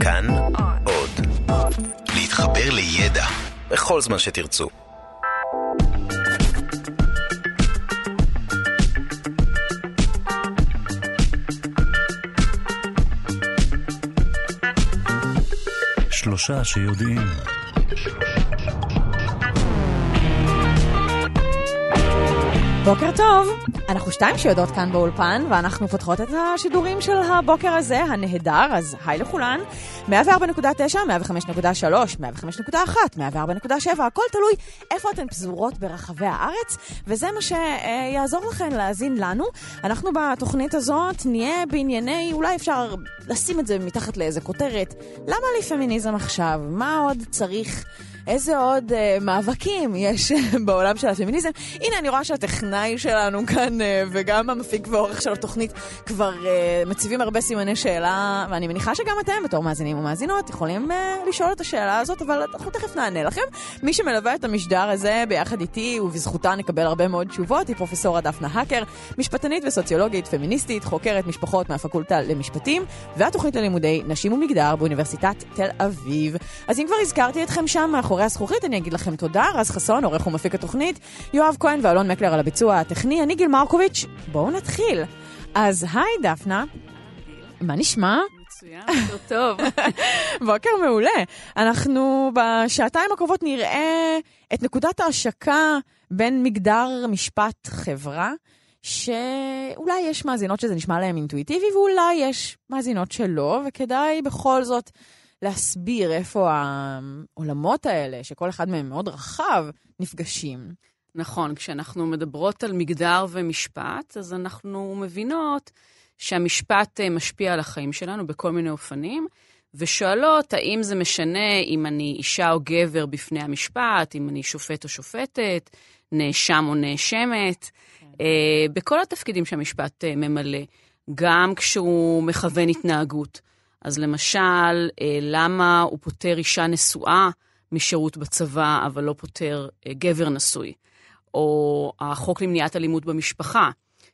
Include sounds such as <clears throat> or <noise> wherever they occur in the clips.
כאן עוד. להתחבר לידע בכל זמן שתרצו. שלושה שיודעים. בוקר טוב, אנחנו שתיים שיודעות כאן באולפן, ואנחנו פותחות את השידורים של הבוקר הזה, הנהדר, אז היי לכולן. 104.9, 105.3, 105.1, 104.7, הכל תלוי איפה אתן פזורות ברחבי הארץ, וזה מה שיעזור לכן להאזין לנו. אנחנו בתוכנית הזאת נהיה בענייני, אולי אפשר לשים את זה מתחת לאיזה כותרת, למה לי פמיניזם עכשיו? מה עוד צריך? איזה עוד uh, מאבקים יש <laughs> בעולם של הפמיניזם. הנה, אני רואה שהטכנאי שלנו כאן, uh, וגם המפיק והעורך של התוכנית, כבר uh, מציבים הרבה סימני שאלה, ואני מניחה שגם אתם, בתור מאזינים ומאזינות, יכולים uh, לשאול את השאלה הזאת, אבל אנחנו תכף נענה לכם. מי שמלווה את המשדר הזה ביחד איתי, ובזכותה נקבל הרבה מאוד תשובות, היא פרופסורה דפנה האקר, משפטנית וסוציולוגית, פמיניסטית, חוקרת משפחות מהפקולטה למשפטים, והתוכנית ללימודי נשים ומגדר באוניברסיטת תל אביב. אז אם כבר הזכרתי אתכם שם, מאחורי הזכוכית, אני אגיד לכם תודה. רז חסון, עורך ומפיק התוכנית, יואב כהן ואלון מקלר על הביצוע הטכני, אני גיל מרקוביץ'. בואו נתחיל. אז היי, דפנה. מה נשמע? מצוין, בוקר טוב. <laughs> בוקר מעולה. אנחנו בשעתיים הקרובות נראה את נקודת ההשקה בין מגדר, משפט, חברה. שאולי יש מאזינות שזה נשמע להן אינטואיטיבי, ואולי יש מאזינות שלא, וכדאי בכל זאת להסביר איפה העולמות האלה, שכל אחד מהם מאוד רחב, נפגשים. נכון, כשאנחנו מדברות על מגדר ומשפט, אז אנחנו מבינות שהמשפט אה, משפיע על החיים שלנו בכל מיני אופנים, ושואלות האם זה משנה אם אני אישה או גבר בפני המשפט, אם אני שופט או שופטת, נאשם או נאשמת, כן. אה, בכל התפקידים שהמשפט אה, ממלא, גם כשהוא מכוון התנהגות. אז למשל, אה, למה הוא פוטר אישה נשואה משירות בצבא, אבל לא פוטר אה, גבר נשוי? או החוק למניעת אלימות במשפחה,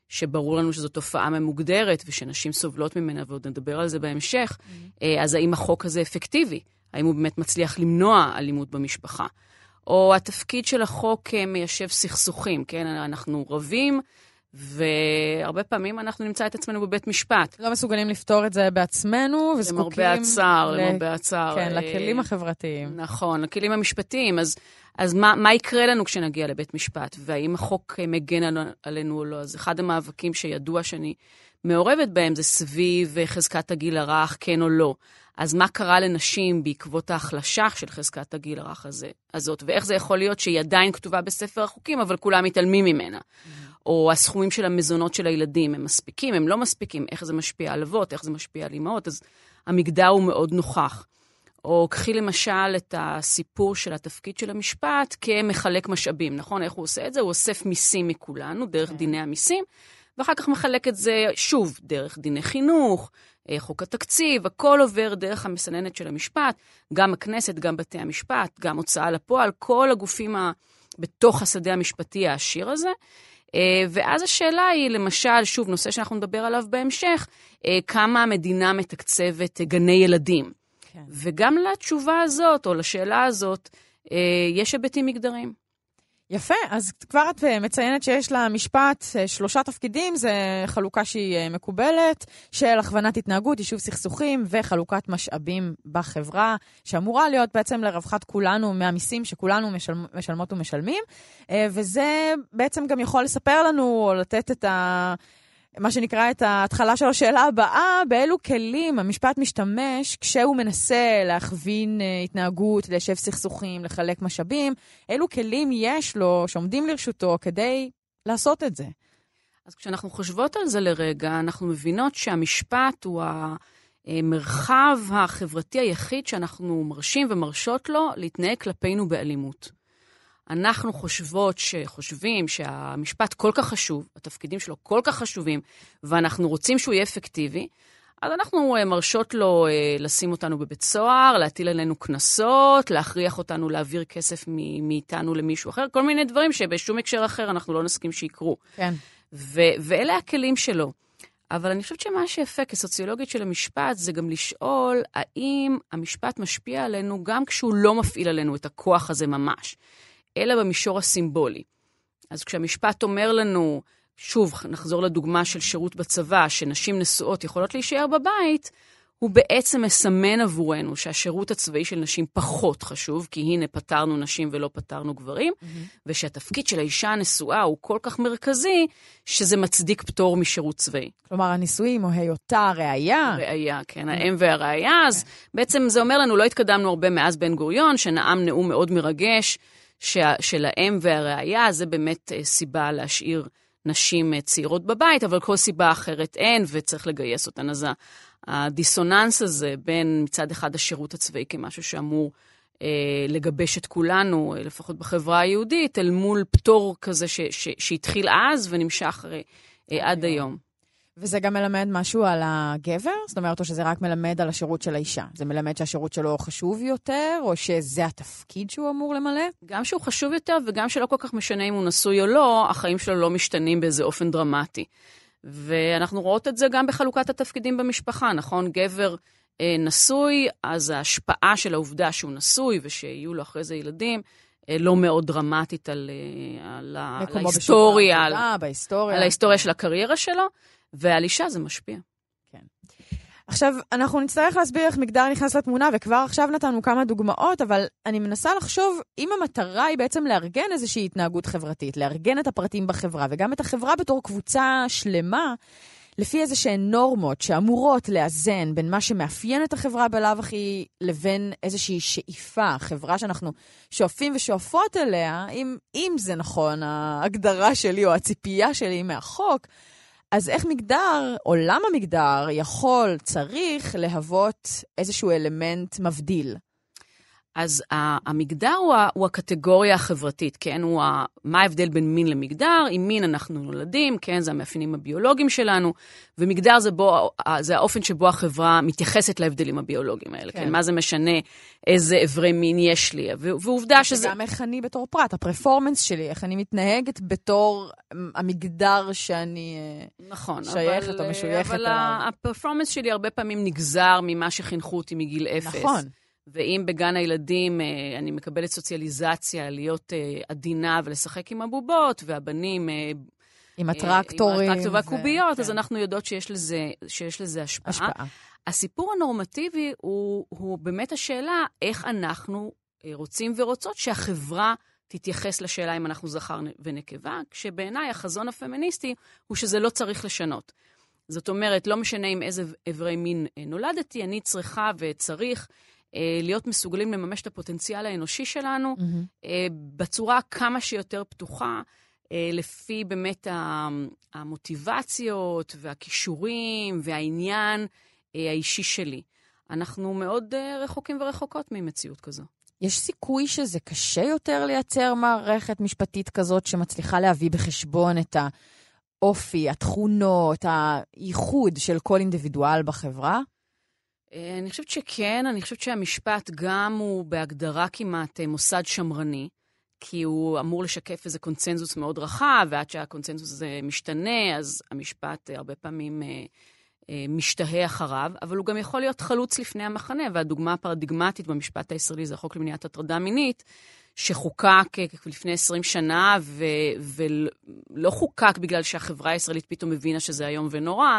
שברור לנו שזו תופעה ממוגדרת ושנשים סובלות ממנה, ועוד נדבר על זה בהמשך, mm-hmm. אז האם החוק הזה אפקטיבי? האם הוא באמת מצליח למנוע אלימות במשפחה? או התפקיד של החוק מיישב סכסוכים, כן? אנחנו רבים, והרבה פעמים אנחנו נמצא את עצמנו בבית משפט. לא מסוגלים לפתור את זה בעצמנו, וזקוקים... למרבה הצער, ל... למרבה הצער. כן, לכלים החברתיים. נכון, לכלים המשפטיים. אז, אז מה, מה יקרה לנו כשנגיע לבית משפט? והאם החוק מגן על, עלינו או לא? אז אחד המאבקים שידוע שאני מעורבת בהם זה סביב חזקת הגיל הרך, כן או לא. אז מה קרה לנשים בעקבות ההחלשה של חזקת הגיל הרך הזה, הזאת, ואיך זה יכול להיות שהיא עדיין כתובה בספר החוקים, אבל כולם מתעלמים ממנה. Mm-hmm. או הסכומים של המזונות של הילדים, הם מספיקים, הם לא מספיקים, איך זה משפיע על אבות, איך זה משפיע על אימהות, אז המגדר הוא מאוד נוכח. או קחי למשל את הסיפור של התפקיד של המשפט כמחלק משאבים, נכון? איך הוא עושה את זה? הוא אוסף מיסים מכולנו, דרך כן. דיני המיסים, ואחר כך מחלק את זה שוב, דרך דיני חינוך, אה, חוק התקציב, הכל עובר דרך המסננת של המשפט, גם הכנסת, גם בתי המשפט, גם הוצאה לפועל, כל הגופים ה... בתוך השדה המשפטי העשיר הזה. אה, ואז השאלה היא, למשל, שוב, נושא שאנחנו נדבר עליו בהמשך, אה, כמה המדינה מתקצבת גני ילדים. כן. וגם לתשובה הזאת, או לשאלה הזאת, אה, יש היבטים מגדריים. יפה, אז כבר את מציינת שיש לה משפט שלושה תפקידים, זה חלוקה שהיא מקובלת, של הכוונת התנהגות, יישוב סכסוכים וחלוקת משאבים בחברה, שאמורה להיות בעצם לרווחת כולנו מהמיסים שכולנו משל, משלמות ומשלמים, וזה בעצם גם יכול לספר לנו, או לתת את ה... מה שנקרא את ההתחלה של השאלה הבאה, באילו כלים המשפט משתמש כשהוא מנסה להכווין uh, התנהגות, ליישב סכסוכים, לחלק משאבים, אילו כלים יש לו שעומדים לרשותו כדי לעשות את זה. אז כשאנחנו חושבות על זה לרגע, אנחנו מבינות שהמשפט הוא המרחב החברתי היחיד שאנחנו מרשים ומרשות לו להתנהג כלפינו באלימות. אנחנו חושבות, שחושבים שהמשפט כל כך חשוב, התפקידים שלו כל כך חשובים, ואנחנו רוצים שהוא יהיה אפקטיבי, אז אנחנו אה, מרשות לו אה, לשים אותנו בבית סוהר, להטיל עלינו קנסות, להכריח אותנו להעביר כסף מאיתנו למישהו אחר, כל מיני דברים שבשום הקשר אחר אנחנו לא נסכים שיקרו. כן. ו- ואלה הכלים שלו. אבל אני חושבת שמה שיפה כסוציולוגית של המשפט זה גם לשאול האם המשפט משפיע עלינו גם כשהוא לא מפעיל עלינו את הכוח הזה ממש, אלא במישור הסימבולי. אז כשהמשפט אומר לנו, שוב, נחזור לדוגמה של שירות בצבא, שנשים נשואות יכולות להישאר בבית, הוא בעצם מסמן עבורנו שהשירות הצבאי של נשים פחות חשוב, כי הנה פטרנו נשים ולא פטרנו גברים, mm-hmm. ושהתפקיד של האישה הנשואה הוא כל כך מרכזי, שזה מצדיק פטור משירות צבאי. כלומר, הנישואים או היותה ראייה. ראייה, כן, האם והראייה. אז בעצם זה אומר לנו, לא התקדמנו הרבה מאז בן גוריון, שנאם נאום מאוד מרגש של האם והראייה, זה באמת אה, סיבה להשאיר נשים אה, צעירות בבית, אבל כל סיבה אחרת אין, וצריך לגייס אותן. אז הדיסוננס הזה בין מצד אחד השירות הצבאי כמשהו שאמור אה, לגבש את כולנו, אה, לפחות בחברה היהודית, אל מול פטור כזה ש, ש, שהתחיל אז ונמשך אה, אה, עד היום. וזה גם מלמד משהו על הגבר? זאת אומרת, או שזה רק מלמד על השירות של האישה? זה מלמד שהשירות שלו חשוב יותר, או שזה התפקיד שהוא אמור למלא? גם שהוא חשוב יותר, וגם שלא כל כך משנה אם הוא נשוי או לא, החיים שלו לא משתנים באיזה אופן דרמטי. ואנחנו רואות את זה גם בחלוקת התפקידים במשפחה, נכון? גבר אה, נשוי, אז ההשפעה של העובדה שהוא נשוי ושיהיו לו אחרי זה ילדים, אה, לא מאוד דרמטית על, אה, על, על ההיסטוריה, על, בהיסטוריה. על ההיסטוריה של הקריירה שלו, ועל אישה זה משפיע. עכשיו, אנחנו נצטרך להסביר איך מגדר נכנס לתמונה, וכבר עכשיו נתנו כמה דוגמאות, אבל אני מנסה לחשוב אם המטרה היא בעצם לארגן איזושהי התנהגות חברתית, לארגן את הפרטים בחברה, וגם את החברה בתור קבוצה שלמה, לפי איזה שהן נורמות שאמורות לאזן בין מה שמאפיין את החברה בלאו הכי, לבין איזושהי שאיפה, חברה שאנחנו שואפים ושואפות אליה, אם, אם זה נכון, ההגדרה שלי או הציפייה שלי מהחוק, אז איך מגדר, עולם המגדר, יכול, צריך, להוות איזשהו אלמנט מבדיל? אז המגדר הוא, הוא הקטגוריה החברתית, כן? הוא ה, מה ההבדל בין מין למגדר? עם מין אנחנו נולדים, כן? זה המאפיינים הביולוגיים שלנו, ומגדר זה, בו, זה האופן שבו החברה מתייחסת להבדלים הביולוגיים האלה, כן? כן? מה זה משנה איזה אברי מין יש לי? ועובדה שזה... וגם איך אני בתור פרט, הפרפורמנס שלי, איך אני מתנהגת בתור המגדר שאני אה, נכון, שייכת אבל, או משויכת אליו. אבל הפרפורמנס שלי הרבה פעמים נגזר ממה שחינכו אותי מגיל אפס. נכון. ואם בגן הילדים אה, אני מקבלת סוציאליזציה להיות אה, עדינה ולשחק עם הבובות, והבנים... אה, עם הטרקטורים. עם הטרקטור והקוביות, ו... אז כן. אנחנו יודעות שיש לזה, שיש לזה השפעה. השפעה. הסיפור הנורמטיבי הוא, הוא באמת השאלה איך אנחנו רוצים ורוצות שהחברה תתייחס לשאלה אם אנחנו זכר ונקבה, כשבעיניי החזון הפמיניסטי הוא שזה לא צריך לשנות. זאת אומרת, לא משנה עם איזה אברי מין נולדתי, אני צריכה וצריך להיות מסוגלים לממש את הפוטנציאל האנושי שלנו mm-hmm. בצורה כמה שיותר פתוחה, אה, לפי באמת המוטיבציות והכישורים והעניין האישי שלי. אנחנו מאוד רחוקים ורחוקות ממציאות כזו. יש סיכוי שזה קשה יותר לייצר מערכת משפטית כזאת שמצליחה להביא בחשבון את האופי, התכונות, הייחוד של כל אינדיבידואל בחברה? אה, אני חושבת שכן, אני חושבת שהמשפט גם הוא בהגדרה כמעט אה, מוסד שמרני, כי הוא אמור לשקף איזה קונצנזוס מאוד רחב, ועד שהקונצנזוס הזה משתנה, אז המשפט הרבה פעמים אה, משתהה אחריו, אבל הוא גם יכול להיות חלוץ לפני המחנה, והדוגמה הפרדיגמטית במשפט הישראלי זה החוק למניעת הטרדה מינית, שחוקק לפני 20 שנה, ו- ולא חוקק בגלל שהחברה הישראלית פתאום הבינה שזה איום ונורא,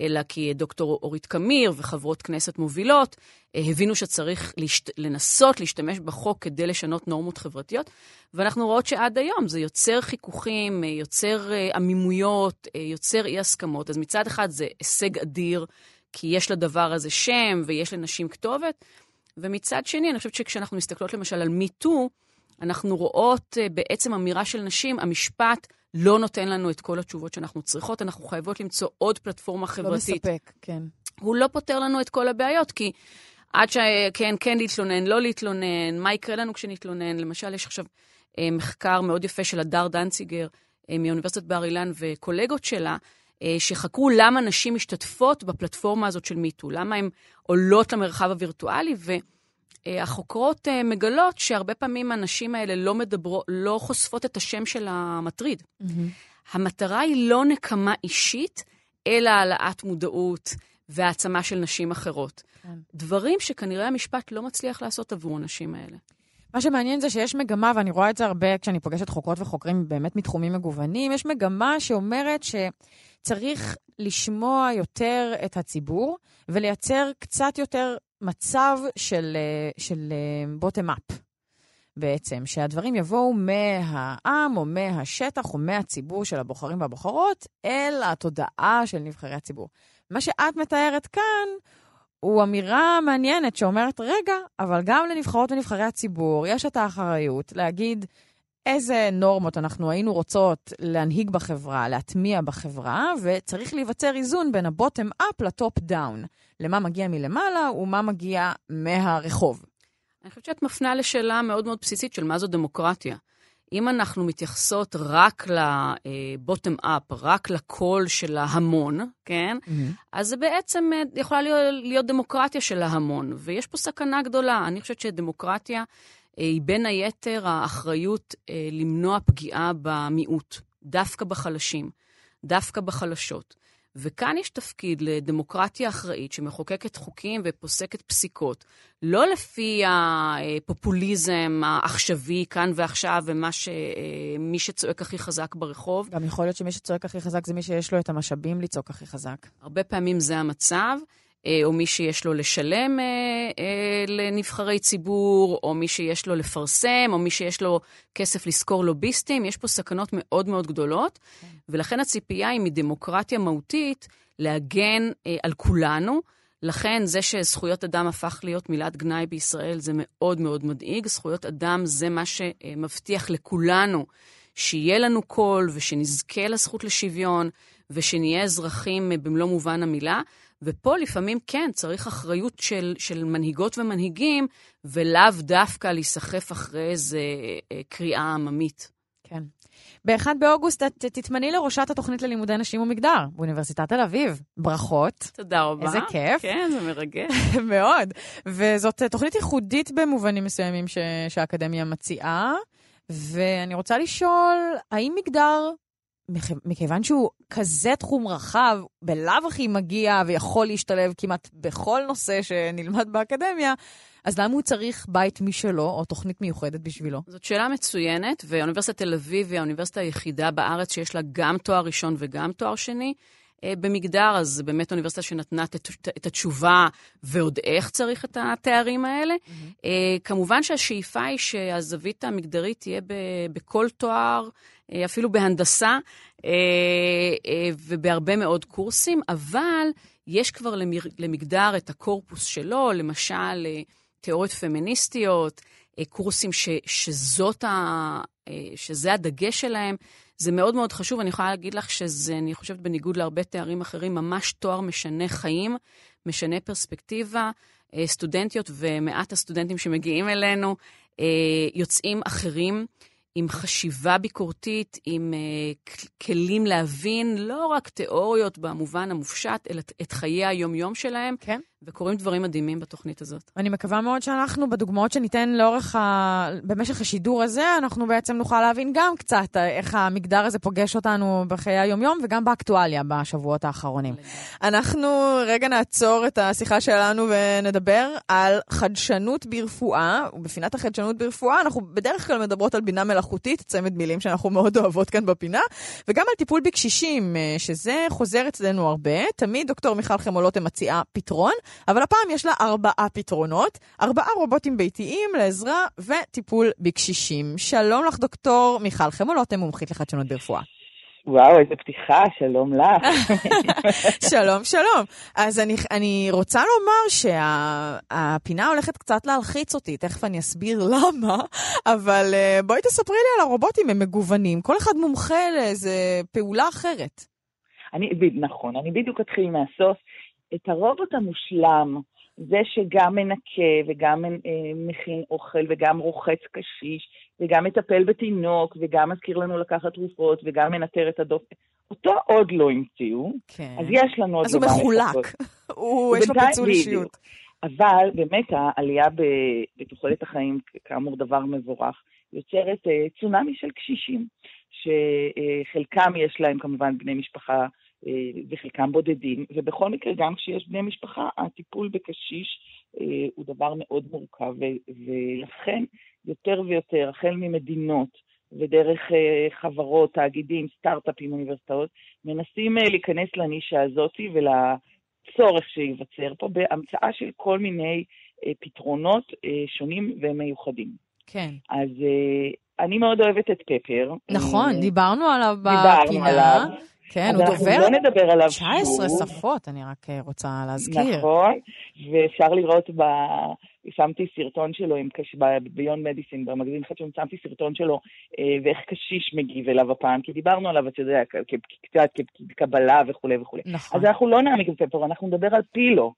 אלא כי דוקטור אורית קמיר וחברות כנסת מובילות אה, הבינו שצריך להשת... לנסות להשתמש בחוק כדי לשנות נורמות חברתיות, ואנחנו רואות שעד היום זה יוצר חיכוכים, אה, יוצר אה, עמימויות, יוצר אי-הסכמות. אז מצד אחד זה הישג אדיר, כי יש לדבר הזה שם ויש לנשים כתובת, ומצד שני, אני חושבת שכשאנחנו מסתכלות למשל על מיטו, אנחנו רואות בעצם אמירה של נשים, המשפט לא נותן לנו את כל התשובות שאנחנו צריכות, אנחנו חייבות למצוא עוד פלטפורמה לא חברתית. לא מספק, כן. הוא לא פותר לנו את כל הבעיות, כי עד שכן, כן להתלונן, לא להתלונן, מה יקרה לנו כשנתלונן. למשל, יש עכשיו אה, מחקר מאוד יפה של הדר דנציגר אה, מאוניברסיטת בר אילן וקולגות שלה, אה, שחקרו למה נשים משתתפות בפלטפורמה הזאת של מיטו, למה הן עולות למרחב הווירטואלי, ו... אה, החוקרות אה, מגלות שהרבה פעמים הנשים האלה לא, מדברו, לא חושפות את השם של המטריד. Mm-hmm. המטרה היא לא נקמה אישית, אלא העלאת מודעות והעצמה של נשים אחרות. כן. דברים שכנראה המשפט לא מצליח לעשות עבור הנשים האלה. מה שמעניין זה שיש מגמה, ואני רואה את זה הרבה כשאני פוגשת חוקרות וחוקרים באמת מתחומים מגוונים, יש מגמה שאומרת שצריך לשמוע יותר את הציבור ולייצר קצת יותר מצב של, של בוטם אפ. בעצם, שהדברים יבואו מהעם או מהשטח או מהציבור של הבוחרים והבוחרות אל התודעה של נבחרי הציבור. מה שאת מתארת כאן הוא אמירה מעניינת שאומרת, רגע, אבל גם לנבחרות ונבחרי הציבור יש את האחריות להגיד איזה נורמות אנחנו היינו רוצות להנהיג בחברה, להטמיע בחברה, וצריך להיווצר איזון בין ה bottom up ל top down, למה מגיע מלמעלה ומה מגיע מהרחוב. אני חושבת שאת מפנה לשאלה מאוד מאוד בסיסית של מה זו דמוקרטיה. אם אנחנו מתייחסות רק לבוטם אפ, רק לקול של ההמון, כן? Mm-hmm. אז זה בעצם אה, יכולה להיות, להיות דמוקרטיה של ההמון, ויש פה סכנה גדולה. אני חושבת שדמוקרטיה היא בין היתר האחריות אה, למנוע פגיעה במיעוט, דווקא בחלשים, דווקא בחלשות. וכאן יש תפקיד לדמוקרטיה אחראית שמחוקקת חוקים ופוסקת פסיקות, לא לפי הפופוליזם העכשווי כאן ועכשיו ומה ש... מי שצועק הכי חזק ברחוב. גם יכול להיות שמי שצועק הכי חזק זה מי שיש לו את המשאבים לצעוק הכי חזק. הרבה פעמים זה המצב. אה, או מי שיש לו לשלם אה, אה, לנבחרי ציבור, או מי שיש לו לפרסם, או מי שיש לו כסף לשכור לוביסטים. יש פה סכנות מאוד מאוד גדולות, כן. ולכן הציפייה היא מדמוקרטיה מהותית להגן על כולנו. לכן זה שזכויות אדם הפך להיות מילת גנאי בישראל זה מאוד מאוד מדאיג. זכויות אדם זה מה שמבטיח לכולנו שיהיה לנו קול ושנזכה לזכות לשוויון ושנהיה אזרחים במלוא מובן המילה. ופה לפעמים כן, צריך אחריות של, של מנהיגות ומנהיגים, ולאו דווקא להיסחף אחרי איזה אה, קריאה עממית. כן. ב-1 באוגוסט את תתמני לראשת התוכנית ללימודי נשים ומגדר באוניברסיטת תל אביב. ברכות. תודה רבה. איזה כיף. כן, זה מרגש. <laughs> מאוד. וזאת תוכנית ייחודית במובנים מסוימים ש- שהאקדמיה מציעה. ואני רוצה לשאול, האם מגדר מכיוון שהוא כזה תחום רחב, בלאו הכי מגיע ויכול להשתלב כמעט בכל נושא שנלמד באקדמיה, אז למה הוא צריך בית משלו או תוכנית מיוחדת בשבילו? זאת שאלה מצוינת, ואוניברסיטת תל אביב היא האוניברסיטה היחידה בארץ שיש לה גם תואר ראשון וגם תואר שני. אה, במגדר, אז זו באמת אוניברסיטה שנתנה את, התשובה ועוד איך צריך את התארים האלה. Mm-hmm. כמובן שהשאיפה היא שהזווית המגדרית תהיה בכל תואר, אפילו בהנדסה ובהרבה מאוד קורסים, אבל יש כבר למגדר את הקורפוס שלו, למשל תיאוריות פמיניסטיות, קורסים ש, שזאת ה, שזה הדגש שלהם. זה מאוד מאוד חשוב, אני יכולה להגיד לך שזה, אני חושבת, בניגוד להרבה תארים אחרים, ממש תואר משנה חיים, משנה פרספקטיבה. אה, סטודנטיות ומעט הסטודנטים שמגיעים אלינו אה, יוצאים אחרים. עם חשיבה ביקורתית, עם uh, כלים להבין לא רק תיאוריות במובן המופשט, אלא את חיי היום-יום שלהם. כן. וקורים דברים מדהימים בתוכנית הזאת. אני מקווה מאוד שאנחנו, בדוגמאות שניתן לאורך ה... במשך השידור הזה, אנחנו בעצם נוכל להבין גם קצת איך המגדר הזה פוגש אותנו בחיי היום-יום וגם באקטואליה בשבועות האחרונים. אנחנו רגע נעצור את השיחה שלנו ונדבר על חדשנות ברפואה, ובפינת החדשנות ברפואה אנחנו בדרך כלל מדברות על בינה מלאכותית, צמד מילים שאנחנו מאוד אוהבות כאן בפינה, וגם על טיפול בקשישים, אה, שזה חוזר אצלנו הרבה. תמיד דוקטור מיכל חמולוטה מציעה פתרון. אבל הפעם יש לה ארבעה פתרונות, ארבעה רובוטים ביתיים לעזרה וטיפול בקשישים. שלום לך, דוקטור מיכל חמולוטם, מומחית לחדשנות ברפואה. וואו, איזה פתיחה, שלום לך. <laughs> שלום, שלום. אז אני, אני רוצה לומר שהפינה שה, הולכת קצת להלחיץ אותי, תכף אני אסביר למה, אבל uh, בואי תספרי לי על הרובוטים, הם מגוונים, כל אחד מומחה לאיזה פעולה אחרת. אני, נכון, אני בדיוק אתחיל מהסוף. את הרובוט המושלם, זה שגם מנקה וגם אה, מכין אוכל וגם רוחץ קשיש וגם מטפל בתינוק וגם מזכיר לנו לקחת תרופות וגם מנטר את הדופן, אותו עוד לא המציאו, כן. אז יש לנו עוד אז הוא מחולק, <laughs> הוא, יש לו פיצול אישיות. אבל באמת העלייה בתוחלת החיים, כאמור דבר מבורך, יוצרת uh, צונאמי של קשישים, שחלקם יש להם כמובן בני משפחה וחלקם בודדים, ובכל מקרה, גם כשיש בני משפחה, הטיפול בקשיש הוא דבר מאוד מורכב, ולכן יותר ויותר, החל ממדינות, ודרך חברות, תאגידים, סטארט-אפים, אוניברסיטאות, מנסים להיכנס לנישה הזאת ולצורך שייווצר פה בהמצאה של כל מיני פתרונות שונים ומיוחדים. כן. אז אני מאוד אוהבת את פפר. נכון, דיברנו עליו בפינה. דיברנו עליו. כן, הוא דובר לא נדבר עליו 19 שוב. שפות, אני רק רוצה להזכיר. נכון, ואפשר לראות ב... שמתי סרטון שלו עם קש... ביון מדיסין, במגזין חדשון, שמתי סרטון שלו אה, ואיך קשיש מגיב אליו הפעם, כי דיברנו עליו, אתה יודע, קצת כקבלה וכולי וכולי. נכון. אז אנחנו לא נעמיק בפפר, אנחנו נדבר על פילו.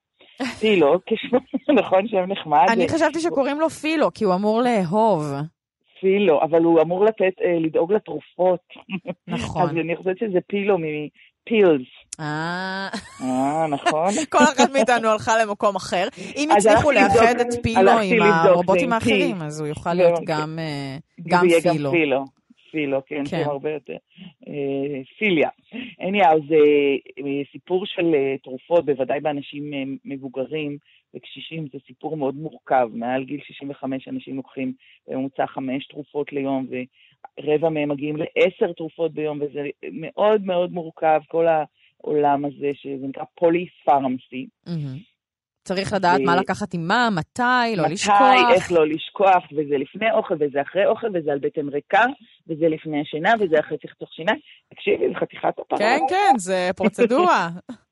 פילו, כשמו, <laughs> נכון, שם נחמד. אני חשבתי שקוראים לו פילו, כי הוא אמור לאהוב. פילו, אבל הוא אמור לתת, אה, לדאוג לתרופות. נכון. אז אני חושבת שזה פילו מפילס. אה, אה, נכון. <laughs> כל אחת מאיתנו הלכה למקום אחר. אם הצליחו לאחד את פילו עם הרובוטים האחרים, אז הוא יוכל להיות גם פילו. זה יהיה גם פילו. פילו, כן, כן. זה הרבה יותר. פיליה. anyhow, זה סיפור של תרופות, בוודאי באנשים מבוגרים וקשישים, זה סיפור מאוד מורכב. מעל גיל 65 אנשים לוקחים בממוצע חמש תרופות ליום, ורבע מהם מגיעים לעשר תרופות ביום, וזה מאוד מאוד מורכב, כל העולם הזה, שזה נקרא פוליפרמסי. צריך לדעת מה לקחת עם מה, מתי, לא לשכוח. מתי, איך לא לשכוח, וזה לפני אוכל, וזה אחרי אוכל, וזה על בטן ריקה, וזה לפני השינה, וזה אחרי צחצוח שיניים. תקשיבי, זה חתיכת הפרה. כן, כן, זה פרוצדורה. <laughs>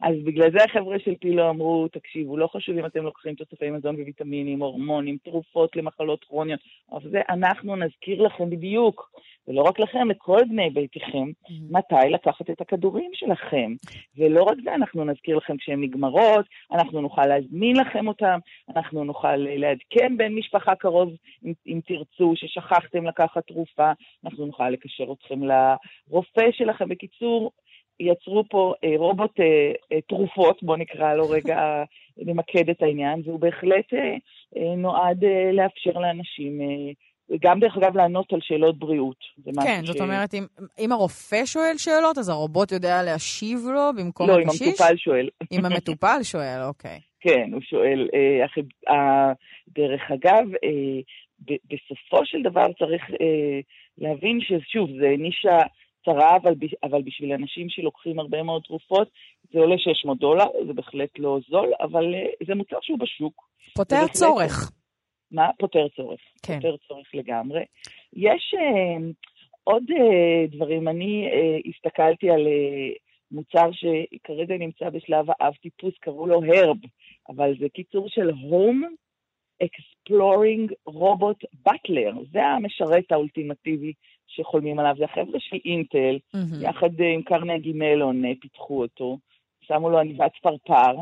אז בגלל זה החבר'ה של פילו אמרו, תקשיבו, לא חשוב אם אתם לוקחים תוספי מזון וויטמינים, הורמונים, תרופות למחלות כרוניות, אבל זה אנחנו נזכיר לכם בדיוק, ולא רק לכם, לכל בני ביתכם, mm-hmm. מתי לקחת את הכדורים שלכם. ולא רק זה, אנחנו נזכיר לכם כשהן נגמרות, אנחנו נוכל להזמין לכם אותם, אנחנו נוכל לעדכן בן משפחה קרוב, אם, אם תרצו, ששכחתם לקחת תרופה, אנחנו נוכל לקשר אתכם לרופא שלכם. בקיצור, יצרו פה אה, רובוט אה, אה, תרופות, בואו נקרא לו רגע, <laughs> נמקד את העניין, והוא בהחלט אה, אה, נועד אה, לאפשר לאנשים, אה, גם דרך אגב לענות על שאלות בריאות. כן, זאת ש... אומרת, אם, אם הרופא שואל שאלות, אז הרובוט יודע להשיב לו במקום לא, הקשיש? לא, אם המטופל שואל. אם המטופל שואל, אוקיי. <laughs> כן, הוא שואל. אה, אה, דרך אגב, אה, ב, בסופו של דבר צריך אה, להבין ששוב, זה נישה... קצרה, אבל, אבל בשביל אנשים שלוקחים הרבה מאוד תרופות, זה עולה 600 דולר, זה בהחלט לא זול, אבל אה, זה מוצר שהוא בשוק. פותר צורך. מה? פותר צורך. כן. פותר צורך לגמרי. יש uh, עוד uh, דברים, אני uh, הסתכלתי על uh, מוצר שכרגע נמצא בשלב האב טיפוס, קראו לו הרב, אבל זה קיצור של Home Exploring Robot Butler, זה המשרת האולטימטיבי שחולמים עליו, זה החבר'ה של אינטל, mm-hmm. יחד עם קרנגי מלון פיתחו אותו, שמו לו עניבת פרפר,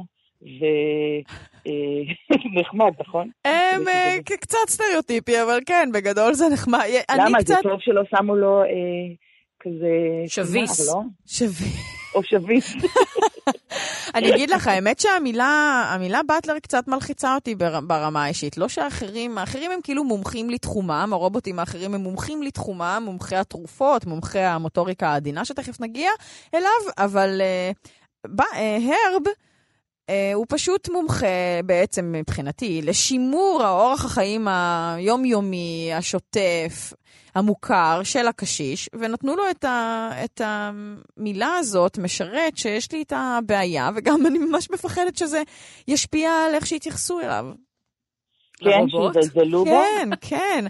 ונחמד, <laughs> נכון? הם קצת סטריאוטיפי, אבל כן, בגדול זה נחמד. למה? זה טוב שלא שמו לו כזה... שביס. שביס. או שביס. אני אגיד לך, האמת שהמילה המילה באטלר קצת מלחיצה אותי ברמה האישית. לא שאחרים, האחרים הם כאילו מומחים לתחומם, הרובוטים האחרים הם מומחים לתחומם, מומחי התרופות, מומחי המוטוריקה העדינה שתכף נגיע אליו, אבל uh, הרב... Uh, הוא פשוט מומחה בעצם מבחינתי לשימור האורח החיים היומיומי, השוטף, המוכר של הקשיש, ונתנו לו את, ה, את המילה הזאת, משרת, שיש לי את הבעיה, וגם אני ממש מפחדת שזה ישפיע על איך שיתייחסו אליו. כן, שיזלזלו בו? כן, כן.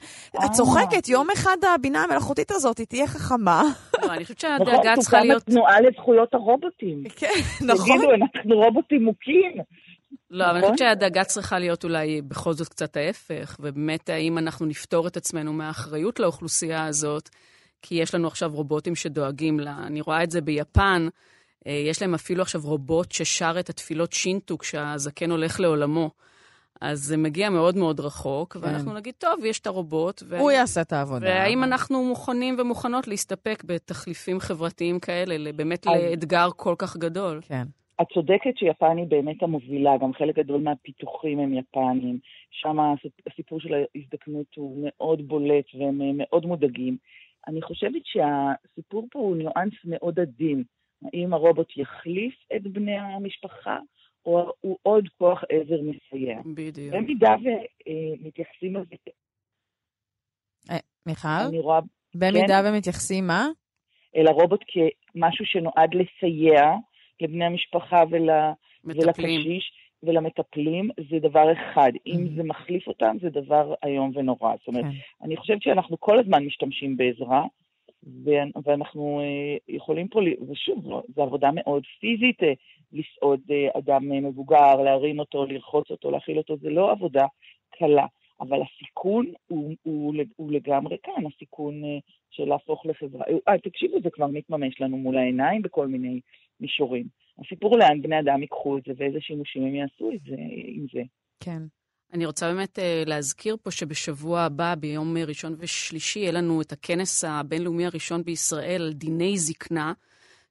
את צוחקת, יום אחד הבינה המלאכותית הזאת היא תהיה חכמה. לא, אני חושבת שהדאגה צריכה להיות... נכון, תוקם התנועה לזכויות הרובוטים. כן, נכון. תגידו, אנחנו רובוטים מוכים. לא, אבל אני חושבת שהדאגה צריכה להיות אולי בכל זאת קצת ההפך, ובאמת, האם אנחנו נפטור את עצמנו מהאחריות לאוכלוסייה הזאת, כי יש לנו עכשיו רובוטים שדואגים לה. אני רואה את זה ביפן, אה, יש להם אפילו עכשיו רובוט ששר את התפילות שינטו כשהזקן הולך לעולמו. אז זה מגיע מאוד מאוד רחוק, כן. ואנחנו נגיד, טוב, יש את הרובוט. ו... הוא יעשה את העבודה. והאם אבל... אנחנו מוכנים ומוכנות להסתפק בתחליפים חברתיים כאלה, באמת אז... לאתגר כל כך גדול? כן. את צודקת שיפן היא באמת המובילה, גם חלק גדול מהפיתוחים הם יפנים. שם הסיפור של ההזדקנות הוא מאוד בולט והם מאוד מודאגים. אני חושבת שהסיפור פה הוא ניואנס מאוד עדין. האם הרובוט יחליף את בני המשפחה, או הוא עוד כוח עזר מסייע. בדיוק. במידה ומתייחסים לזה... אה, מיכל? אני רואה... במידה כן? ומתייחסים מה? אל הרובוט כמשהו שנועד לסייע לבני המשפחה ול... ולקשיש ולמטפלים, זה דבר אחד. אם mm-hmm. זה מחליף אותם, זה דבר איום ונורא. זאת אומרת, כן. אני חושבת שאנחנו כל הזמן משתמשים בעזרה, ואנחנו אה, יכולים פה, ושוב, זו עבודה מאוד פיזית, אה, לסעוד אה, אדם מבוגר, להרים אותו, לרחוץ אותו, להכיל אותו, זה לא עבודה קלה. אבל הסיכון הוא, הוא, הוא לגמרי כאן, הסיכון של להפוך לחברה. אה, תקשיבו, זה כבר מתממש לנו מול העיניים בכל מיני מישורים. הסיפור לאן בני אדם ייקחו את זה ואיזה שימושים הם יעשו את זה, עם זה. כן. אני רוצה באמת uh, להזכיר פה שבשבוע הבא, ביום ראשון ושלישי, יהיה לנו את הכנס הבינלאומי הראשון בישראל על דיני זקנה,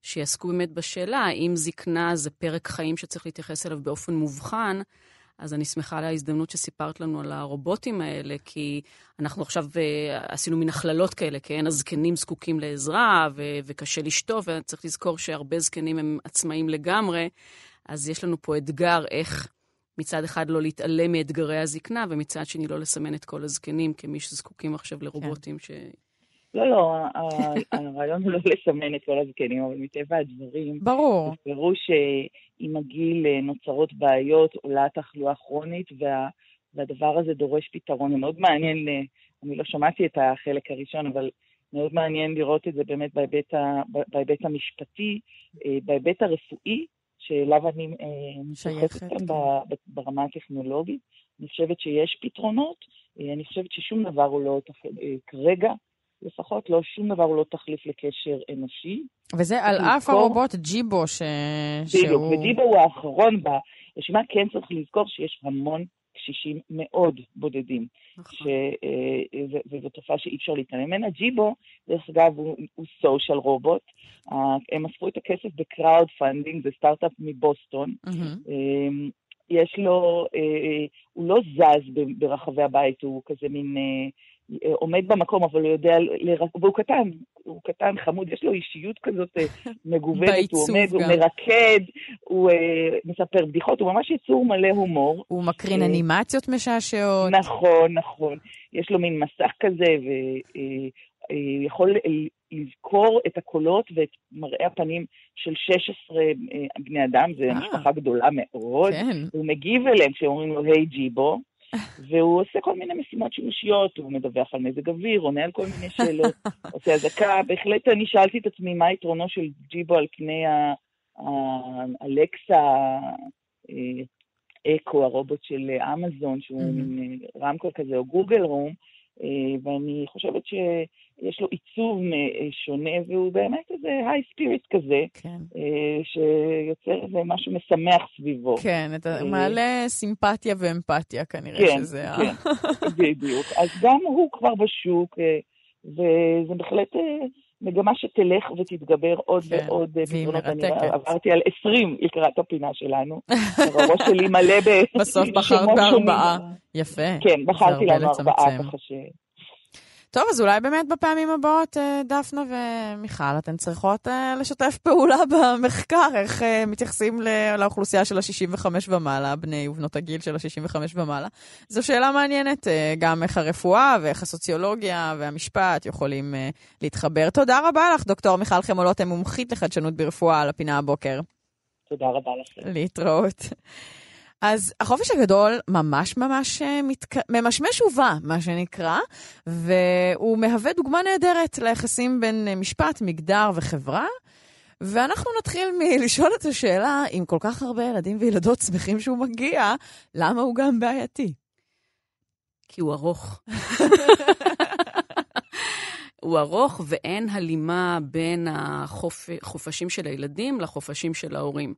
שיעסקו באמת בשאלה האם זקנה זה פרק חיים שצריך להתייחס אליו באופן מובחן. אז אני שמחה על ההזדמנות שסיפרת לנו על הרובוטים האלה, כי אנחנו עכשיו uh, עשינו מין הכללות כאלה, כן? הזקנים זקוקים לעזרה ו- וקשה לשטוף, וצריך לזכור שהרבה זקנים הם עצמאים לגמרי, אז יש לנו פה אתגר איך מצד אחד לא להתעלם מאתגרי הזקנה, ומצד שני לא לסמן את כל הזקנים כמי שזקוקים עכשיו לרובוטים כן. לא, לא, הרעיון הוא לא לסמן את כל הזקנים, אבל מטבע הדברים... ברור. בפירוש שעם הגיל אה, נוצרות בעיות, עולה תחלואה כרונית, וה, והדבר הזה דורש פתרון. זה מאוד מעניין, אה, אני לא שמעתי את החלק הראשון, אבל מאוד מעניין לראות את זה באמת בהיבט, ה, בהיבט המשפטי, אה, בהיבט הרפואי, שאליו אני משייכת כאן כן. ברמה הטכנולוגית. אני חושבת שיש פתרונות, אני חושבת ששום דבר הוא לא, כרגע, לפחות לא, שום דבר הוא לא תחליף לקשר אנושי. וזה על אף הרובוט ג'יבו ש... בדיוק, שהוא... וג'יבו הוא האחרון ברשימה, כן צריך לזכור שיש המון קשישים מאוד בודדים, נכון. ש... אה, וזו תופעה שאי אפשר להתעלם ממנה. ג'יבו, דרך אגב, הוא, הוא social robot. הם אספו את הכסף ב crowdfunding, זה סטארט-אפ מבוסטון. אמ-המ. יש לו, אה, הוא לא זז ברחבי הבית, הוא כזה מין עומד במקום, אבל הוא יודע, והוא קטן, הוא קטן, חמוד, יש לו אישיות כזאת אה, <laughs> מגוונת, הוא עומד, גם. הוא מרקד, הוא אה, מספר בדיחות, הוא ממש יצור מלא הומור. הוא מקרין אה, אנימציות משעשעות. נכון, נכון. יש לו מין מסך כזה, ויכול uh, uh, לזכור את הקולות ואת מראה הפנים של 16 uh, בני אדם, זו משפחה גדולה מאוד. כן. הוא מגיב אליהם כשאומרים לו, היי hey, ג'יבו. והוא עושה כל מיני משימות שימושיות, הוא מדווח על מזג אוויר, עונה על כל מיני שאלות, <laughs> עושה אזעקה. בהחלט אני שאלתי את עצמי מה היתרונו של ג'יבו על פני האלקסה, אה, אקו, הרובוט של אמזון, שהוא מין אה, רמקול כזה, או גוגל רום, ואני חושבת שיש לו עיצוב אה, שונה, והוא באמת איזה היי ספיריט כזה, כן. אה, שיוצר איזה משהו משמח סביבו. כן, אתה מעלה סימפתיה ואמפתיה כנראה כן, שזה כן, ה... בדיוק. אז גם הוא כבר בשוק, וזה בהחלט מגמה שתלך ותתגבר עוד כן, ועוד פתרונות. אני עברתי על 20 לקראת הפינה שלנו. <laughs> הראש שלי מלא בשמות בסוף בחרת בארבעה. יפה. כן, בחרתי לנו ארבעה, ככה ש... טוב, אז אולי באמת בפעמים הבאות, אה, דפנה ומיכל, אתן צריכות אה, לשתף פעולה <laughs> במחקר, איך אה, מתייחסים לאוכלוסייה של ה-65 ומעלה, בני ובנות הגיל של ה-65 ומעלה. זו שאלה מעניינת, גם איך הרפואה ואיך הסוציולוגיה והמשפט יכולים להתחבר. תודה רבה לך, דוקטור מיכל חמולות, מומחית לחדשנות ברפואה, על הפינה הבוקר. תודה רבה לכם. להתראות. אז החופש הגדול ממש ממש אה, מתק... ממשמש ובא, מה שנקרא, והוא מהווה דוגמה נהדרת ליחסים בין אה, משפט, מגדר וחברה. ואנחנו נתחיל מלשאול <laughs> את השאלה, אם כל כך הרבה ילדים וילדות שמחים שהוא מגיע, למה הוא גם בעייתי? כי הוא ארוך. <laughs> הוא ארוך ואין הלימה בין החופשים של הילדים לחופשים של ההורים.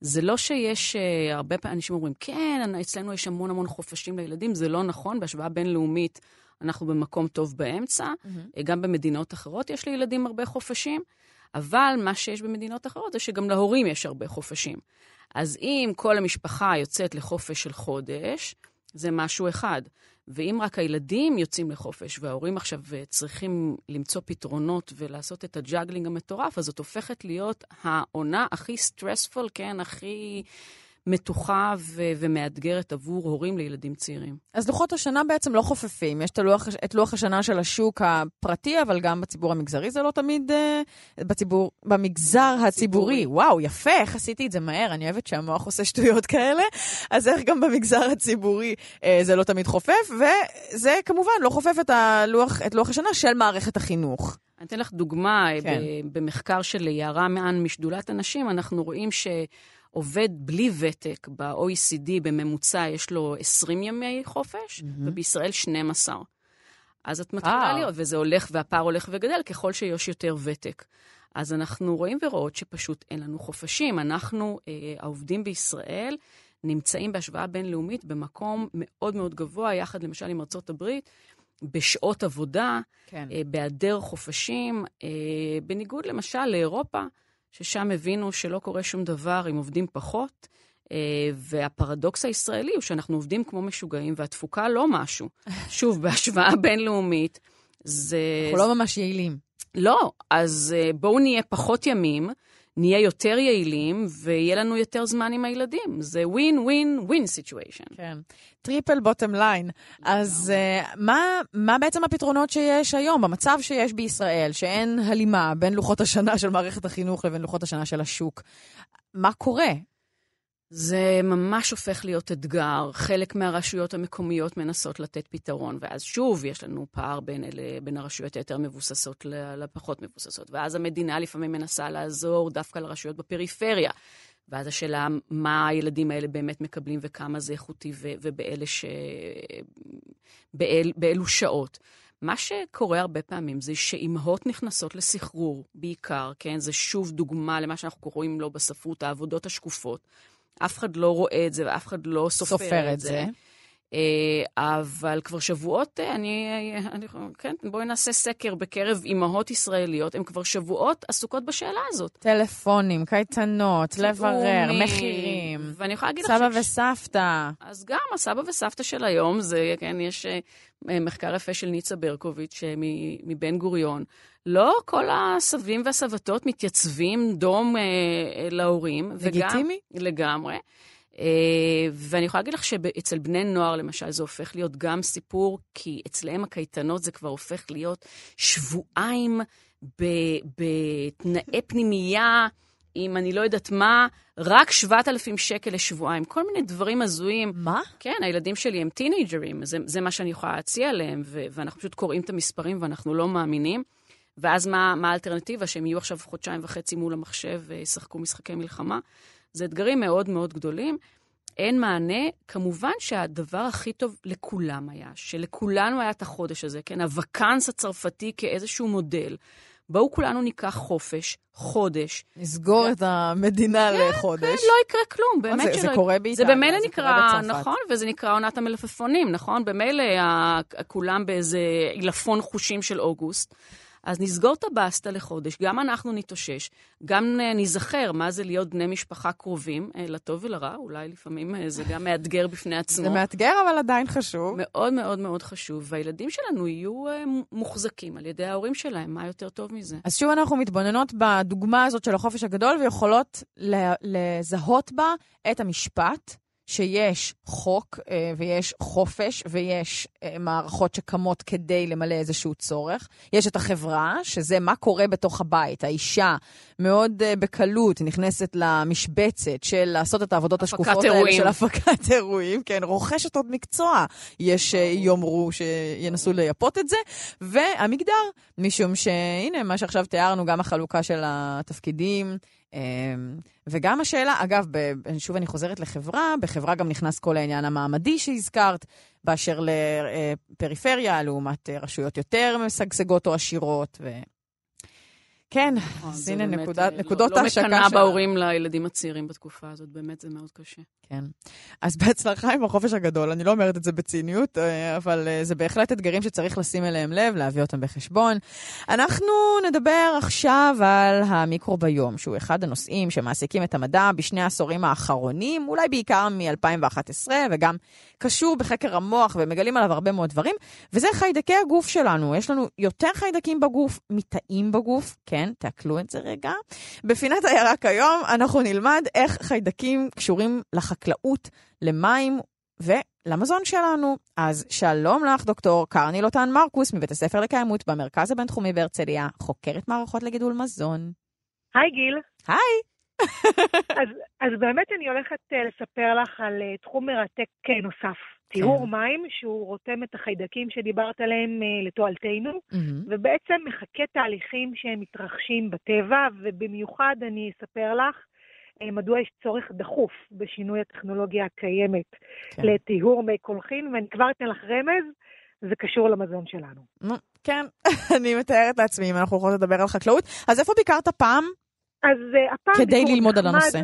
זה לא שיש, אה, הרבה פעמים אנשים אומרים, כן, אצלנו יש המון המון חופשים לילדים, זה לא נכון, בהשוואה בינלאומית אנחנו במקום טוב באמצע. אמ-המ. גם במדינות אחרות יש לילדים הרבה חופשים, אבל מה שיש במדינות אחרות זה שגם להורים יש הרבה חופשים. אז אם כל המשפחה יוצאת לחופש של חודש, זה משהו אחד. ואם רק הילדים יוצאים לחופש וההורים עכשיו אה, צריכים למצוא פתרונות ולעשות את ה juggling המטורף, אז זאת הופכת להיות העונה הכי stressful, כן, הכי מתוחה ו- ומאתגרת עבור הורים לילדים צעירים. אז לוחות השנה בעצם לא חופפים. יש את לוח, את לוח השנה של השוק הפרטי, אבל גם בציבור המגזרי זה לא תמיד... uh, בציבור, במגזר הציבורי. ציבורי. וואו, יפה, איך עשיתי את זה מהר? אני אוהבת שהמוח עושה שטויות כאלה. אז איך גם במגזר הציבורי uh, זה לא תמיד חופף, וזה כמובן לא חופף את, הלוח, את לוח השנה של מערכת החינוך. אני אתן לך דוגמה, כן. במחקר של יערה מען משדולת הנשים, אנחנו רואים ש... עובד בלי ותק ב-OECD בממוצע יש לו 20 ימי חופש, mm-hmm. ובישראל 12. אז את מתחילה להיות, וזה הולך, והפער הולך וגדל ככל שיש יותר ותק. אז אנחנו רואים ורואות שפשוט אין לנו חופשים. אנחנו, אה, העובדים בישראל, נמצאים בהשוואה בינלאומית במקום מאוד מאוד גבוה, יחד למשל עם ארצות הברית, בשעות עבודה, כן. אה, בהיעדר חופשים, אה, בניגוד למשל לאירופה. ששם הבינו שלא קורה שום דבר אם עובדים פחות, אה, והפרדוקס הישראלי הוא שאנחנו עובדים כמו משוגעים והתפוקה לא משהו. <laughs> שוב, בהשוואה בינלאומית, זה... אנחנו לא ממש יעילים. לא, אז אה, בואו נהיה פחות ימים. נהיה יותר יעילים ויהיה לנו יותר זמן עם הילדים. זה ווין ווין ווין סיטואשן. כן. triple bottom line. אז אה, מה, מה בעצם הפתרונות שיש היום, במצב שיש בישראל, שאין הלימה בין לוחות השנה של מערכת החינוך לבין לוחות השנה של השוק? מה קורה? זה ממש הופך להיות אתגר. חלק מהרשויות המקומיות מנסות לתת פתרון, ואז שוב יש לנו פער בין, אלה, בין הרשויות היותר מבוססות לפחות מבוססות. ואז המדינה לפעמים מנסה לעזור דווקא לרשויות בפריפריה. ואז השאלה, מה הילדים האלה באמת מקבלים וכמה זה איכותי ו- ובאלה ש... באל... שעות. מה שקורה הרבה פעמים זה שאימהות נכנסות לסחרור בעיקר, כן? זה שוב דוגמה למה שאנחנו קוראים לו בספרות, העבודות השקופות. אף אחד לא רואה את זה ואף אחד לא סופר, סופר את זה. זה. אה, אבל כבר שבועות, אה, אני, אני, כן, בואי נעשה סקר בקרב אימהות ישראליות, הן כבר שבועות עסוקות בשאלה הזאת. טלפונים, קייטנות, לברר, מחירים. ואני יכולה להגיד לך... סבא וסבתא. אז גם הסבא וסבתא של היום, זה, כן, יש אה, מחקר יפה של ניצה ברקוביץ' מבן גוריון. לא כל הסבים והסבתות מתייצבים דום אה, להורים. לגיטימי? וגם, לגמרי. אה, ואני יכולה להגיד לך שאצל בני נוער, למשל, זה הופך להיות גם סיפור, כי אצלם הקייטנות זה כבר הופך להיות שבועיים בתנאי פנימייה. עם אני לא יודעת מה, רק 7,000 שקל לשבועיים. כל מיני דברים הזויים. מה? כן, הילדים שלי הם טינג'רים, זה, זה מה שאני יכולה להציע להם, ו- ואנחנו פשוט קוראים את המספרים ואנחנו לא מאמינים. ואז מה, מה האלטרנטיבה? שהם יהיו עכשיו חודשיים וחצי מול המחשב וישחקו משחקי מלחמה? זה אתגרים מאוד מאוד גדולים. אין מענה. כמובן שהדבר הכי טוב לכולם היה, שלכולנו היה את החודש הזה, כן? הוואקנס הצרפתי כאיזשהו מודל. בואו כולנו ניקח חופש, חודש. נסגור ו... את המדינה כן, לחודש. כן, לא יקרה כלום, באמת זה, שלא... זה קורה באיטליה, זה במילא נקרא, נכון, וזה נקרא עונת המלפפונים, נכון? במילא כולם באיזה עילפון חושים של אוגוסט. אז נסגור את הבסטה לחודש, גם אנחנו נתאושש, גם אה, ניזכר מה זה להיות בני משפחה קרובים, אה, לטוב ולרע, אולי לפעמים אה, זה גם מאתגר בפני עצמו. זה מאתגר, אבל עדיין חשוב. מאוד מאוד מאוד חשוב, והילדים שלנו יהיו מוחזקים על ידי ההורים שלהם, מה יותר טוב מזה? אז שוב אנחנו מתבוננות בדוגמה הזאת של החופש הגדול, ויכולות לזהות בה את המשפט. שיש חוק אה, ויש חופש ויש אה, מערכות שקמות כדי למלא איזשהו צורך. יש את החברה, שזה מה קורה בתוך הבית. האישה מאוד אה, בקלות נכנסת למשבצת של לעשות את העבודות השקופות אירועים. האלה של הפקת אירועים. כן, רוכשת עוד מקצוע. יש יאמרו שינסו לייפות את זה. והמגדר, משום שהנה, מה שעכשיו תיארנו, גם החלוקה של התפקידים. אמ, וגם השאלה, אגב, שוב אני חוזרת לחברה, בחברה גם נכנס כל העניין המעמדי שהזכרת, באשר לפריפריה, לעומת אה, רשויות יותר משגשגות או עשירות. ו... כן, אז זה הנה נקודת- אה, נקודות לא, ההשקה לא מקנאה בהורים לילדים הצעירים בתקופה הזאת, באמת זה מאוד קשה. כן. אז בהצלחה עם החופש הגדול. אני לא אומרת את זה בציניות, אה, אבל אה, זה בהחלט אתגרים שצריך לשים אליהם לב, להביא אותם בחשבון. אנחנו נדבר עכשיו על המיקרוביום, שהוא אחד הנושאים שמעסיקים את המדע בשני העשורים האחרונים, אולי בעיקר מ-2011, וגם קשור בחקר המוח, ומגלים עליו הרבה מאוד דברים, וזה חיידקי הגוף שלנו. יש לנו יותר חיידקים בגוף מתאים בגוף, כן, תעכלו את זה רגע. בפינת הירק היום אנחנו נלמד איך חיידקים קשורים לחקלאות, למים ולמזון שלנו. אז שלום לך, דוקטור קרני לוטן מרקוס, מבית הספר לקיימות במרכז הבינתחומי בהרצליה, חוקרת מערכות לגידול מזון. היי גיל. היי! <laughs> אז, אז באמת אני הולכת uh, לספר לך על uh, תחום מרתק uh, נוסף. טיהור מים שהוא רותם את החיידקים שדיברת עליהם לתועלתנו, מהמם. ובעצם מחקה תהליכים שהם מתרחשים בטבע, ובמיוחד אני אספר לך מדוע יש צורך דחוף בשינוי הטכנולוגיה הקיימת כן. לטיהור מי קולחין, ואני כבר אתן לך רמז, זה קשור למזון שלנו. נו, כן, <laughs> אני מתארת לעצמי אם אנחנו יכולות לדבר על חקלאות. אז איפה ביקרת פעם? אז uh, הפעם כדי ללמוד על נחמד, הנושא.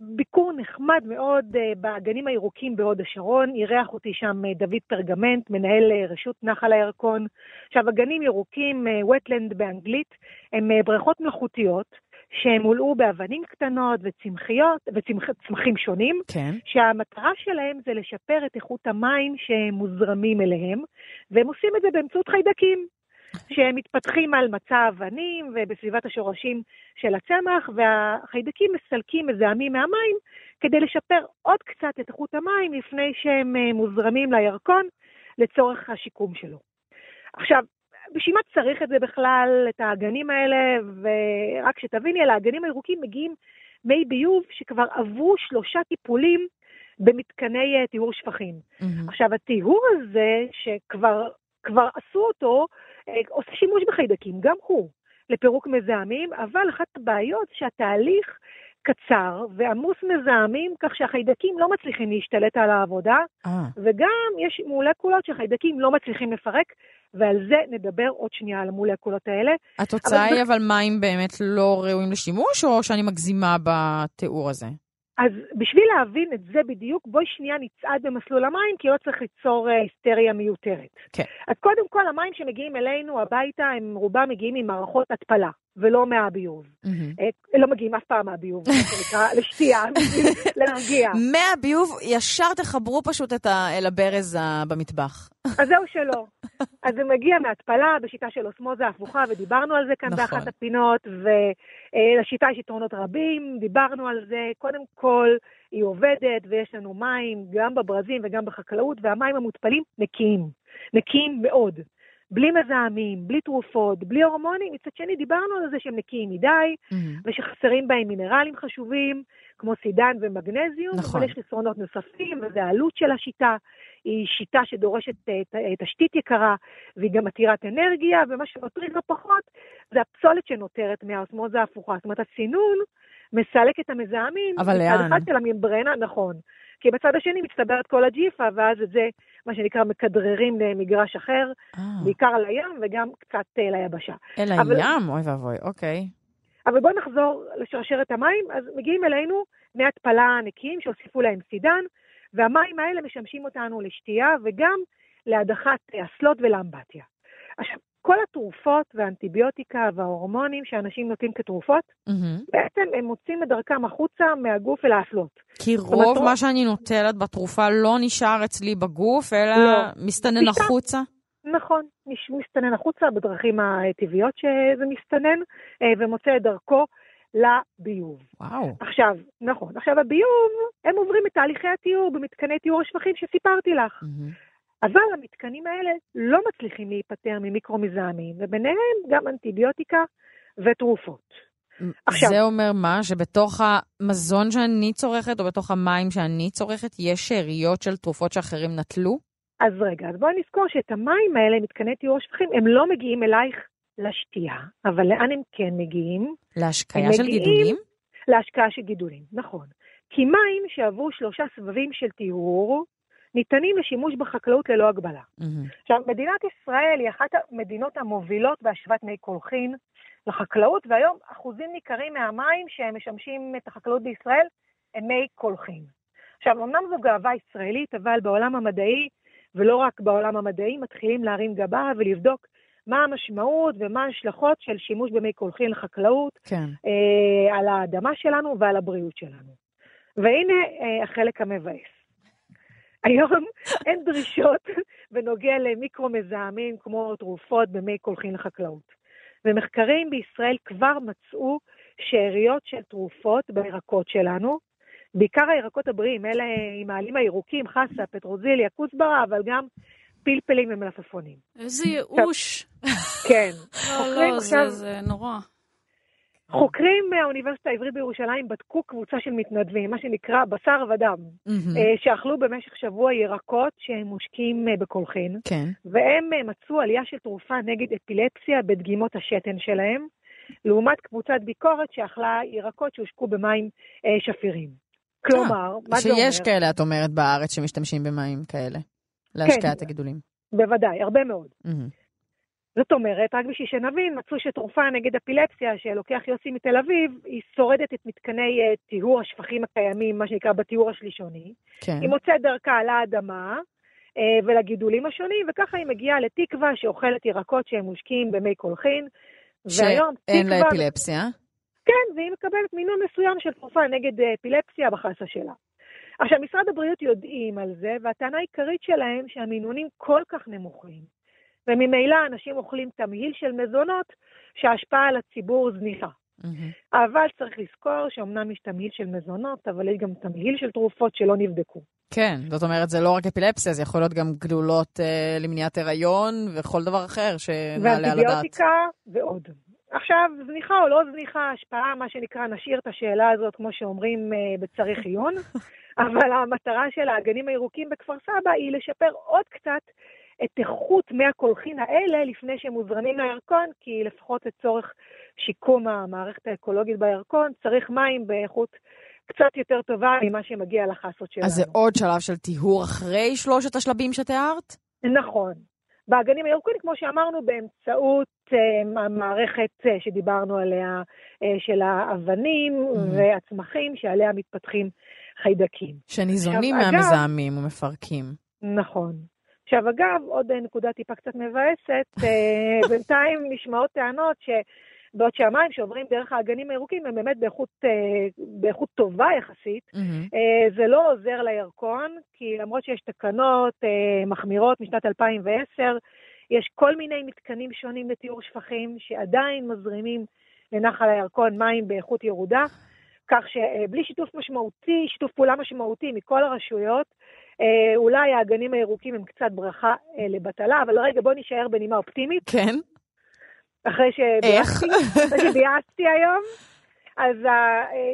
ביקור נחמד מאוד uh, בגנים הירוקים בהוד השרון. אירח אותי שם uh, דוד פרגמנט, מנהל uh, רשות נחל הירקון. עכשיו, הגנים ירוקים, uh, wetland באנגלית, הם uh, בריכות מלאכותיות שהם מולאו באבנים קטנות וצמחיות, וצמחים שונים. כן. שהמטרה שלהם זה לשפר את איכות המים שמוזרמים אליהם, והם עושים את זה באמצעות חיידקים, שהם מתפתחים על מצע האבנים ובסביבת השורשים של הצמח, והחיידקים מסלקים מזהמים מהמים כדי לשפר עוד קצת את איכות המים לפני שהם אה, מוזרמים לירקון לצורך השיקום שלו. עכשיו, בשביל מה צריך את זה בכלל, את האגנים האלה, ורק שתביני, על האגנים הירוקים מגיעים מי ביוב שכבר עברו שלושה טיפולים במתקני אה, טיהור שפכים. מהמם. עכשיו, הטיהור הזה, שכבר כבר עשו אותו, אה, עושה שימוש בחיידקים, גם הוא, לפירוק מזהמים, אבל אחת הבעיות שהתהליך קצר ועמוס מזהמים, כך שהחיידקים לא מצליחים להשתלט על העבודה, אה, וגם יש מולקולות שחיידקים לא מצליחים לפרק, ועל זה נדבר עוד שנייה, על המולקולות האלה. התוצאה אבל היא אבל מים באמת לא ראויים לשימוש, או שאני מגזימה בתיאור הזה? אז בשביל להבין את זה בדיוק, בואי שנייה נצעד במסלול המים, כי לא צריך ליצור אה, היסטריה מיותרת. כן. אז קודם כל, המים שמגיעים אלינו הביתה, הם רובם מגיעים ממערכות התפלה, ולא מהביוב. אה, לא מגיעים אף פעם מהביוב, מה שנקרא, <laughs> לשתייה, <laughs> להרגיע. מהביוב ישר תחברו פשוט. אל הברז במטבח. <laughs> אז זהו שלא. אז זה מגיע מהתפלה בשיטה של אוסמוזה הפוכה, ודיברנו על זה כאן נכון. באחת הפינות, ולשיטה יש יתרונות רבים, דיברנו על זה. קודם כל, היא עובדת, ויש לנו מים גם בברזים וגם בחקלאות, והמים המותפלים נקיים. נקיים מאוד. בלי מזהמים, בלי תרופות, בלי הורמונים. מצד שני, דיברנו על זה שהם נקיים מדי, מהמם. ושחסרים בהם מינרלים חשובים, כמו סידן ומגנזיום, נכון. אבל יש חסרונות נוספים, וזה העלות של השיטה. היא שיטה שדורשת אה, אה, תשתית יקרה, והיא גם עתירת אנרגיה, ומה שמטריד לא פחות זה הפסולת שנותרת מהאוסמוזה ההפוכה. זאת אומרת, הסינון מסלק את המזהמים. אבל מצד לאן? אחד של הממברנה, נכון. כי בצד השני מצטברת כל הג'יפה, ואז את זה, מה שנקרא, מכדררים למגרש אחר, אה, בעיקר לים וגם קצת אה, ליבשה. אל אבל- הים? אוי ואבוי, אוקיי. אבל בואי נחזור לשרשרת המים. אז מגיעים אלינו מי התפלה נקיים שהוסיפו להם סידן, והמים האלה משמשים אותנו לשתייה וגם להדחת אה, אסלות ולאמבטיה. עכשיו, כל התרופות והאנטיביוטיקה וההורמונים שאנשים נוטים כתרופות, מהמם. בעצם הם מוצאים את דרכם החוצה מהגוף אל האסלות. כי אומרת, רוב רוב- מה שאני נוטלת בתרופה לא נשאר אצלי בגוף, אלא לא. מסתנן נשאר. החוצה. נכון, מסתנן החוצה בדרכים הטבעיות שזה מסתנן, אה, ומוצא את דרכו לביוב. וואו. עכשיו, נכון, עכשיו הביוב, הם עוברים את תהליכי הטיהור במתקני טיהור השפכים שסיפרתי לך. מהמם. אבל המתקנים האלה לא מצליחים להיפטר ממיקרו-מזהמים, וביניהם גם אנטיביוטיקה ותרופות. עכשיו- זה אומר מה? שבתוך המזון שאני צורכת, או בתוך המים שאני צורכת, יש שאריות של תרופות שאחרים נטלו? אז רגע, אז בואי נזכור שאת המים האלה, מתקני טיהור השפכים, הם לא מגיעים אלייך לשתייה, אבל לאן הם כן מגיעים? להשקיה של מגיעים- גידולים? להשקעה של גידולים, נכון. כי מים שעברו שלושה סבבים של טיהור, ניתנים לשימוש בחקלאות ללא הגבלה. מהמם. עכשיו, מדינת ישראל היא אחת המדינות המובילות בהשבת מי קולחין, לחקלאות, והיום אחוזים ניכרים מהמים שמשמשים את החקלאות בישראל הם מי קולחין. עכשיו, אמנם זו גאווה ישראלית, אבל בעולם המדעי, ולא רק בעולם המדעי, מתחילים להרים גבה ולבדוק מה המשמעות ומה ההשלכות של שימוש במי קולחין לחקלאות, כן. אה, על האדמה שלנו ועל הבריאות שלנו. והנה אה, החלק המבאס. היום אין דרישות בנוגע למיקרו-מזהמים כמו תרופות במי קולחין לחקלאות. ומחקרים בישראל כבר מצאו שאריות של תרופות בירקות שלנו, בעיקר הירקות הבריאים, אלה עם העלים הירוקים, חסה, פטרוזיליה, כוסברה, אבל גם פלפלים ומלפפונים. איזה ייאוש. כן. לא, לא, זה נורא. חוקרים מהאוניברסיטה העברית בירושלים בדקו קבוצה של מתנדבים, מה שנקרא בשר ודם, אה, שאכלו במשך שבוע ירקות שהם מושקים אה, בקולחין, כן. והם אה, מצאו עלייה של תרופה נגד אפילפסיה בדגימות השתן שלהם, לעומת קבוצת ביקורת שאכלה ירקות שהושקו במים שפירים. כלומר, מה זה אומר? שיש כאלה, את אומרת, בארץ שמשתמשים במים כאלה, להשקיית כן. הגידולים. בוודאי, הרבה מאוד. מהמם. זאת אומרת, רק בשביל שנבין, מצאו שתרופה נגד אפילפסיה שלוקח יוסי מתל אביב, היא שורדת את מתקני אה, טיהור השפכים הקיימים, מה שנקרא בטיהור השלישוני. כן. היא מוצאת דרכה לאדמה אה, ולגידולים השונים, וככה היא מגיעה לתקווה שאוכלת ירקות שהם מושקים במי קולחין. והיום שאין לה תקווה- אפילפסיה. כן, והיא מקבלת מינון מסוים של תרופה נגד אה, אפילפסיה בחסה שלה. עכשיו, משרד הבריאות יודעים על זה, והטענה העיקרית שלהם שהמינונים כל כך נמוכים, וממילא אנשים אוכלים תמהיל של מזונות שההשפעה על הציבור זניחה. מהמם. אבל צריך לזכור שאומנם יש תמהיל של מזונות, אבל יש גם תמהיל של תרופות שלא נבדקו. כן, זאת אומרת, זה לא רק אפילפסיה, זה יכול להיות גם גלולות אה, למניעת הריון וכל דבר אחר שנעלה על הדעת. ואנטיביוטיקה ועוד. עכשיו, זניחה או לא זניחה, השפעה, מה שנקרא, נשאיר את השאלה הזאת, כמו שאומרים, אה, בצריך עיון, <laughs> אבל המטרה של האגנים הירוקים בכפר סבא היא לשפר עוד קצת את איכות מי הקולחין האלה לפני שהם מוזרמים לירקון, כי לפחות לצורך שיקום המערכת האקולוגית בירקון, צריך מים באיכות קצת יותר טובה ממה שמגיע לחסות שלנו. אז זה עוד שלב של טיהור אחרי שלושת השלבים שתיארת? נכון. באגנים הירוקים, כמו שאמרנו, באמצעות אה, המערכת אה, שדיברנו עליה, אה, של האבנים Mhm. והצמחים שעליה מתפתחים חיידקים. שניזונים עכשיו, אגב- מהמזהמים ומפרקים. נכון. עכשיו, אגב, עוד נקודה טיפה קצת מבאסת, אה, <laughs> בינתיים נשמעות טענות שבעוד שהמים שעוברים דרך האגנים הירוקים הם באמת באיכות, אה, באיכות טובה יחסית. אה, זה לא עוזר לירקון, כי למרות שיש תקנות מחמירות משנת 2010, יש כל מיני מתקנים שונים לטיהור שפכים שעדיין מזרימים לנחל הירקון מים באיכות ירודה, כך שבלי שיתוף משמעותי, שיתוף פעולה משמעותי מכל הרשויות, אה, אולי האגנים הירוקים הם קצת ברכה אה, לבטלה, אבל רגע, בוא נישאר בנימה אופטימית. כן? אחרי? שביאסתי, היום. אז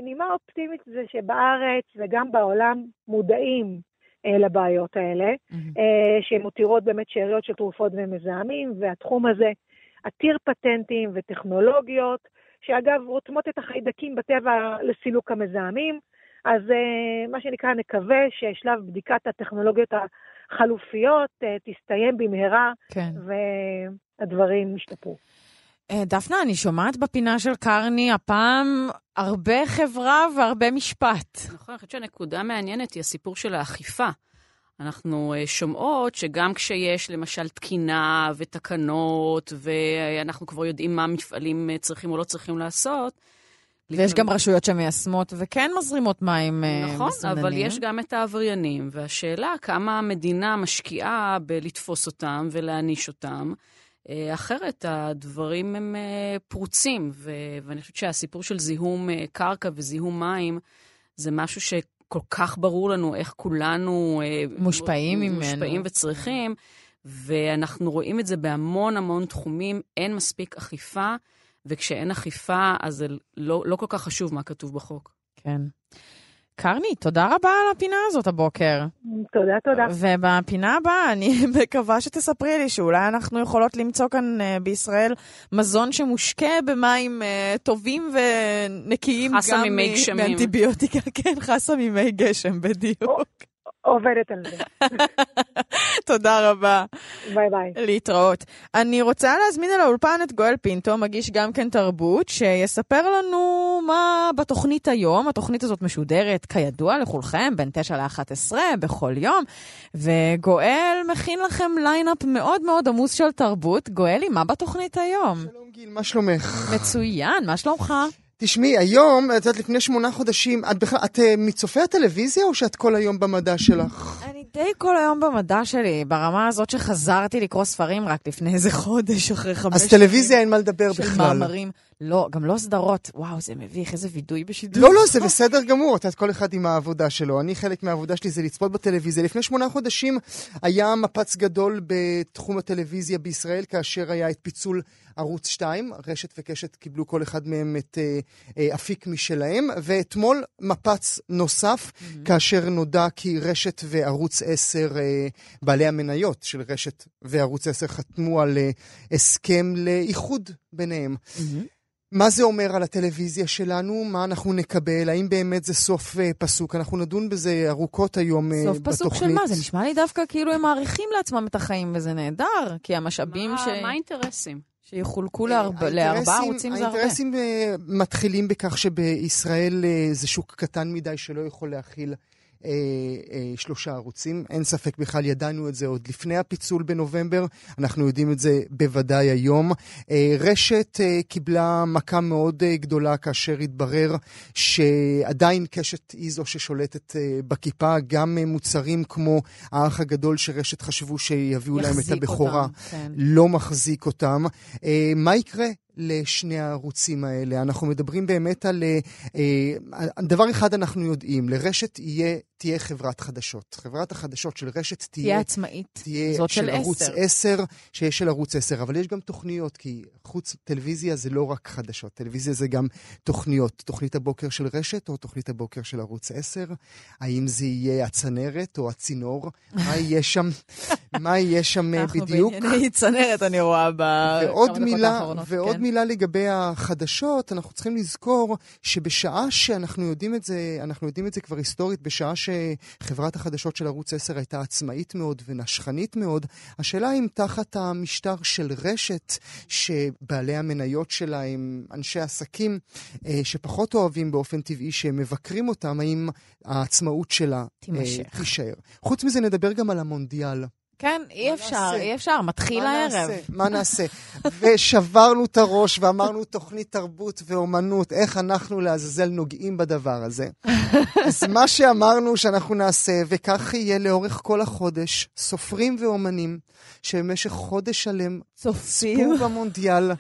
הנימה האופטימית זה שבארץ וגם בעולם מודעים אה, לבעיות האלה. אה, שמותירות באמת שאריות של תרופות ומזהמים, והתחום הזה עתיר פטנטים וטכנולוגיות, שאגב רותמות את החיידקים בטבע לסילוק המזהמים. אז אה, מה שנקרא, נקווה ששלב בדיקת הטכנולוגיות החלופיות אה, תסתיים במהרה, כן. והדברים ישתפרו. אה, דפנה, אני שומעת בפינה של קרני הפעם הרבה חברה והרבה משפט. נכון, אני חושבת שהנקודה המעניינת היא הסיפור של האכיפה. אנחנו שומעות שגם כשיש למשל תקינה ותקנות, ואנחנו כבר יודעים מה מפעלים צריכים או לא צריכים לעשות, ויש גם רשויות שמיישמות וכן מזרימות מים אה, נכון, מסוננים. אבל יש גם את העבריינים, והשאלה כמה המדינה משקיעה בלתפוס אותם ולהעניש אותם. אה, אחרת הדברים הם אה, פרוצים, ו- ואני חושבת שהסיפור של זיהום קרקע וזיהום מים זה משהו שכל כך ברור לנו איך כולנו מושפעים ממנו. מושפעים וצריכים, ואנחנו רואים את זה בהמון המון תחומים, אין מספיק אכיפה, וכשאין אכיפה אז זה לא, לא כל כך חשוב מה כתוב בחוק. כן. קרני, תודה רבה על הפינה הזאת הבוקר. תודה, תודה. ובפינה הבאה אני <laughs> מקווה שתספרי לי שאולי אנחנו יכולות למצוא כאן אה, בישראל מזון שמושקה במים אה, טובים ונקיים חסה גם ממי מ- גשמים. מאנטיביוטיקה. <laughs> כן, חסה ממי גשם, בדיוק. עובדת על זה. <laughs> תודה רבה. ביי ביי. להתראות. אני רוצה להזמין אל האולפן את גואל פינטו, מגיש גם כן תרבות, שיספר לנו מה בתוכנית היום. התוכנית הזאת משודרת, כידוע לכולכם, בין 9 ל-11 בכל יום, וגואל מכין לכם lineup מאוד מאוד עמוס של תרבות. גואלי, מה בתוכנית היום? שלום גיל, מה שלומך? מצוין, מה שלומך? תשמעי, היום, את יודעת, לפני שמונה חודשים, את בכלל, את אה, מצופי הטלוויזיה או שאת כל היום במדע שלך? אני די כל היום במדע שלי, ברמה הזאת שחזרתי לקרוא ספרים רק לפני איזה חודש, אחרי חמש אז טלוויזיה אין מה לדבר של בכלל. מאמרים. לא, גם לא סדרות. וואו, זה מביך, איזה וידוי בשידור. לא, לא, זה בסדר גמור, את יודעת, כל אחד עם העבודה שלו. אני, חלק מהעבודה שלי זה לצפות בטלוויזיה. לפני שמונה חודשים היה מפץ גדול בתחום הטלוויזיה בישראל, כאשר היה את פיצול ערוץ 2, רשת וקשת קיבלו כל אחד מהם את אה, אה, אפיק משלהם, ואתמול מפץ נוסף, mm-hmm. כאשר נודע כי רשת וערוץ 10, אה, בעלי המניות של רשת וערוץ 10 חתמו על אה, הסכם לאיחוד ביניהם. Mm-hmm. מה זה אומר על הטלוויזיה שלנו? מה אנחנו נקבל? האם באמת זה סוף uh, פסוק? אנחנו נדון בזה ארוכות היום uh, סוף בתוכנית. פסוק של מה? זה נשמע לי דווקא כאילו הם מעריכים לעצמם את החיים, וזה נהדר, כי המשאבים מה, ש... מה האינטרסים? שיחולקו לארבע, לארבעה ערוצים זה הרבה. האינטרסים uh, מתחילים בכך שבישראל uh, זה שוק קטן מדי שלא יכול להכיל אה, אה, שלושה ערוצים. אין ספק בכלל, ידענו את זה עוד לפני הפיצול בנובמבר, אנחנו יודעים את זה בוודאי היום. אה, רשת אה, קיבלה מכה מאוד אה, גדולה כאשר התברר שעדיין קשת היא זו ששולטת אה, בכיפה, גם אה, מוצרים כמו האח הגדול שרשת חשבו שיביאו להם את הבכורה, אותם, כן. לא מחזיק אותם. אה, מה יקרה? לשני הערוצים האלה. אנחנו מדברים באמת על... אה, דבר אחד אנחנו יודעים, לרשת יהיה, תהיה חברת חדשות. חברת החדשות של רשת תהיה... תהיה עצמאית. תהיה זאת של של ערוץ עשר. 10, שיש של ערוץ 10, אבל יש גם תוכניות, כי חוץ טלוויזיה זה לא רק חדשות, טלוויזיה זה גם תוכניות. תוכנית הבוקר של רשת או תוכנית הבוקר של ערוץ 10? האם זה יהיה הצנרת או הצינור? מה יהיה שם? <laughs> מה יהיה שם אה, בדיוק? אנחנו בענייני צנרת, אני רואה, בכמה דקות מילה, האחרונות. ועוד כן. מילה לגבי החדשות, אנחנו צריכים לזכור שבשעה שאנחנו יודעים את זה, אנחנו יודעים את זה כבר היסטורית, בשעה שחברת החדשות של ערוץ 10 הייתה עצמאית מאוד ונשכנית מאוד, השאלה אם תחת המשטר של רשת, שבעלי המניות שלה הם אנשי עסקים אה, שפחות אוהבים באופן טבעי שהם מבקרים אותם, האם העצמאות שלה אה, תימשך. תישאר. חוץ מזה נדבר גם על המונדיאל. כן, אי אפשר, נעשה? אי אפשר, מתחיל מה הערב. נעשה? <laughs> מה נעשה? ושברנו את הראש ואמרנו תוכנית תרבות ואומנות, איך אנחנו לעזאזל נוגעים בדבר הזה. אז מה שאמרנו שאנחנו נעשה, וכך יהיה לאורך כל החודש, סופרים ואומנים, שבמשך חודש שלם צופים במונדיאל,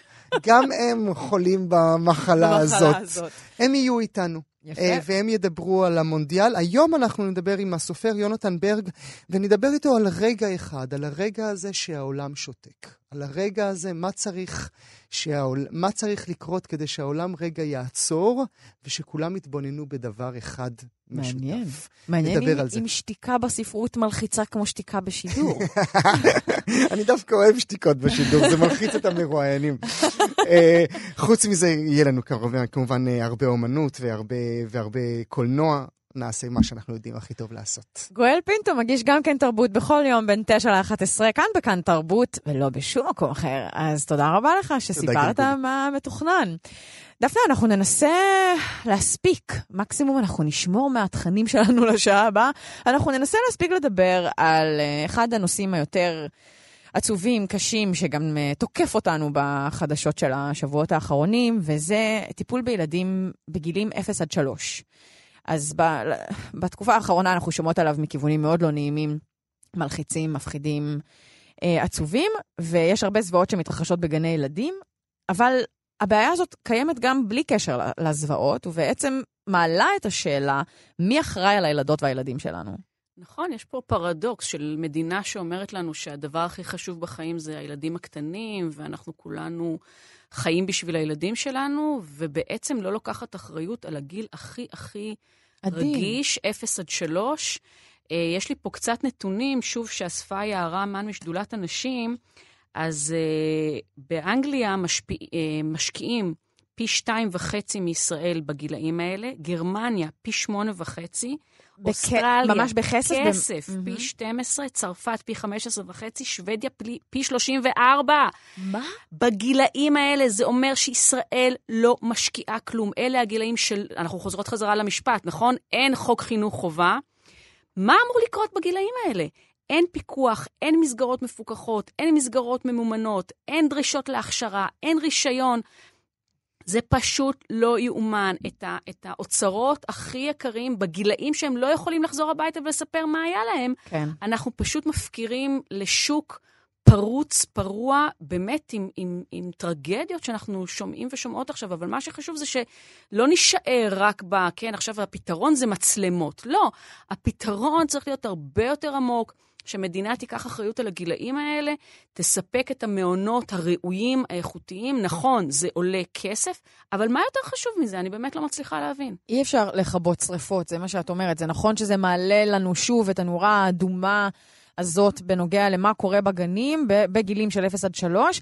גם הם חולים במחלה הזאת. הזאת. הם יהיו איתנו. יפה. אה, והם ידברו על המונדיאל. היום אנחנו נדבר עם הסופר יונתן ברג, ונדבר איתו על רגע אחד, על הרגע הזה שהעולם שותק. על הרגע הזה, מה צריך, שהעול... מה צריך לקרות כדי שהעולם רגע יעצור, ושכולם יתבוננו בדבר אחד מעניין. משותף. מעניין נדבר אם- על זה. אם שתיקה בספרות מלחיצה כמו שתיקה בשידור. <laughs> אני דווקא אוהב שתיקות בשידור, זה מלחיץ את המרואיינים. אה, חוץ מזה, יהיה לנו כמובן, כמובן אה, הרבה אומנות והרבה, והרבה קולנוע. נעשה מה שאנחנו יודעים הכי טוב לעשות. גואל פינטו מגיש גם כן תרבות בכל יום בין 9 ל-11, כאן בכאן תרבות, ולא בשום מקום אחר. אז תודה רבה לך שסיפרת. מה מתוכנן. דפנה, אנחנו ננסה להספיק, מקסימום אנחנו נשמור מהתכנים שלנו לשעה הבאה, אנחנו ננסה להספיק לדבר על אה, אחד הנושאים היותר עצובים, קשים, שגם אה, תוקף אותנו בחדשות של השבועות האחרונים, וזה טיפול בילדים בגילים 0 עד 3. אז ב, בתקופה האחרונה אנחנו שומעות עליו מכיוונים מאוד לא נעימים, מלחיצים, מפחידים, אה, עצובים, ויש הרבה זוועות שמתרחשות בגני ילדים, אבל הבעיה הזאת קיימת גם בלי קשר לזוועות, ובעצם מעלה את השאלה מי אחראי על הילדות והילדים שלנו. נכון, יש פה פרדוקס של מדינה שאומרת לנו שהדבר הכי חשוב בחיים זה הילדים הקטנים, ואנחנו כולנו חיים בשביל הילדים שלנו, ובעצם לא לוקחת אחריות על הגיל הכי הכי עדין. רגיש, 0 עד 3. יש לי פה קצת נתונים, שוב, שאספה יערה מן משדולת הנשים, אז uh, באנגליה משפיע, uh, משקיעים פי שתיים וחצי מישראל בגילאים האלה, גרמניה פי שמונה וחצי, אוסטרליה. ממש בכסף? כסף, ב... פי 12, צרפת פי 15 וחצי, שוודיה פי, פי 34. מה? בגילאים האלה זה אומר שישראל לא משקיעה כלום. אלה הגילאים של, אנחנו חוזרות חזרה למשפט, נכון? אין חוק חינוך חובה. מה אמור לקרות בגילאים האלה? אין פיקוח, אין מסגרות מפוקחות, אין מסגרות ממומנות, אין דרישות להכשרה, אין רישיון. זה פשוט לא יאומן. את, ה, את האוצרות הכי יקרים בגילאים שהם לא יכולים לחזור הביתה ולספר מה היה להם, כן. אנחנו פשוט מפקירים לשוק פרוץ, פרוע, באמת עם, עם, עם טרגדיות שאנחנו שומעים ושומעות עכשיו, אבל מה שחשוב זה שלא נישאר רק ב... כן, עכשיו הפתרון זה מצלמות. לא, הפתרון צריך להיות הרבה יותר עמוק. שמדינה תיקח אחריות על הגילאים האלה, תספק את המעונות הראויים, האיכותיים. נכון, זה עולה כסף, אבל מה יותר חשוב מזה? אני באמת לא מצליחה להבין. אי אפשר לכבות שריפות, זה מה שאת אומרת. זה נכון שזה מעלה לנו שוב את הנורה האדומה הזאת בנוגע למה קורה בגנים בגילים של 0 עד 3,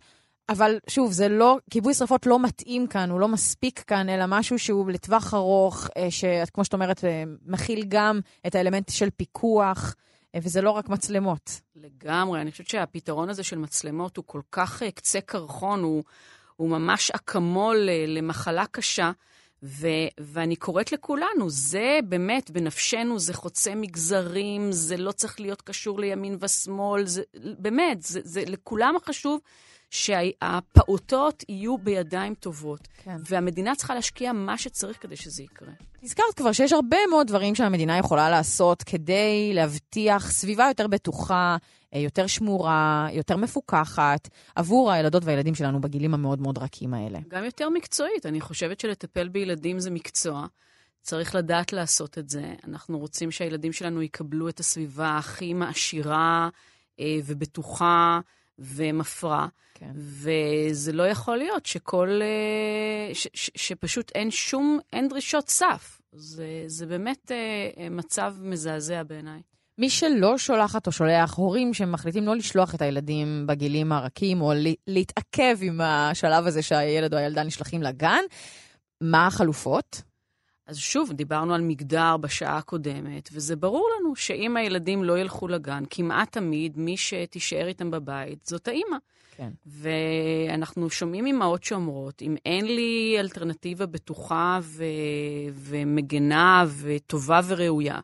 אבל שוב, זה לא, כיבוי שרפות לא מתאים כאן, הוא לא מספיק כאן, אלא משהו שהוא לטווח ארוך, אה, שכמו שאת אומרת, אה, מכיל גם את האלמנט של פיקוח. אה, וזה לא רק מצלמות. לגמרי, אני חושבת שהפתרון הזה של מצלמות הוא כל כך קצה קרחון, הוא, הוא ממש אקמול למחלה קשה. ו- ואני קוראת לכולנו, זה באמת בנפשנו, זה חוצה מגזרים, זה לא צריך להיות קשור לימין ושמאל, זה באמת, זה, זה לכולם חשוב שהפעוטות יהיו בידיים טובות. כן. והמדינה צריכה להשקיע מה שצריך כדי שזה יקרה. הזכרת כבר שיש הרבה מאוד דברים שהמדינה יכולה לעשות כדי להבטיח סביבה יותר בטוחה, אה, יותר שמורה, יותר מפוקחת, עבור הילדות והילדים שלנו בגילים המאוד מאוד רכים האלה. גם יותר מקצועית. אני חושבת שלטפל בילדים זה מקצוע. צריך לדעת לעשות את זה. אנחנו רוצים שהילדים שלנו יקבלו את הסביבה הכי מעשירה אה, ובטוחה ומפרה. כן. וזה לא יכול להיות שכל... אה, ש, ש, שפשוט אין שום, אין דרישות סף. זה, זה באמת אה, מצב מזעזע בעיניי. מי שלא שולחת או שולח, הורים שמחליטים לא לשלוח את הילדים בגילים הרכים, או להתעכב עם השלב הזה שהילד או הילדה נשלחים לגן, מה החלופות? אז שוב, דיברנו על מגדר בשעה הקודמת, וזה ברור לנו שאם הילדים לא ילכו לגן, כמעט תמיד מי שתישאר איתם בבית זאת האימא. כן. ואנחנו שומעים אימהות שאומרות, אם אין לי אלטרנטיבה בטוחה ו... ומגנה וטובה וראויה,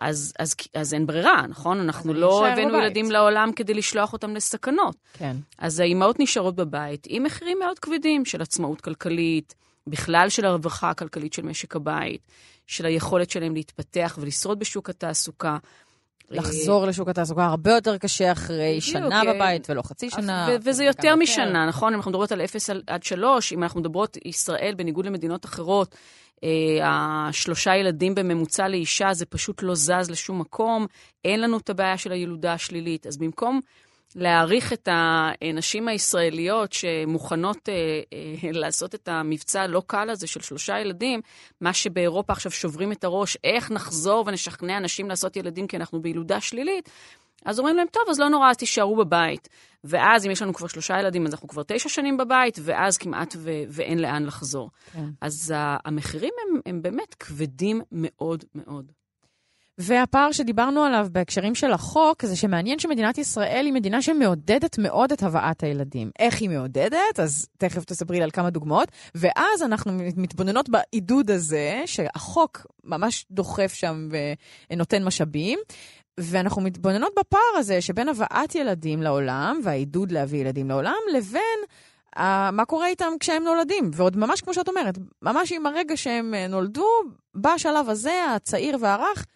אז, אז, אז אין ברירה, נכון? אנחנו לא הבאנו בבית. ילדים לעולם כדי לשלוח אותם לסכנות. כן. אז האימהות נשארות בבית עם מחירים מאוד כבדים של עצמאות כלכלית, בכלל של הרווחה הכלכלית של משק הבית, של היכולת שלהם להתפתח ולשרוד בשוק התעסוקה. לחזור לשוק התעסוקה הרבה יותר קשה אחרי שנה כן. בבית ולא חצי שנה. וזה יותר משנה, נכון? אם אנחנו מדברות על 0 עד 3, אם אנחנו מדברות, ישראל, בניגוד למדינות אחרות, אה, השלושה ילדים בממוצע לאישה, זה פשוט לא זז לשום מקום. אין לנו את הבעיה של הילודה השלילית. אז במקום להעריך את הנשים הישראליות שמוכנות אה, אה, לעשות את המבצע הלא קל הזה של שלושה ילדים, מה שבאירופה עכשיו שוברים את הראש, איך נחזור ונשכנע נשים לעשות ילדים כי אנחנו בילודה שלילית, אז אומרים להם, טוב, אז לא נורא, אז תישארו בבית. ואז אם יש לנו כבר שלושה ילדים, אז אנחנו כבר תשע שנים בבית, ואז כמעט ו- ואין לאן לחזור. כן. אז המחירים הם, הם באמת כבדים מאוד מאוד. והפער שדיברנו עליו בהקשרים של החוק, זה שמעניין שמדינת ישראל היא מדינה שמעודדת מאוד את הבאת הילדים. איך היא מעודדת? אז תכף תספרי לי על כמה דוגמאות. ואז אנחנו מתבוננות בעידוד הזה, שהחוק ממש דוחף שם ונותן משאבים. ואנחנו מתבוננות בפער הזה שבין הבאת ילדים לעולם והעידוד להביא ילדים לעולם, לבין uh, מה קורה איתם כשהם נולדים. ועוד ממש כמו שאת אומרת, ממש עם הרגע שהם uh, נולדו, בשלב הזה, הצעיר והרך,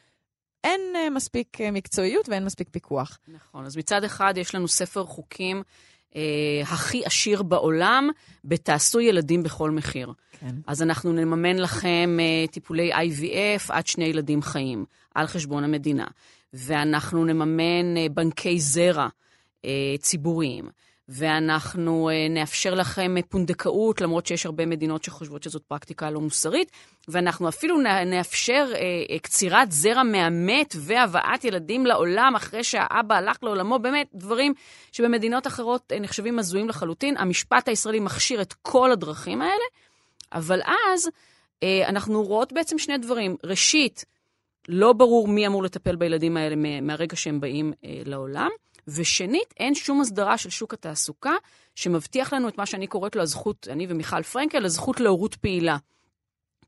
אין uh, מספיק uh, מקצועיות ואין מספיק פיקוח. נכון, אז מצד אחד יש לנו ספר חוקים uh, הכי עשיר בעולם, בתעשו ילדים בכל מחיר. כן. אז אנחנו נממן לכם uh, טיפולי IVF עד שני ילדים חיים, על חשבון המדינה. ואנחנו נממן אה, בנקי זרע אה, ציבוריים, ואנחנו אה, נאפשר לכם פונדקאות, למרות שיש הרבה מדינות שחושבות שזאת פרקטיקה לא מוסרית, ואנחנו אפילו נאפשר קצירת זרע מהמת והבאת ילדים לעולם אחרי שהאבא הלך לעולמו, באמת דברים שבמדינות אחרות נחשבים הזויים לחלוטין. המשפט הישראלי מכשיר את כל הדרכים האלה, אבל אז אנחנו רואות בעצם שני דברים. ראשית, לא ברור מי אמור לטפל בילדים האלה מהרגע שהם באים אה, לעולם. ושנית, אין שום הסדרה של שוק התעסוקה שמבטיח לנו את מה שאני קוראת לו הזכות, אני ומיכל פרנקל, הזכות להורות פעילה.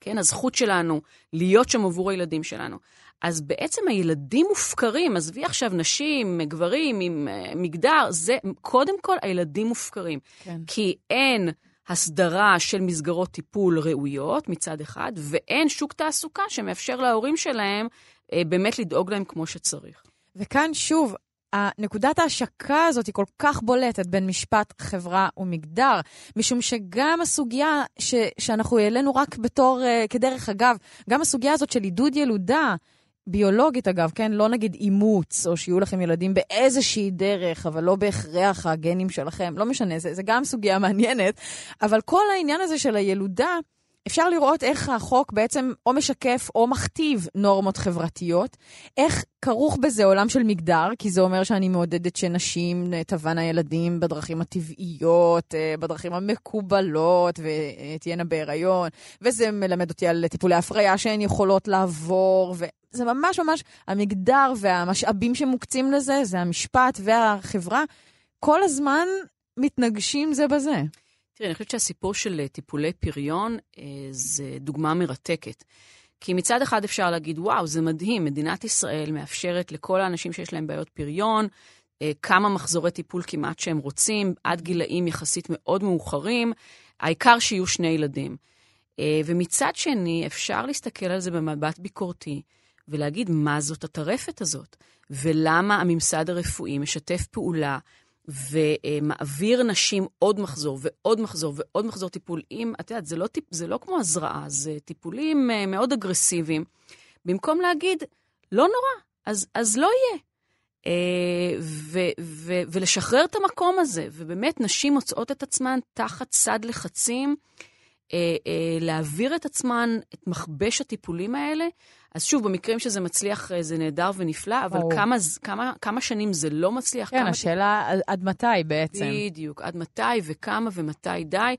כן, הזכות שלנו להיות שם עבור הילדים שלנו. אז בעצם הילדים מופקרים, עזבי עכשיו נשים, גברים, עם uh, מגדר, זה קודם כל הילדים מופקרים. כן. כי אין הסדרה של מסגרות טיפול ראויות מצד אחד, ואין שוק תעסוקה שמאפשר להורים שלהם uh, באמת לדאוג להם כמו שצריך. וכאן שוב, נקודת ההשקה הזאת היא כל כך בולטת בין משפט, חברה ומגדר, משום שגם הסוגיה ש, שאנחנו העלינו רק בתור, uh, כדרך אגב, גם הסוגיה הזאת של עידוד ילודה, ביולוגית אגב, כן? לא נגיד אימוץ, או שיהיו לכם ילדים באיזושהי דרך, אבל לא בהכרח הגנים שלכם, לא משנה, זה, זה גם סוגיה מעניינת, אבל כל העניין הזה של הילודה, אפשר לראות איך החוק בעצם או משקף או מכתיב נורמות חברתיות, איך כרוך בזה עולם של מגדר, כי זה אומר שאני מעודדת שנשים תבענה ילדים בדרכים הטבעיות, אה, בדרכים המקובלות, ותהיינה בהיריון, וזה מלמד אותי על טיפולי הפריה שהן יכולות לעבור, וזה ממש ממש המגדר והמשאבים שמוקצים לזה, זה המשפט והחברה, כל הזמן מתנגשים זה בזה. תראי, אני חושבת שהסיפור של אה, טיפולי פריון אה, זה דוגמה מרתקת. כי מצד אחד אפשר להגיד, וואו, זה מדהים, מדינת ישראל מאפשרת לכל האנשים שיש להם בעיות פריון, אה, כמה מחזורי טיפול כמעט שהם רוצים, עד גילאים יחסית מאוד מאוחרים, העיקר שיהיו שני ילדים. ומצד שני, אפשר להסתכל על זה במבט ביקורתי, ולהגיד, מה זאת הטרפת הזאת? ולמה הממסד הרפואי משתף פעולה ומעביר נשים עוד מחזור ועוד מחזור ועוד מחזור טיפול. אם, את יודעת, זה לא, טיפ, זה לא כמו הזרעה, זה טיפולים אה, מאוד אגרסיביים. במקום להגיד, לא נורא, אז, אז לא יהיה. אה, ו, ו, ולשחרר את המקום הזה, ובאמת נשים מוצאות את עצמן תחת סד לחצים, אה, להעביר את עצמן, את מכבש הטיפולים האלה, אז שוב, במקרים שזה מצליח אה, זה נהדר ונפלא, אבל כמה, כמה, כמה שנים זה לא מצליח? כן, השאלה ת... עד מתי בעצם. בדיוק, עד מתי וכמה ומתי די.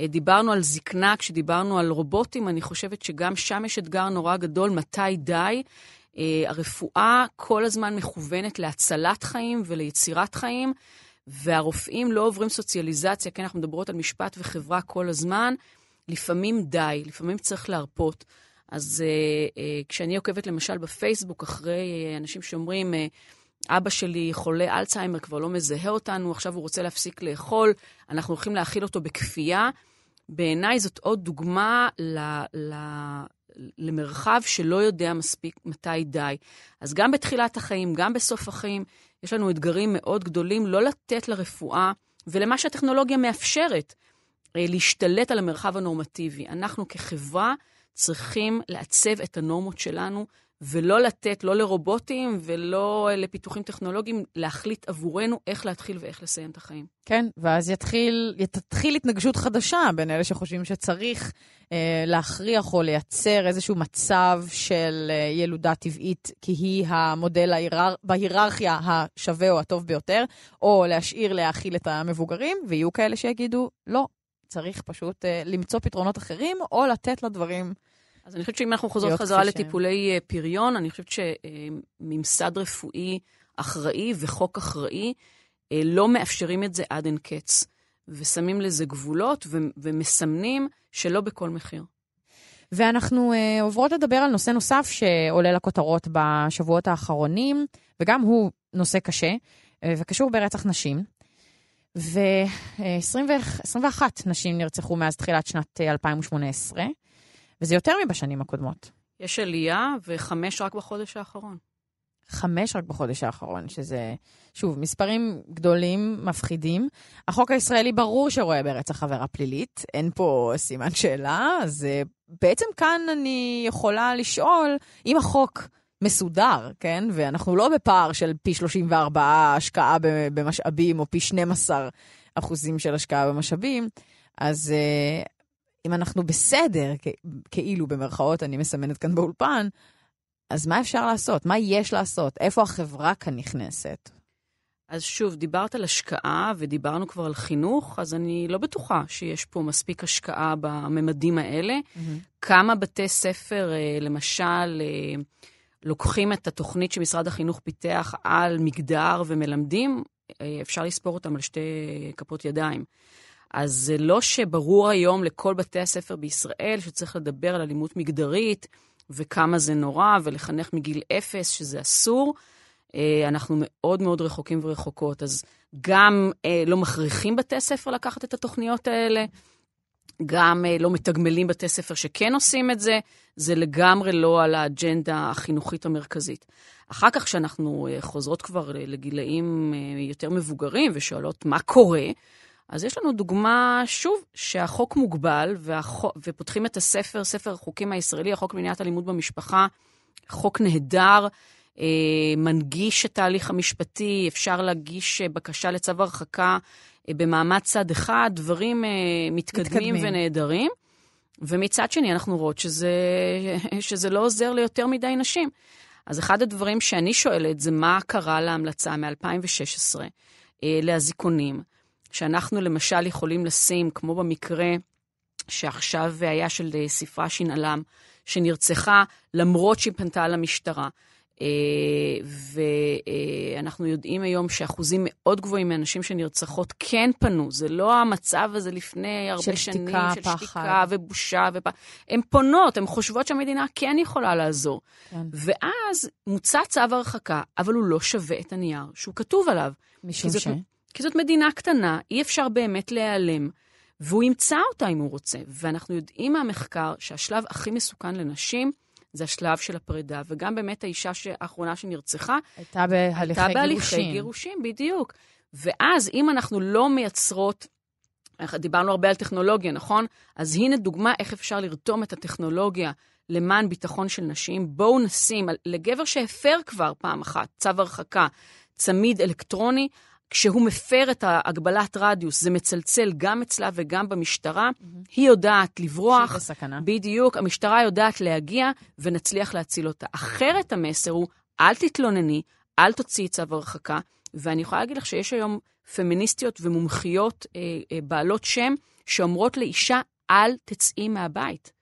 אה, דיברנו על זקנה, כשדיברנו על רובוטים, אני חושבת שגם שם יש אתגר נורא גדול, מתי די. אה, הרפואה כל הזמן מכוונת להצלת חיים וליצירת חיים, והרופאים לא עוברים סוציאליזציה, כן, אנחנו מדברות על משפט וחברה כל הזמן. לפעמים די, לפעמים צריך להרפות. אז uh, uh, כשאני עוקבת למשל בפייסבוק אחרי uh, אנשים שאומרים, uh, אבא שלי חולה אלצהיימר, כבר לא מזהה אותנו, עכשיו הוא רוצה להפסיק לאכול, אנחנו הולכים להאכיל אותו בכפייה, בעיניי זאת עוד דוגמה ל, ל, למרחב שלא יודע מספיק מתי די. אז גם בתחילת החיים, גם בסוף החיים, יש לנו אתגרים מאוד גדולים לא לתת לרפואה ולמה שהטכנולוגיה מאפשרת להשתלט על המרחב הנורמטיבי. אנחנו כחברה צריכים לעצב את הנורמות שלנו, ולא לתת, לא לרובוטים ולא לפיתוחים טכנולוגיים, להחליט עבורנו איך להתחיל ואיך לסיים את החיים. כן, ואז יתחיל, תתחיל התנגשות חדשה בין אלה שחושבים שצריך אה, להכריח או לייצר איזשהו מצב של אה, ילודה טבעית, כי היא המודל ההירר... בהיררכיה השווה או הטוב ביותר, או להשאיר להאכיל את המבוגרים, ויהיו כאלה שיגידו, לא, צריך פשוט uh, למצוא פתרונות אחרים, או לתת לדברים... אז אני חושבת שאם אנחנו חוזרות חזרה לטיפולי uh, פריון, אני חושבת שממסד רפואי אחראי וחוק אחראי uh, לא מאפשרים את זה עד אין קץ, ושמים לזה גבולות ו- ומסמנים שלא בכל מחיר. ואנחנו uh, עוברות לדבר על נושא נוסף שעולה לכותרות בשבועות האחרונים, וגם הוא נושא קשה, uh, וקשור ברצח נשים. ו-21 נשים נרצחו מאז תחילת שנת 2018, אה, וזה יותר מבשנים הקודמות. יש עלייה, וחמש רק בחודש האחרון. חמש רק בחודש האחרון, שזה, שוב, מספרים גדולים, מפחידים. החוק הישראלי ברור שרואה ברצח עבירה פלילית, אין פה סימן שאלה, אז אה, בעצם כאן אני יכולה לשאול, אם החוק מסודר, כן? ואנחנו לא בפער של פי 34 השקעה במשאבים, או פי 12 אחוזים של השקעה במשאבים, אז uh, אם אנחנו בסדר, כאילו במרכאות אני מסמנת כאן באולפן, אז מה אפשר לעשות? מה יש לעשות? איפה החברה כאן נכנסת? אז שוב, דיברת על השקעה ודיברנו כבר על חינוך, אז אני לא בטוחה שיש פה מספיק השקעה בממדים האלה. Mm-hmm. כמה בתי ספר, אה, למשל, לוקחים את התוכנית שמשרד החינוך פיתח על מגדר ומלמדים, אה, אפשר לספור אותם על שתי כפות ידיים. אז זה לא שברור היום לכל בתי הספר בישראל שצריך לדבר על אלימות מגדרית וכמה זה נורא, ולחנך מגיל אפס שזה אסור. אה, אנחנו מאוד מאוד רחוקים ורחוקות. אז גם אה, לא מכריחים בתי ספר לקחת את התוכניות האלה, גם לא מתגמלים בתי ספר שכן עושים את זה, זה לגמרי לא על האג'נדה החינוכית המרכזית. אחר כך, כשאנחנו חוזרות כבר לגילאים יותר מבוגרים ושואלות מה קורה, אז יש לנו דוגמה, שוב, שהחוק מוגבל, והחוק, ופותחים את הספר, ספר החוקים הישראלי, החוק למניעת אלימות במשפחה, חוק נהדר, אה, מנגיש את ההליך המשפטי, אפשר להגיש אה, בקשה לצו הרחקה אה, במעמד צד אחד, דברים אה, מתקדמים, מתקדמים ונהדרים. ומצד שני, אנחנו רואות שזה, <laughs> שזה לא עוזר ליותר מדי נשים. אז אחד הדברים שאני שואלת זה מה קרה להמלצה מ-2016 אה, לאזיקונים. שאנחנו למשל יכולים לשים, כמו במקרה שעכשיו היה של אה, ספרה שינעלם, שנרצחה למרות שהיא פנתה למשטרה. אה, ואנחנו יודעים היום שאחוזים מאוד גבוהים מהנשים שנרצחות כן פנו. זה לא המצב הזה לפני הרבה של שנים, שתיקה, של פחד. שתיקה ובושה. ופ... הן פונות, הן חושבות שהמדינה כן יכולה לעזור. כן. ואז מוצע צו הרחקה, אבל הוא לא שווה את הנייר שהוא כתוב עליו. משום ש? זאת, כי זאת מדינה קטנה, אי אפשר באמת להיעלם, והוא ימצא אותה אם הוא רוצה. ואנחנו יודעים מהמחקר שהשלב הכי מסוכן לנשים זה השלב של הפרידה, וגם באמת האישה האחרונה שנרצחה, הייתה בהליכי הייתה בהליכי גירושים. גירושים, בדיוק. ואז אם אנחנו לא מייצרות, דיברנו הרבה על טכנולוגיה, נכון? אז הנה דוגמה איך אפשר לרתום את הטכנולוגיה למען ביטחון של נשים. בואו נשים, לגבר שהפר כבר פעם אחת צו הרחקה, צמיד אלקטרוני, כשהוא מפר את הגבלת רדיוס, זה מצלצל גם אצלה וגם במשטרה. Mm-hmm. היא יודעת לברוח. שהיא בסכנה. בדיוק, המשטרה יודעת להגיע ונצליח להציל אותה. אחרת המסר הוא, אל תתלונני, אל תוציאי צו הרחקה. ואני יכולה להגיד לך שיש היום פמיניסטיות ומומחיות אה, אה, בעלות שם שאומרות לאישה, אל תצאי מהבית.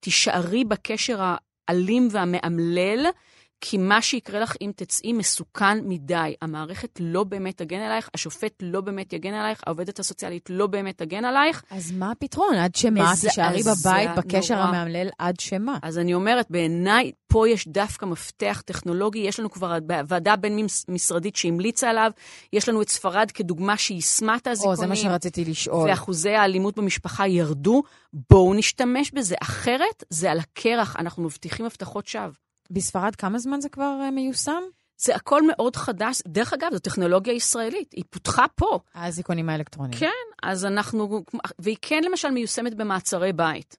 תישארי בקשר האלים והמאמלל, כי מה שיקרה לך אם תצאי מסוכן מדי. המערכת לא באמת תגן עלייך, השופט לא באמת יגן עלייך, העובדת הסוציאלית לא באמת תגן עלייך. אז מה הפתרון? עד שמה? תישארי בבית בקשר נורא. המאמלל עד שמה? אז אני אומרת, בעיניי, פה יש דווקא מפתח טכנולוגי. יש לנו כבר ועדה בין-משרדית שהמליצה עליו, יש לנו את ספרד כדוגמה שיישמה את האזיקונים. או, זה מה שרציתי לשאול. ואחוזי האלימות במשפחה ירדו. בואו נשתמש בזה. אחרת, זה על הקרח, אנחנו מבטיחים הבטחות שווא. בספרד כמה זמן זה כבר uh, מיושם? זה הכל מאוד חדש. דרך אגב, זו טכנולוגיה ישראלית, היא פותחה פה. האזיקונים האלקטרוניים. כן, אז אנחנו... והיא כן למשל מיושמת במעצרי בית.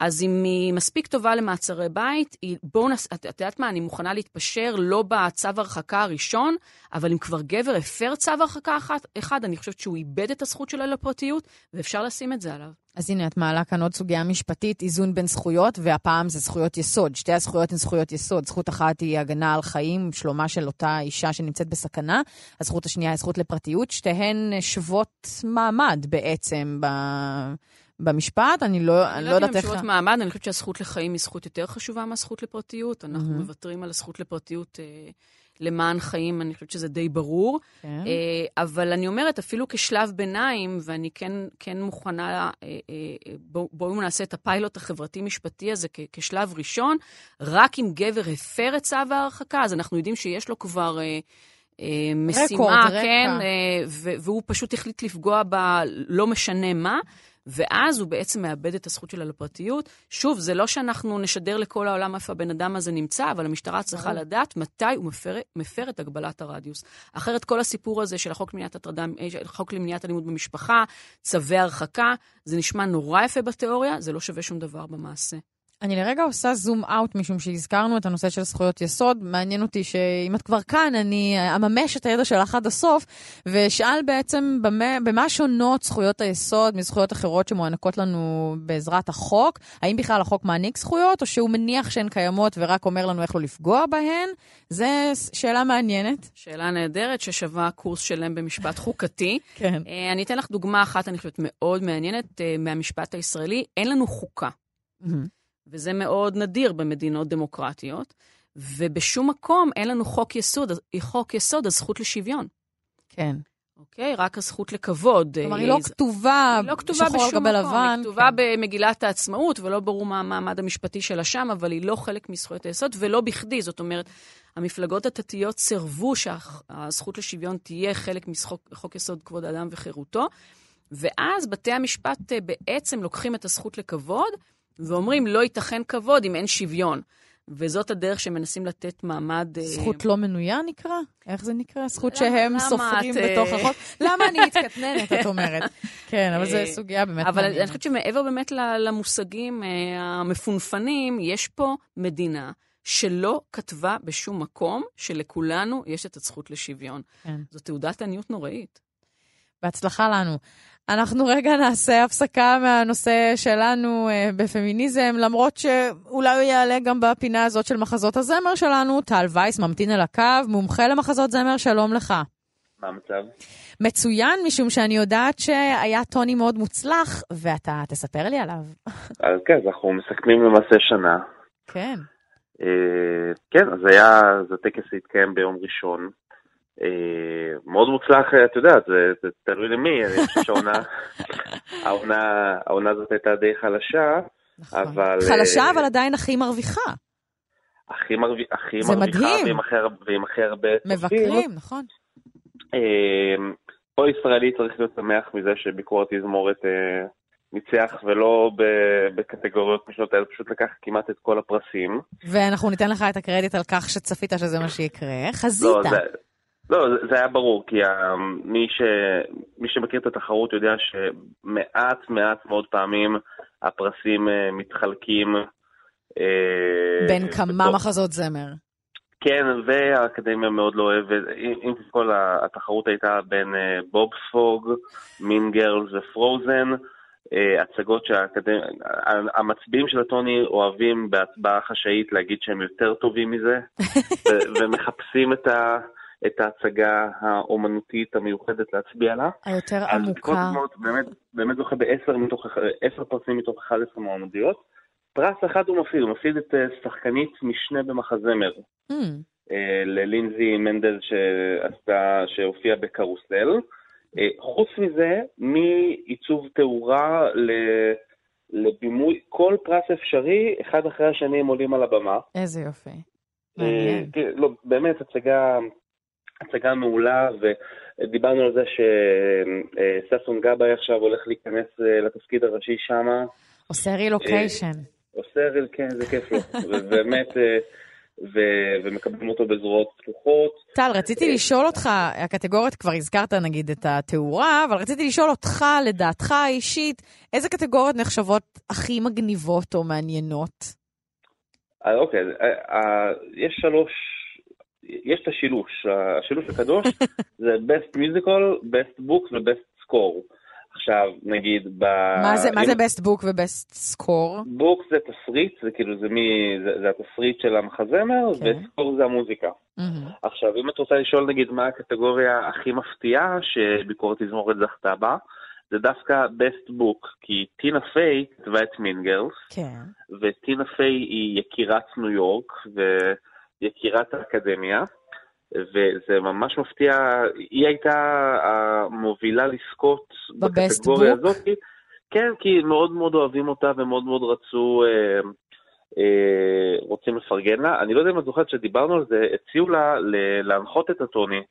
אז אם היא מספיק טובה למעצרי בית, בואו נס... את יודעת מה, אני מוכנה להתפשר לא בצו הרחקה הראשון, אבל אם כבר גבר הפר צו הרחקה אחת, אחד, אני חושבת שהוא איבד את הזכות שלו לפרטיות, ואפשר לשים את זה עליו. אז הנה, את מעלה כאן עוד סוגיה משפטית, איזון בין זכויות, והפעם זה זכויות יסוד. שתי הזכויות הן זכויות יסוד. זכות אחת היא הגנה על חיים, שלומה של אותה אישה שנמצאת בסכנה. הזכות השנייה היא זכות לפרטיות. שתיהן שוות מעמד בעצם ב... במשפט, אני לא, אני לא יודעת איך... אני לא יודעת אם מעמד, אני חושבת שהזכות לחיים היא זכות יותר חשובה מהזכות לפרטיות. אנחנו mm-hmm. מוותרים על הזכות לפרטיות אה, למען חיים, אני חושבת שזה די ברור. כן. אה, אבל אני אומרת, אפילו כשלב ביניים, ואני כן, כן מוכנה, אה, אה, בואו בוא נעשה את הפיילוט החברתי-משפטי הזה כ, כשלב ראשון, רק אם גבר הפר את צו ההרחקה, אז אנחנו יודעים שיש לו כבר... אה, משימה, רקורד, כן, אה, והוא פשוט החליט לפגוע בה, לא משנה מה. ואז הוא בעצם מאבד את הזכות שלה לפרטיות. שוב, זה לא שאנחנו נשדר לכל העולם איפה הבן אדם הזה נמצא, אבל המשטרה צריכה לדעת מתי הוא מפר, מפר את הגבלת הרדיוס. אחרת כל הסיפור הזה של החוק למניעת הטרדה, החוק למניעת אלימות במשפחה, צווי הרחקה, זה נשמע נורא יפה בתיאוריה, זה לא שווה שום דבר במעשה. אני לרגע עושה זום אאוט, משום שהזכרנו את הנושא של זכויות יסוד. מעניין אותי שאם את כבר כאן, אני אממש את הידע שלך עד הסוף, ואשאל בעצם במה, במה שונות זכויות היסוד מזכויות אחרות שמוענקות לנו בעזרת החוק. האם בכלל החוק מעניק זכויות, או שהוא מניח שהן קיימות ורק אומר לנו איך לא לפגוע בהן? זו שאלה מעניינת. שאלה נהדרת ששווה קורס שלם במשפט חוקתי. <laughs> כן. אה, אני אתן לך דוגמה אחת, אני חושבת, מאוד מעניינת אה, מהמשפט הישראלי. אין לנו חוקה. Mm-hmm. וזה מאוד נדיר במדינות דמוקרטיות. ובשום מקום אין לנו חוק יסוד, חוק יסוד הזכות לשוויון. כן. אוקיי? רק הזכות לכבוד. כלומר, אה, היא לא כתובה לא כתובה שחור על גבי לבן. היא כתובה כן. במגילת העצמאות, ולא ברור מה המעמד המשפטי שלה שם, אבל היא לא חלק מזכויות היסוד, ולא בכדי. זאת אומרת, המפלגות הדתיות סירבו שהזכות לשוויון תהיה חלק מחוק יסוד כבוד האדם וחירותו, ואז בתי המשפט אה, בעצם לוקחים את הזכות לכבוד, ואומרים, לא ייתכן כבוד אם אין שוויון. וזאת הדרך שמנסים לתת מעמד... אה, זכות לא מנויה נקרא? איך זה נקרא? זכות שהם סופרים את, אה, בתוך החוק? <laughs> למה אני מתקטננת, את אומרת? כן, אבל זו אה, סוגיה באמת אבל. אני חושבת שמעבר באמת למושגים המפונפנים, יש פה מדינה שלא כתבה בשום מקום שלכולנו יש את הזכות לשוויון. כן. זו תעודת עניות נוראית. בהצלחה לנו. אנחנו רגע נעשה הפסקה מהנושא שלנו אה, בפמיניזם, למרות שאולי הוא יעלה גם בפינה הזאת של מחזות הזמר שלנו. טל וייס ממתין על הקו, מומחה למחזות זמר, שלום לך. מה המצב? מצוין, משום שאני יודעת שהיה טוני מאוד מוצלח, ואתה תספר לי עליו. אז כן, אז אנחנו מסכמים למעשה שנה. כן. אה, כן, אז היה, אז הטקס התקיים ביום ראשון. אה, מאוד מוצלח, אה, אתה יודע, זה, זה תלוי למי, אני חושב שהעונה, <laughs> העונה, העונה הזאת הייתה די חלשה, נכון. אבל... חלשה, אה, אבל עדיין הכי מרוויחה. הכי, מרוויח, הכי זה מרוויחה מדהים. ועם הכי, הר- ועם הכי הרבה. מבקרים, נכון. כל ישראלי צריך להיות שמח מזה שביקור התזמורת ניצח ולא בקטגוריות משנות האלה, פשוט לקח כמעט את כל הפרסים. ואנחנו ניתן לך את הקרדיט על כך שצפית שזה מה שיקרה. חזית. לא, זה, לא, זה- היה ברור, כי מי, ש, מי שמכיר את התחרות יודע שמעט מעט מאוד פעמים הפרסים אה, מתחלקים. אה, בין כמה בתוך- מחזות זמר. כן, והאקדמיה מאוד לא אוהבת, אם תזכור, התחרות הייתה בין אה, בובספוג, מין גרלס ופרוזן, אה, הצגות שהאקדמיה, המצביעים של הטוני אוהבים בהצבעה חשאית להגיד שהם יותר טובים מזה, <laughs> ומחפשים את ה... את ההצגה האומנותית המיוחדת להצביע לה. היותר אז עמוקה. קוסמוס באמת, באמת זוכה בעשר מתוך, עשר פרסים מתוך 11 מועמדויות. פרס אחד הוא מפסיד, הוא מפסיד את אה, שחקנית משנה במחזמר. Mm, אה, ללינזי מנדל שעשתה, שהופיעה בקרוסל. אה, חוץ מזה, מעיצוב תאורה ל- לבימוי, כל פרס אפשרי, אחד אחרי השני הם עולים על הבמה. איזה יופי. מעניין. כן, לא, באמת, הצגה, הצגה מעולה, ודיברנו על זה שששון גבאי עכשיו הולך להיכנס אה, לתפקיד הראשי שמה. עושה רילוקיישן. עושה, כן, זה כיף לו, <laughs> ובאמת, אה, ו- ומקבלים אותו בזרועות פתוחות. טל, רציתי לשאול אותך, הקטגוריות, כבר הזכרת נגיד את התאורה, אבל רציתי לשאול אותך, לדעתך האישית, איזה קטגוריות נחשבות הכי מגניבות או מעניינות? אה, אוקיי, אה, אה, יש שלוש, יש את השילוש, השילוש הקדוש <laughs> זה best musical, best book ו-best score. עכשיו, נגיד, ב... מה זה- מה אם- זה best book ו-best score? בוק זה תסריט, זה כאילו, זה מי, זה, זה התסריט של המחזמר, כן. וסקור זה המוזיקה. מהמם. עכשיו, אם את רוצה לשאול נגיד מה הקטגוריה הכי מפתיעה שביקורת תזמורת זכתה בה, זה דווקא best book, כי טינה פיי כתבה את מינגרס, כן. וטינה פיי היא יקירת ניו יורק ויקירת האקדמיה, וזה ממש מפתיע, היא הייתה המובילה לזכות בקטגוריה Book? הזאת. כן, כי מאוד מאוד אוהבים אותה ומאוד מאוד רצו, אה, אה, רוצים לפרגן לה. אני לא יודע אם את זוכרת שדיברנו על זה, הציעו לה ל- להנחות את הטוני.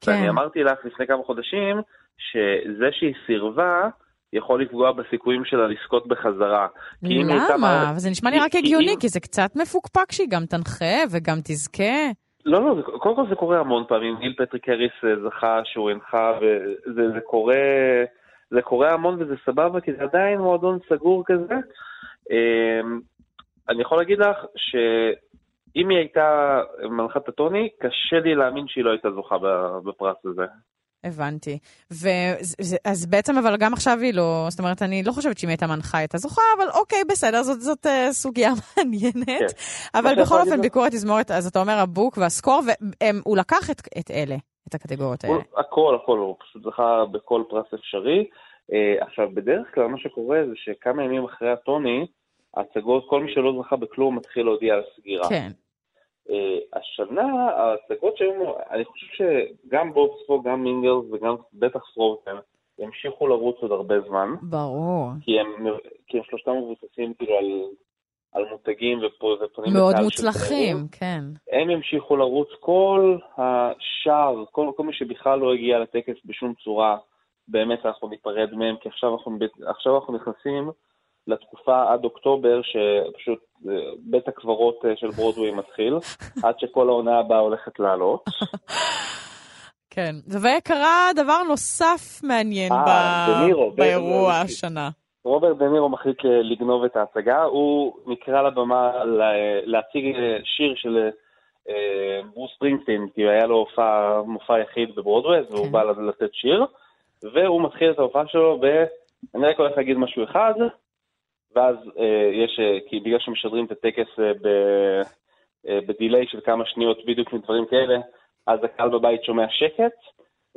כן. ואני אמרתי לך לפני כמה חודשים, שזה שהיא סירבה, יכול לפגוע בסיכויים שלה לזכות בחזרה. למה? אבל זה נשמע לי רק הגיוני, כי זה קצת מפוקפק שהיא גם תנחה וגם תזכה. לא, לא, זה, קודם כל זה קורה המון פעמים. ניל פטריק האריס אה, זכה שהוא הנחה, וזה זה קורה, זה קורה המון וזה סבבה, כי זה עדיין מועדון סגור כזה. אמ, אני יכול להגיד לך שאם היא הייתה מנחת הטוני, קשה לי להאמין שהיא לא הייתה זוכה בפרס הזה. הבנתי. אז בעצם, אבל גם עכשיו היא לא, זאת אומרת, אני לא חושבת שאם הייתה מנחה הייתה זוכה, אבל אוקיי, בסדר, זאת, זאת uh, סוגיה <laughs> מעניינת. כן. אבל בכל אופן, לך- ביקורת תזמורת, אז אתה אומר הבוק והסקור, והוא לקח את, את אלה, את הקטגוריות האלה. הכל, הכל, הוא פשוט זכה בכל פרס אפשרי. אה, עכשיו, בדרך כלל מה שקורה זה שכמה ימים אחרי הטוני, ההצגות, כל מי שלא זכה בכלום מתחיל להודיע על סגירה. כן. השנה ההצגות שהיו, אני חושב שגם בובספו, גם מינגלס וגם בטח פרוזן, ימשיכו לרוץ עוד הרבה זמן. ברור. כי הם, כי הם שלושתם מבוססים כאילו על, על מותגים ופונים מאוד מוצלחים, כן. הם ימשיכו לרוץ כל השאר, כל, כל מי שבכלל לא הגיע לטקס בשום צורה, באמת אנחנו ניפרד מהם, כי עכשיו אנחנו, עכשיו אנחנו נכנסים לתקופה עד אוקטובר, שפשוט אה, בית הקברות אה, של ברודווי מתחיל, <laughs> עד שכל העונה הבאה הולכת לעלות. <laughs> כן, וקרה דבר נוסף מעניין אה, ב... דנירו, באירוע ב- השנה. רוברט דנירו מחליט לגנוב את ההצגה, הוא נקרא לבמה לה- להציג שיר של ברוס ספרינגסטין, כי היה לו הופעה, מופע יחיד בברודווי, כן. בא לתת שיר, והוא מתחיל את ההופעה שלו ב... אני רק הולך להגיד משהו אחד, ואז אה, יש, אה, כי בגלל שמשדרים את הטקס אה, ב, אה, ב delay של כמה שניות בדיוק מדברים כאלה, אז הקהל בבית שומע שקט,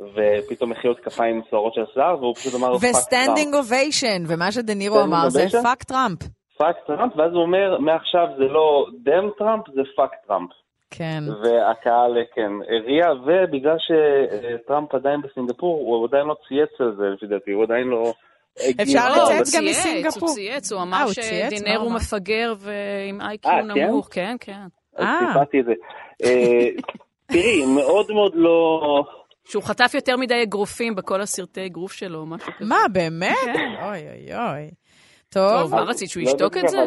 ופתאום מחיאות כפיים סוערות של השיער, והוא פשוט אמר fuck Trump. ו standing ovation, ומה שדנירו אמר זה? fuck Trump. fuck Trump, ואז הוא אומר, מעכשיו זה לא down Trump, זה fuck Trump. כן. והקהל, כן, הריע, ובגלל שטראמפ עדיין בסינגפור, הוא עדיין לא צייץ על זה, לפי דעתי, הוא עדיין לא... אפשר. לא, לצאת גם מסינגפור. הוא צייץ, הוא אה, אמר? מה שדינר הוא? מפגר ועם אה, איי-קיו כן? נמוך, כן, כן. אז אה. סיפרתי את זה. אה, תראי, מאוד מאוד לא... שהוא חטף יותר מדי אגרופים בכל הסרטי אגרוף שלו, או משהו כזה. מה, באמת? כן. אוי אוי אוי. טוב, מה רצית, שהוא לא ישתוק את זה?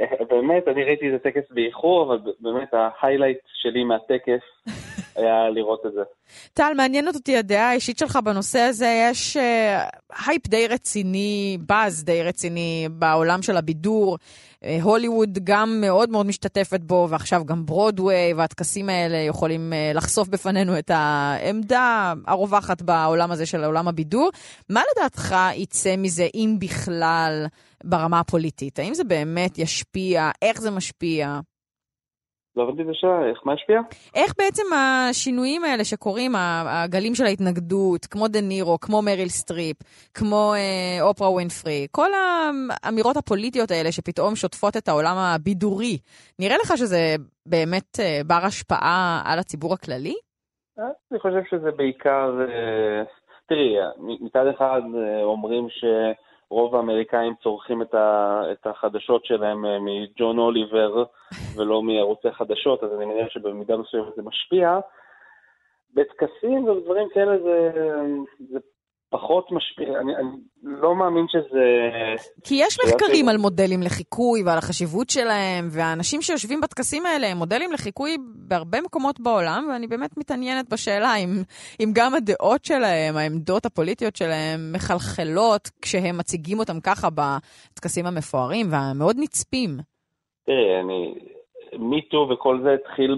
אה, באמת, אני ראיתי את הטקס באיחור, אבל באמת ה highlight שלי מהטקס היה לראות את זה. טל, מעניינת אותי הדעה האישית שלך בנושא הזה. יש אה, הייפ די רציני, באז די רציני בעולם של הבידור. אה, הוליווד גם מאוד מאוד משתתפת בו, ועכשיו גם ברודוויי, והטקסים האלה יכולים אה, לחשוף בפנינו את העמדה הרווחת בעולם הזה של עולם הבידור. מה לדעתך יצא מזה, אם בכלל, ברמה הפוליטית? האם זה באמת ישפיע? איך זה משפיע? לא את השאלה, איך, מה השפיע? איך בעצם השינויים האלה שקורים, הגלים של ההתנגדות, כמו דה נירו, כמו מריל סטריפ, כמו אה, אופרה ווינפרי, כל האמירות הפוליטיות האלה שפתאום שוטפות את העולם הבידורי, נראה לך שזה באמת אה, בר השפעה על הציבור הכללי? אה, אני חושב שזה בעיקר, אה, תראי, מצד אחד אה, אומרים שרוב האמריקאים צורכים את, ה, את החדשות שלהם אה, מג'ון אוליבר <laughs> ולא מערוצי חדשות, אז אני מניח שבמידה מסוימת זה משפיע. בטקסים ובדברים כאלה זה, זה פחות משפיע, אני, אני לא מאמין שזה... כי יש שאלה מחקרים. על מודלים לחיקוי ועל החשיבות שלהם, והאנשים שיושבים בטקסים האלה הם מודלים לחיקוי בהרבה מקומות בעולם, ואני באמת מתעניינת בשאלה אם, אם גם הדעות שלהם, העמדות הפוליטיות שלהם, מחלחלות כשהם מציגים אותם ככה בטקסים המפוארים והמאוד נצפים. תראי, אני... מיטו וכל זה התחיל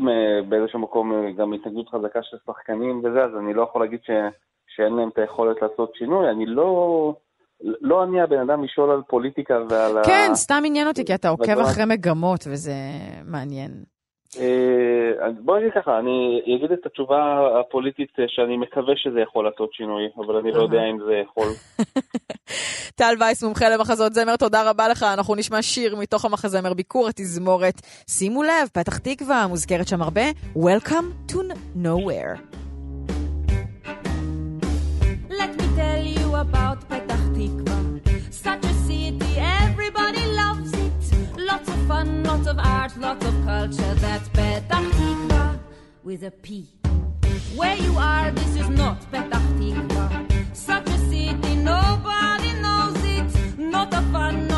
באיזשהו מקום גם התנגדות חזקה של שחקנים וזה, אז אני לא יכול להגיד ש... שאין להם את היכולת לעשות שינוי. אני לא... לא אני הבן אדם לשאול על פוליטיקה ועל ה... כן, סתם עניין אותי, כי אתה עוקב בדבר- אחרי מגמות וזה מעניין. אה, אז בוא נגיד ככה, אני אגיד את התשובה הפוליטית שאני מקווה שזה יכול לעשות שינוי, אבל אני לא יודע אם זה יכול. <laughs> טל וייס, מומחה למחזות זמר, תודה רבה לך. אנחנו נשמע שיר מתוך המחזמר ביקור התזמורת. שימו לב, פתח תקווה, מוזכרת שם הרבה, Welcome to Nowhere. About Petah Tikva. Such a city, everybody loves it. Lots of fun, lots of art, lots of culture. That's Petah Tikva with a P. Where you are, this is not Petah Tikva. Such a city, nobody knows it. Not a fun,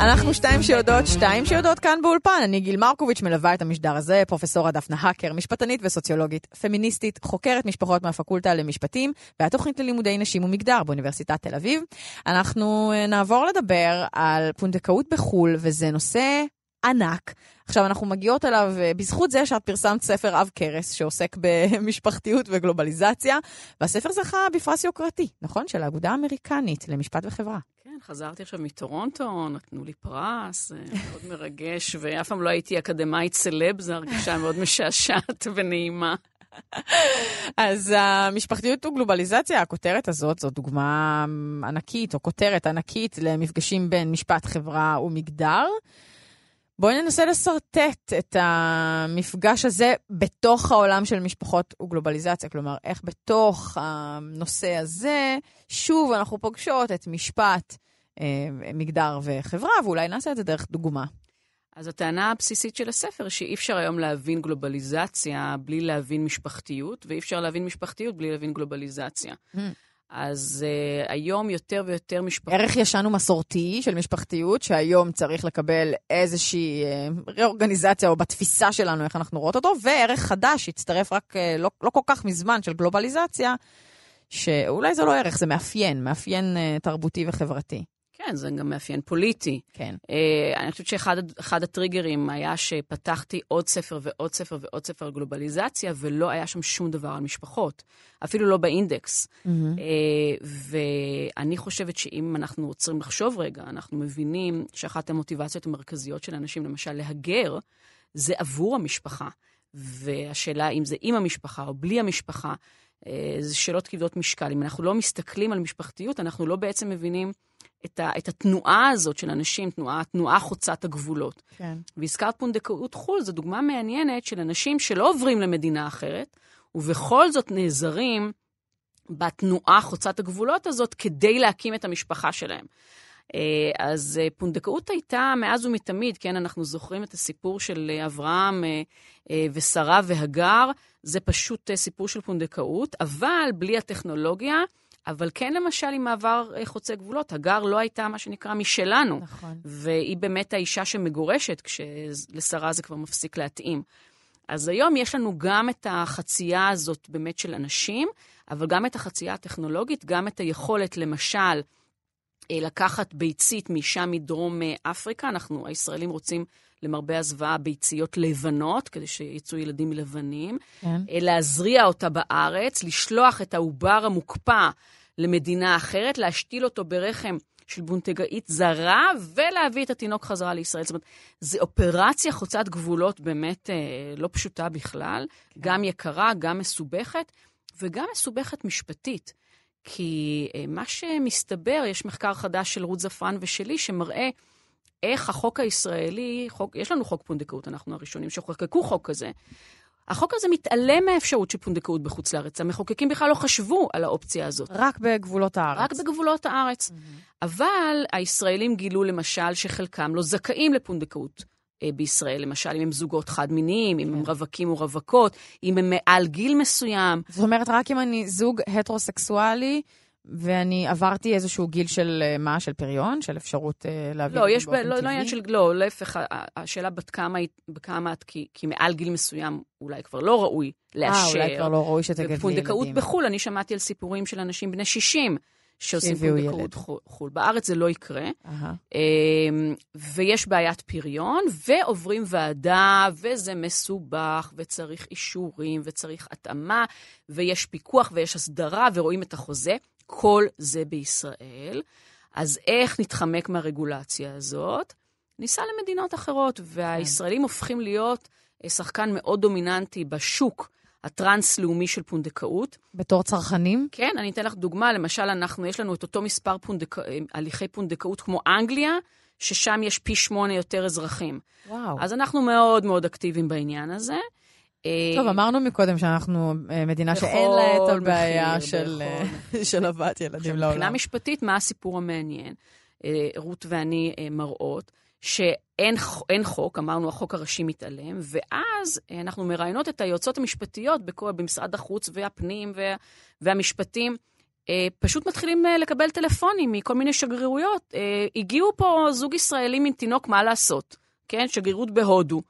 אנחנו שתיים שיודעות, שתיים שיודעות כאן באולפן. אני גיל מרקוביץ', מלווה את המשדר הזה, פרופסורה דפנה האקר, משפטנית וסוציולוגית, פמיניסטית, חוקרת משפחות מהפקולטה למשפטים, והתוכנית ללימודי נשים ומגדר באוניברסיטת תל אביב. אנחנו אה, נעבור לדבר על פונדקאות בחו"ל, וזה נושא ענק. עכשיו, אנחנו מגיעות אליו אה, בזכות זה שאת פרסמת ספר עב כרס, שעוסק במשפחתיות וגלובליזציה, והספר זכה בפרס יוקרתי, נכון? של האגודה האמריקנית למשפט וחברה. כן, חזרתי עכשיו מטורונטו, נתנו לי פרס, אה, מאוד מרגש, ואף פעם לא הייתי אקדמאית סלב, זו הרגשה מאוד משעשעת ונעימה. אז המשפחתיות וגלובליזציה, הכותרת הזאת, זו דוגמה ענקית, או כותרת ענקית למפגשים בין משפט, חברה ומגדר. בואי ננסה לשרטט את המפגש הזה בתוך העולם של משפחות וגלובליזציה. כלומר, איך בתוך הנושא הזה, שוב אנחנו פוגשות את משפט אה, מגדר וחברה, ואולי נעשה את זה דרך דוגמה. אז הטענה הבסיסית של הספר, שאי אפשר היום להבין גלובליזציה בלי להבין משפחתיות, ואי אפשר להבין משפחתיות בלי להבין גלובליזציה. Mm. אז uh, היום יותר ויותר משפחות... ערך ישן ומסורתי של משפחתיות, שהיום צריך לקבל איזושהי uh, ריאורגניזציה, או בתפיסה שלנו, איך אנחנו רואות אותו, וערך חדש, הצטרף רק uh, לא, לא כל כך מזמן של גלובליזציה, שאולי זה לא ערך, זה מאפיין, מאפיין uh, תרבותי וחברתי. כן, זה גם מאפיין פוליטי. כן. Uh, אני חושבת שאחד הטריגרים היה שפתחתי עוד ספר ועוד ספר ועוד ספר על גלובליזציה, ולא היה שם שום דבר על משפחות, אפילו לא באינדקס. Mm-hmm. Uh, ואני חושבת שאם אנחנו רוצים לחשוב רגע, אנחנו מבינים שאחת המוטיבציות המרכזיות של אנשים, למשל להגר, זה עבור המשפחה. והשאלה אם זה עם המשפחה או בלי המשפחה, זה שאלות כבדות משקל. אם אנחנו לא מסתכלים על משפחתיות, אנחנו לא בעצם מבינים... את, ה, את התנועה הזאת של אנשים, תנועה, תנועה חוצת הגבולות. כן. והזכרת פונדקאות חו"ל, זו דוגמה מעניינת של אנשים שלא עוברים למדינה אחרת, ובכל זאת נעזרים בתנועה חוצת הגבולות הזאת כדי להקים את המשפחה שלהם. אה, אז אה, פונדקאות הייתה מאז ומתמיד, כן, אנחנו זוכרים את הסיפור של אה, אברהם ושרה והגר, זה פשוט סיפור של פונדקאות, אבל בלי הטכנולוגיה, אבל כן, למשל, עם מעבר אה, חוצה גבולות, הגר לא הייתה מה שנקרא משלנו. נכון. והיא באמת האישה שמגורשת, כשלשרה זה כבר מפסיק להתאים. אז היום יש לנו גם את החצייה הזאת באמת של אנשים, אבל גם את החצייה הטכנולוגית, גם את היכולת, למשל, אה, לקחת ביצית מאישה מדרום אה, אפריקה. אנחנו, הישראלים, רוצים, למרבה הזוועה, ביציות לבנות, כדי שיצאו ילדים לבנים. כן. להזריע אותה בארץ, לשלוח את העובר המוקפא למדינה אחרת, להשתיל אותו ברחם של בונטגאית זרה, ולהביא את התינוק חזרה לישראל. זאת אומרת, זו אופרציה חוצת גבולות באמת אה, לא פשוטה בכלל, כן. גם יקרה, גם מסובכת, וגם מסובכת משפטית. כי אה, מה שמסתבר, יש מחקר חדש של רות זפרן ושלי, שמראה איך החוק הישראלי, חוק, יש לנו חוק פונדקאות, אנחנו הראשונים שחוקקו חוק כזה, החוק הזה מתעלם מהאפשרות של פונדקאות בחוץ לארץ. המחוקקים בכלל לא חשבו על האופציה הזאת. רק בגבולות הארץ. רק בגבולות הארץ. Mm-hmm. אבל הישראלים גילו למשל שחלקם לא זכאים לפונדקאות. אה, בישראל, למשל, אם הם זוגות חד-מיניים, אם הם כן. רווקים או רווקות, אם הם מעל גיל מסוים. זאת אומרת, רק אם אני זוג הטרוסקסואלי, ואני עברתי איזשהו גיל של אה, מה? של פריון? של אפשרות uh, להביא לא, יש ב... לא, לא עניין של... לא, להפך, השאלה בת כמה, בכמה את, כי, כי מעל גיל מסוים אולי כבר לא ראוי לאשר. אה, אולי כבר לא ראוי שתגדלי ילדים. בפונדקאות בחו"ל, אני שמעתי על סיפורים של אנשים בני 60. שעושים פונדקאות חו"ל. בארץ זה לא יקרה. Uh-huh. ויש בעיית פריון, ועוברים ועדה, וזה מסובך, וצריך אישורים, וצריך התאמה, ויש פיקוח, ויש הסדרה, ורואים את החוזה. כל זה בישראל. אז איך נתחמק מהרגולציה הזאת? ניסע למדינות אחרות, והישראלים כן. הופכים להיות אה, שחקן מאוד דומיננטי בשוק הטרנס-לאומי של פונדקאות. בתור צרכנים? כן, אני אתן לך דוגמה. למשל, אנחנו, יש לנו את אותו מספר פונדק... אה, הליכי פונדקאות כמו אנגליה, ששם יש פי שמונה יותר אזרחים. וואו. אז אנחנו מאוד מאוד אקטיביים בעניין הזה. טוב, אמרנו מקודם שאנחנו אה, מדינה שאין לה את הבעיה של, אה, <laughs> של הבאת ילדים לעולם. מבחינה משפטית, מה הסיפור המעניין? אה, רות ואני מראות שאין חוק, אמרנו, החוק הראשי מתעלם, ואז אנחנו מראיינות את היועצות המשפטיות בכל, במשרד החוץ והפנים וה, והמשפטים. פשוט מתחילים לקבל טלפונים מכל מיני שגרירויות. הגיעו פה זוג ישראלים עם תינוק, מה לעשות? כן, שגרירות בהודו.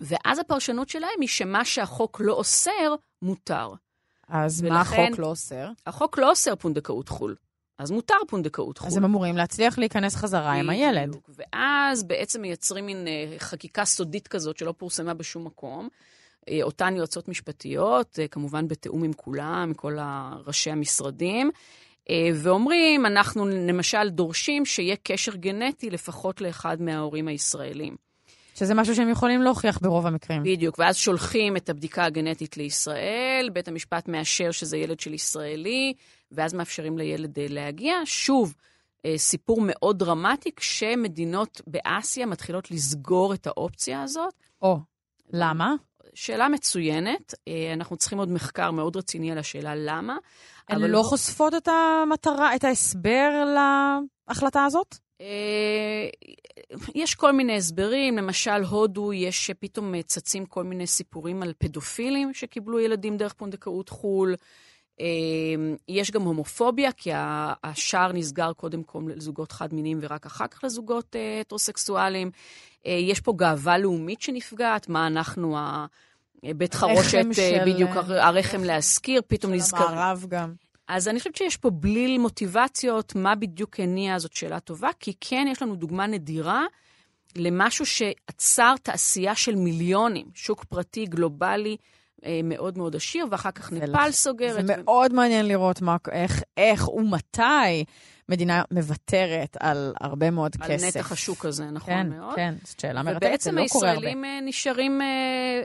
ואז הפרשנות שלהם היא שמה שהחוק לא אוסר, מותר. אז ולכן, מה החוק לא אוסר? החוק לא אוסר פונדקאות חו"ל. אז מותר פונדקאות חו"ל. אז הם אמורים להצליח להיכנס חזרה עם הילד. ואז בעצם מייצרים מין uh, חקיקה סודית כזאת שלא פורסמה בשום מקום. Uh, אותן יועצות משפטיות, uh, כמובן בתיאום עם כולם, כל ראשי המשרדים, ואומרים, אנחנו למשל דורשים שיהיה קשר גנטי לפחות לאחד מההורים הישראלים. שזה משהו שהם יכולים להוכיח ברוב המקרים. בדיוק, ואז שולחים את הבדיקה הגנטית לישראל, בית המשפט מאשר שזה ילד של ישראלי, ואז מאפשרים לילד אה, להגיע. שוב, אה, סיפור מאוד דרמטי, כשמדינות באסיה מתחילות לסגור את האופציה הזאת. או, למה? שאלה מצוינת, אה, אנחנו צריכים עוד מחקר מאוד רציני על השאלה למה. הן לא חושפות את המטרה, את ההסבר להחלטה הזאת? אה, יש כל מיני הסברים, למשל הודו, יש פתאום צצים כל מיני סיפורים על פדופילים שקיבלו ילדים דרך פונדקאות חו"ל. אה, יש גם הומופוביה, כי השער נסגר קודם כל לזוגות חד-מיניים ורק אחר כך לזוגות אה, הטרוסקסואליים. יש פה גאווה לאומית שנפגעת, מה אנחנו, בית חרושת, של... בדיוק הרחם להשכיר, פתאום נזכר... של המערב גם. אז אני חושבת שיש פה בליל מוטיבציות, מה בדיוק הניע, זאת שאלה טובה, כי כן יש לנו דוגמה נדירה למשהו שעצר תעשייה של מיליונים, שוק פרטי גלובלי אה, מאוד מאוד עשיר, ואחר כך נפאל סוגרת. זה ו... מאוד מעניין לראות מה, איך, איך ומתי מדינה מוותרת על הרבה מאוד על כסף. על נתח השוק הזה, נכון כן, מאוד. כן, זאת שאלה מרתקת, זה לא קורה הרבה. ובעצם הישראלים נשארים אה,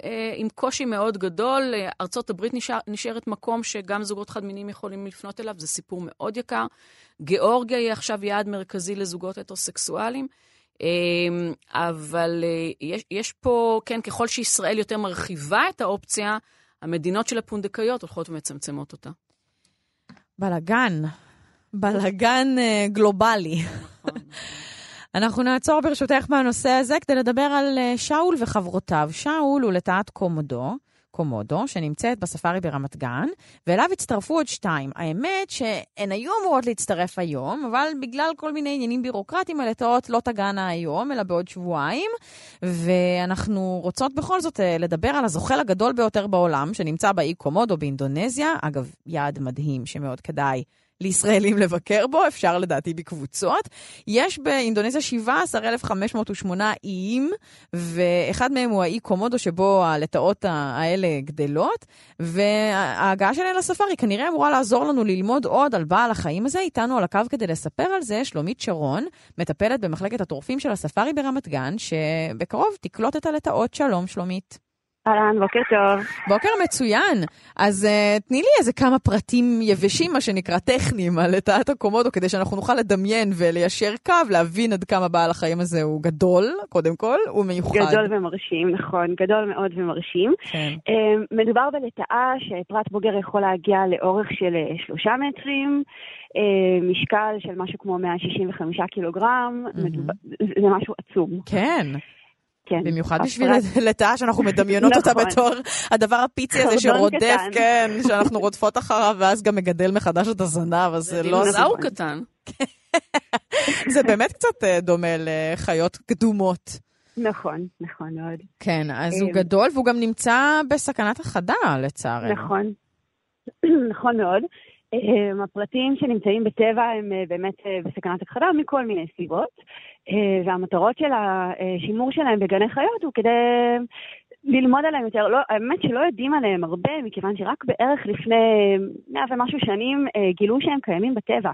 אה, עם קושי מאוד גדול. ארצות הברית נשאר, נשארת מקום שגם זוגות חד-מיניים יכולים לפנות אליו, זה סיפור מאוד יקר. גיאורגיה היא עכשיו יעד מרכזי לזוגות הטרוסקסואלים. אה, אבל יש, יש פה, כן, ככל שישראל יותר מרחיבה את האופציה, המדינות של הפונדקאיות הולכות ומצמצמות אותה. בלאגן. בלאגן uh, גלובלי. אנחנו נעצור ברשותך מהנושא הזה כדי לדבר על uh, שאול וחברותיו. שאול הוא לטעת קומודו. קומודו, שנמצאת בספארי ברמת גן, ואליו הצטרפו עוד שתיים. האמת שהן היו אמורות להצטרף היום, אבל בגלל כל מיני עניינים בירוקרטיים, הלטאות לא תגענה היום, אלא בעוד שבועיים, ואנחנו רוצות בכל זאת אה, לדבר על הזוחל הגדול ביותר בעולם, שנמצא באי קומודו באינדונזיה. אגב, יעד מדהים שמאוד כדאי לישראלים לבקר בו, אפשר לדעתי בקבוצות. יש באינדונזיה 17,508 איים, ואחד מהם הוא האי קומודו שבו הלטאות האלה גדלות, וההגעה שלהם לספארי כנראה אמורה לעזור לנו ללמוד עוד על בעל החיים הזה. איתנו על הקו כדי לספר על זה שלומית שרון, מטפלת במחלקת הטורפים של הספארי ברמת גן, שבקרוב תקלוט את הלטאות. שלום, שלומית. אהלן, בוקר טוב. בוקר מצוין. אז uh, תני לי איזה כמה פרטים יבשים, מה שנקרא, טכניים, על לטאת הקומודו, כדי שאנחנו נוכל לדמיין וליישר קו, להבין עד כמה בעל החיים הזה הוא גדול, קודם כל, הוא מיוחד. גדול ומרשים, נכון, גדול מאוד ומרשים. כן. Uh, מדובר בלטאה שפרט בוגר יכול להגיע לאורך של uh, שלושה מטרים. Uh, משקל של משהו כמו 165 קילוגרם, mm-hmm. מדובר, זה משהו עצום. כן. כן. במיוחד בשביל <laughs> לטאה שאנחנו מדמיינות אותה נכון. בתור הדבר הפיצי הזה שרודף, כן, שאנחנו רודפות אחריו, ואז גם מגדל מחדש את הזנב, אז זה לא... דינוזאור קטן. <laughs> זה באמת קצת אה, דומה לחיות קדומות. נכון, נכון מאוד. כן, אז הוא אה, גדול, והוא גם נמצא בסכנת החדה, לצערנו. נכון, <clears throat> נכון מאוד. אה, הפרטים שנמצאים בטבע הם באמת בסכנת הכחדה מכל מיני סיבות. אה, והמטרות של השימור שלהם בגני חיות הוא כדי ללמוד עליהם יותר. לא, האמת שלא יודעים עליהם הרבה, מכיוון שרק בערך לפני מאה ומשהו שנים אה, גילו שהם קיימים בטבע.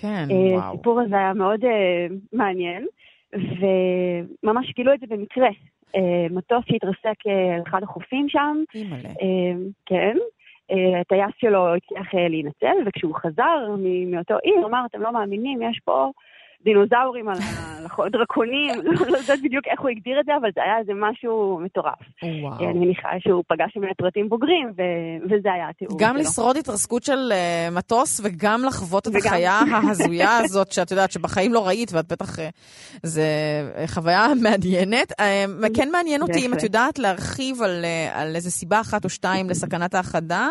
כן, אה, וואו. הסיפור הזה היה מאוד מעניין, וממש גילו את זה במקרה. מטוס שהתרסק על אחד החופים שם. אימא'לה. כן. הטייס שלו הצליח להינצל, וכשהוא חזר מאותו עיר, הוא אמר, אתם לא מאמינים, יש פה דינוזאורים על דרקונים, לא יודעת בדיוק איך הוא הגדיר את זה, אבל זה היה איזה משהו מטורף. וואו. אני מניחה שהוא פגש שם פרטים בוגרים, וזה היה התיאור גם לשרוד התרסקות של uh, מטוס, וגם לחוות את וגם... החיה ההזויה <laughs> הזאת, שאת יודעת שבחיים לא ראית, ואת בטח... Uh, זה חוויה <laughs> מעניינת. Uh, כן מעניין אותי אם את יודעת להרחיב על, uh, על איזה סיבה אחת או שתיים לסכנת ההאחדה.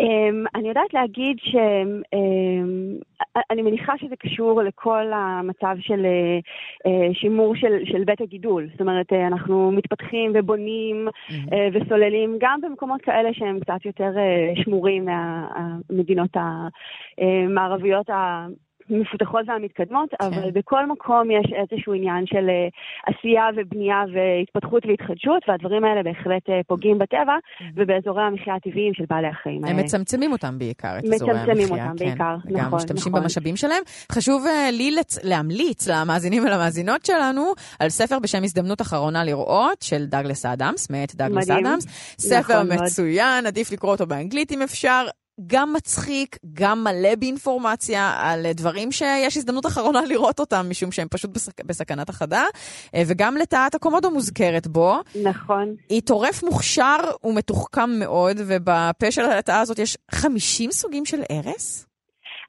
Um, אני יודעת להגיד שאני um, מניחה שזה קשור לכל המצב של uh, שימור של, של בית הגידול. זאת אומרת, uh, אנחנו מתפתחים ובונים mm-hmm. וסוללים גם במקומות כאלה שהם קצת יותר uh, שמורים מהמדינות המערביות המפותחות והמתקדמות, כן. אבל בכל מקום יש איזשהו עניין של uh, עשייה ובנייה והתפתחות והתחדשות, והדברים האלה בהחלט uh, פוגעים בטבע mm-hmm. ובאזורי המחיה הטבעיים של בעלי החיים. הם מצמצמים אותם בעיקר, את אזורי המחיה. מצמצמים אותם כן. בעיקר, נכון, נכון. גם משתמשים נכון. במשאבים שלהם. חשוב uh, לי לצ... להמליץ למאזינים ולמאזינות שלנו על ספר בשם הזדמנות אחרונה לראות, של דאגלס אדמס, מאת דאגלס אדמס. ספר נכון מצוין, מאוד. עדיף לקרוא אותו באנגלית אם אפשר. גם מצחיק, גם מלא באינפורמציה על דברים שיש הזדמנות אחרונה לראות אותם, משום שהם פשוט בסכ... בסכנת החדה, אה, וגם לטאת הקומודו מוזכרת בו. נכון. היא טורף מוכשר ומתוחכם מאוד, ובפה של הלטאה הזאת יש 50 סוגים של ארס?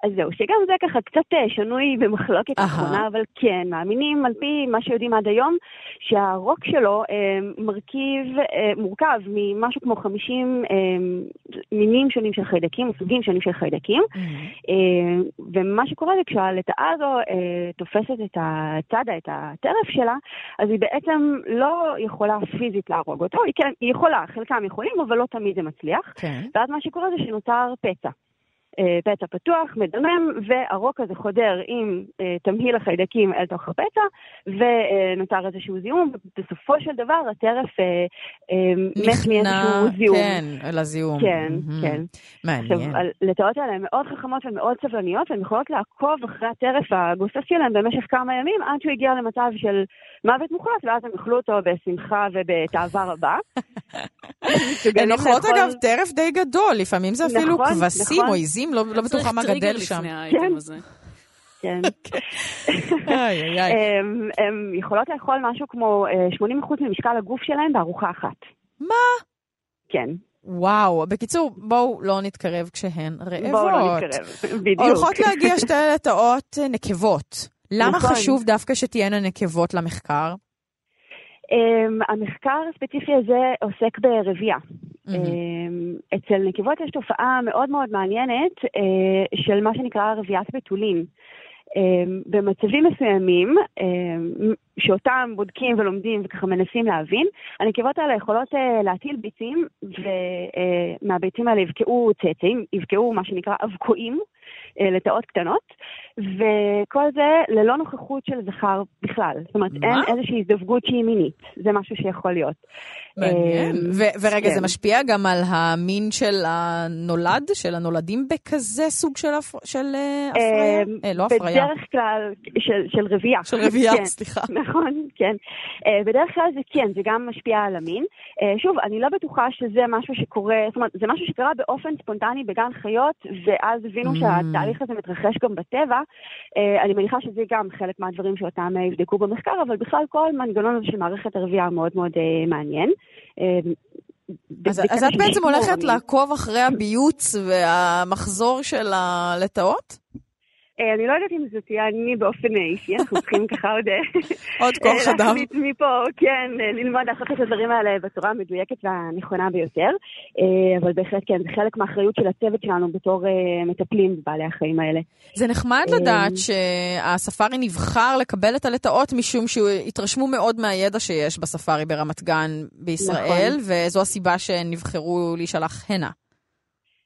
אז זהו, שגם זה ככה קצת אה, שנוי במחלוקת. אחרונה, אבל כן, מאמינים על פי מה שיודעים עד היום, שהרוק שלו אה, מרכיב, אה, מורכב ממשהו כמו 50 אה, מינים שונים של חיידקים, או סוגים שונים של חיידקים, אה, ומה שקורה זה כשהלטאה הזו אה, תופסת את הצדה, את הטרף שלה, אז היא בעצם לא יכולה פיזית להרוג אותו, היא כן, היא יכולה, חלקם יכולים, אבל לא תמיד זה מצליח. כן. ואז מה שקורה זה שנוצר פצע. אה, פצע פתוח, מדמם, והרוק הזה חודר עם אה, תמהיל החיידקים אל תוך הפצע, ונותר איזשהו זיהום, ובסופו של דבר הטרף אה, מת מאיזשהו זיהום. כן, לזיהום. כן. כן. מעניין. עכשיו, הלטאות האלה הן מאוד חכמות ומאוד סבלניות, והן יכולות לעקוב אחרי הטרף הגוסס שלהן במשך כמה ימים, עד שהוא הגיע למצב של מוות מוחלט, ואז הם יאכלו אותו בשמחה ובתאווה רבה. <laughs> הן אוכלות אגב טרף די גדול, לפעמים זה אפילו נכון, כבשים נכון. או עיזים, לא לא בטוחה מה צריך טריגר גדל שם. לפני האייטם הזה. כן. <laughs> איי, איי. הן- יכולות לאכול משהו כמו אה, 80% ממשקל הגוף שלהן בארוחה אחת. מה? כן. וואו, בקיצור, בואו לא נתקרב כשהן רעבות. בואו לא נתקרב, <laughs> בדיוק. הולכות להגיע שתי לטאות אה, נקבות. למה נכון. חשוב דווקא שתהיינה נקבות למחקר? Um, המחקר הספציפי הזה עוסק ברבייה. Um, אצל נקבות יש תופעה מאוד מאוד מעניינת uh, של מה שנקרא רביית בתולין. Um, במצבים מסוימים, um, שאותם בודקים ולומדים וככה מנסים להבין, הנקבות האלה יכולות uh, להטיל ביצים, ומהביצים האלה יבקעו צאצאים, יבקעו מה שנקרא אבקועים, uh, לטאות קטנות, וכל זה ללא נוכחות של זכר בכלל. זאת אומרת, מה? אין איזושהי הזדווגות שהיא מינית, זה משהו שיכול להיות. מעניין. ו- ורגע, כן. זה משפיע גם על המין של הנולד, של הנולדים בכזה סוג של הפ- של, אה, הפריה? אה, לא הפריה. בדרך כלל, של, של רבייה. של רבייה, כן, סליחה. <laughs> נכון, כן. Uh, בדרך כלל זה כן, זה גם משפיע על המין. Uh, שוב, אני לא בטוחה שזה משהו שקורה, זאת אומרת, זה משהו שקרה באופן ספונטני בגן חיות, ואז הבינו Mm. שהתהליך הזה מתרחש גם בטבע. Uh, אני מניחה שזה גם חלק מהדברים שאותם uh, יבדקו במחקר, אבל בכלל כל מנגנון הזה של מערכת הרבייה מאוד מאוד uh, מעניין. אז, את בעצם הולכת. לעקוב אחרי הביוץ והמחזור של הלטאות? אה, אני לא יודעת אם זה תהיה אני באופן אה, אישי, אנחנו צריכים ככה עוד... אה, עוד כוח אה, אדם. להחליט מפה, כן, אה, ללמוד לעשות את הדברים האלה בצורה המדויקת והנכונה ביותר. אה, אבל בהחלט כן, זה חלק מהאחריות של הצוות שלנו בתור אה, מטפלים בבעלי החיים האלה. זה נחמד אה, לדעת שהספארי נבחר לקבל את הלטאות משום שהתרשמו מאוד מהידע שיש בספארי ברמת גן בישראל, נכון. וזו הסיבה שהן נבחרו להישלח הנה.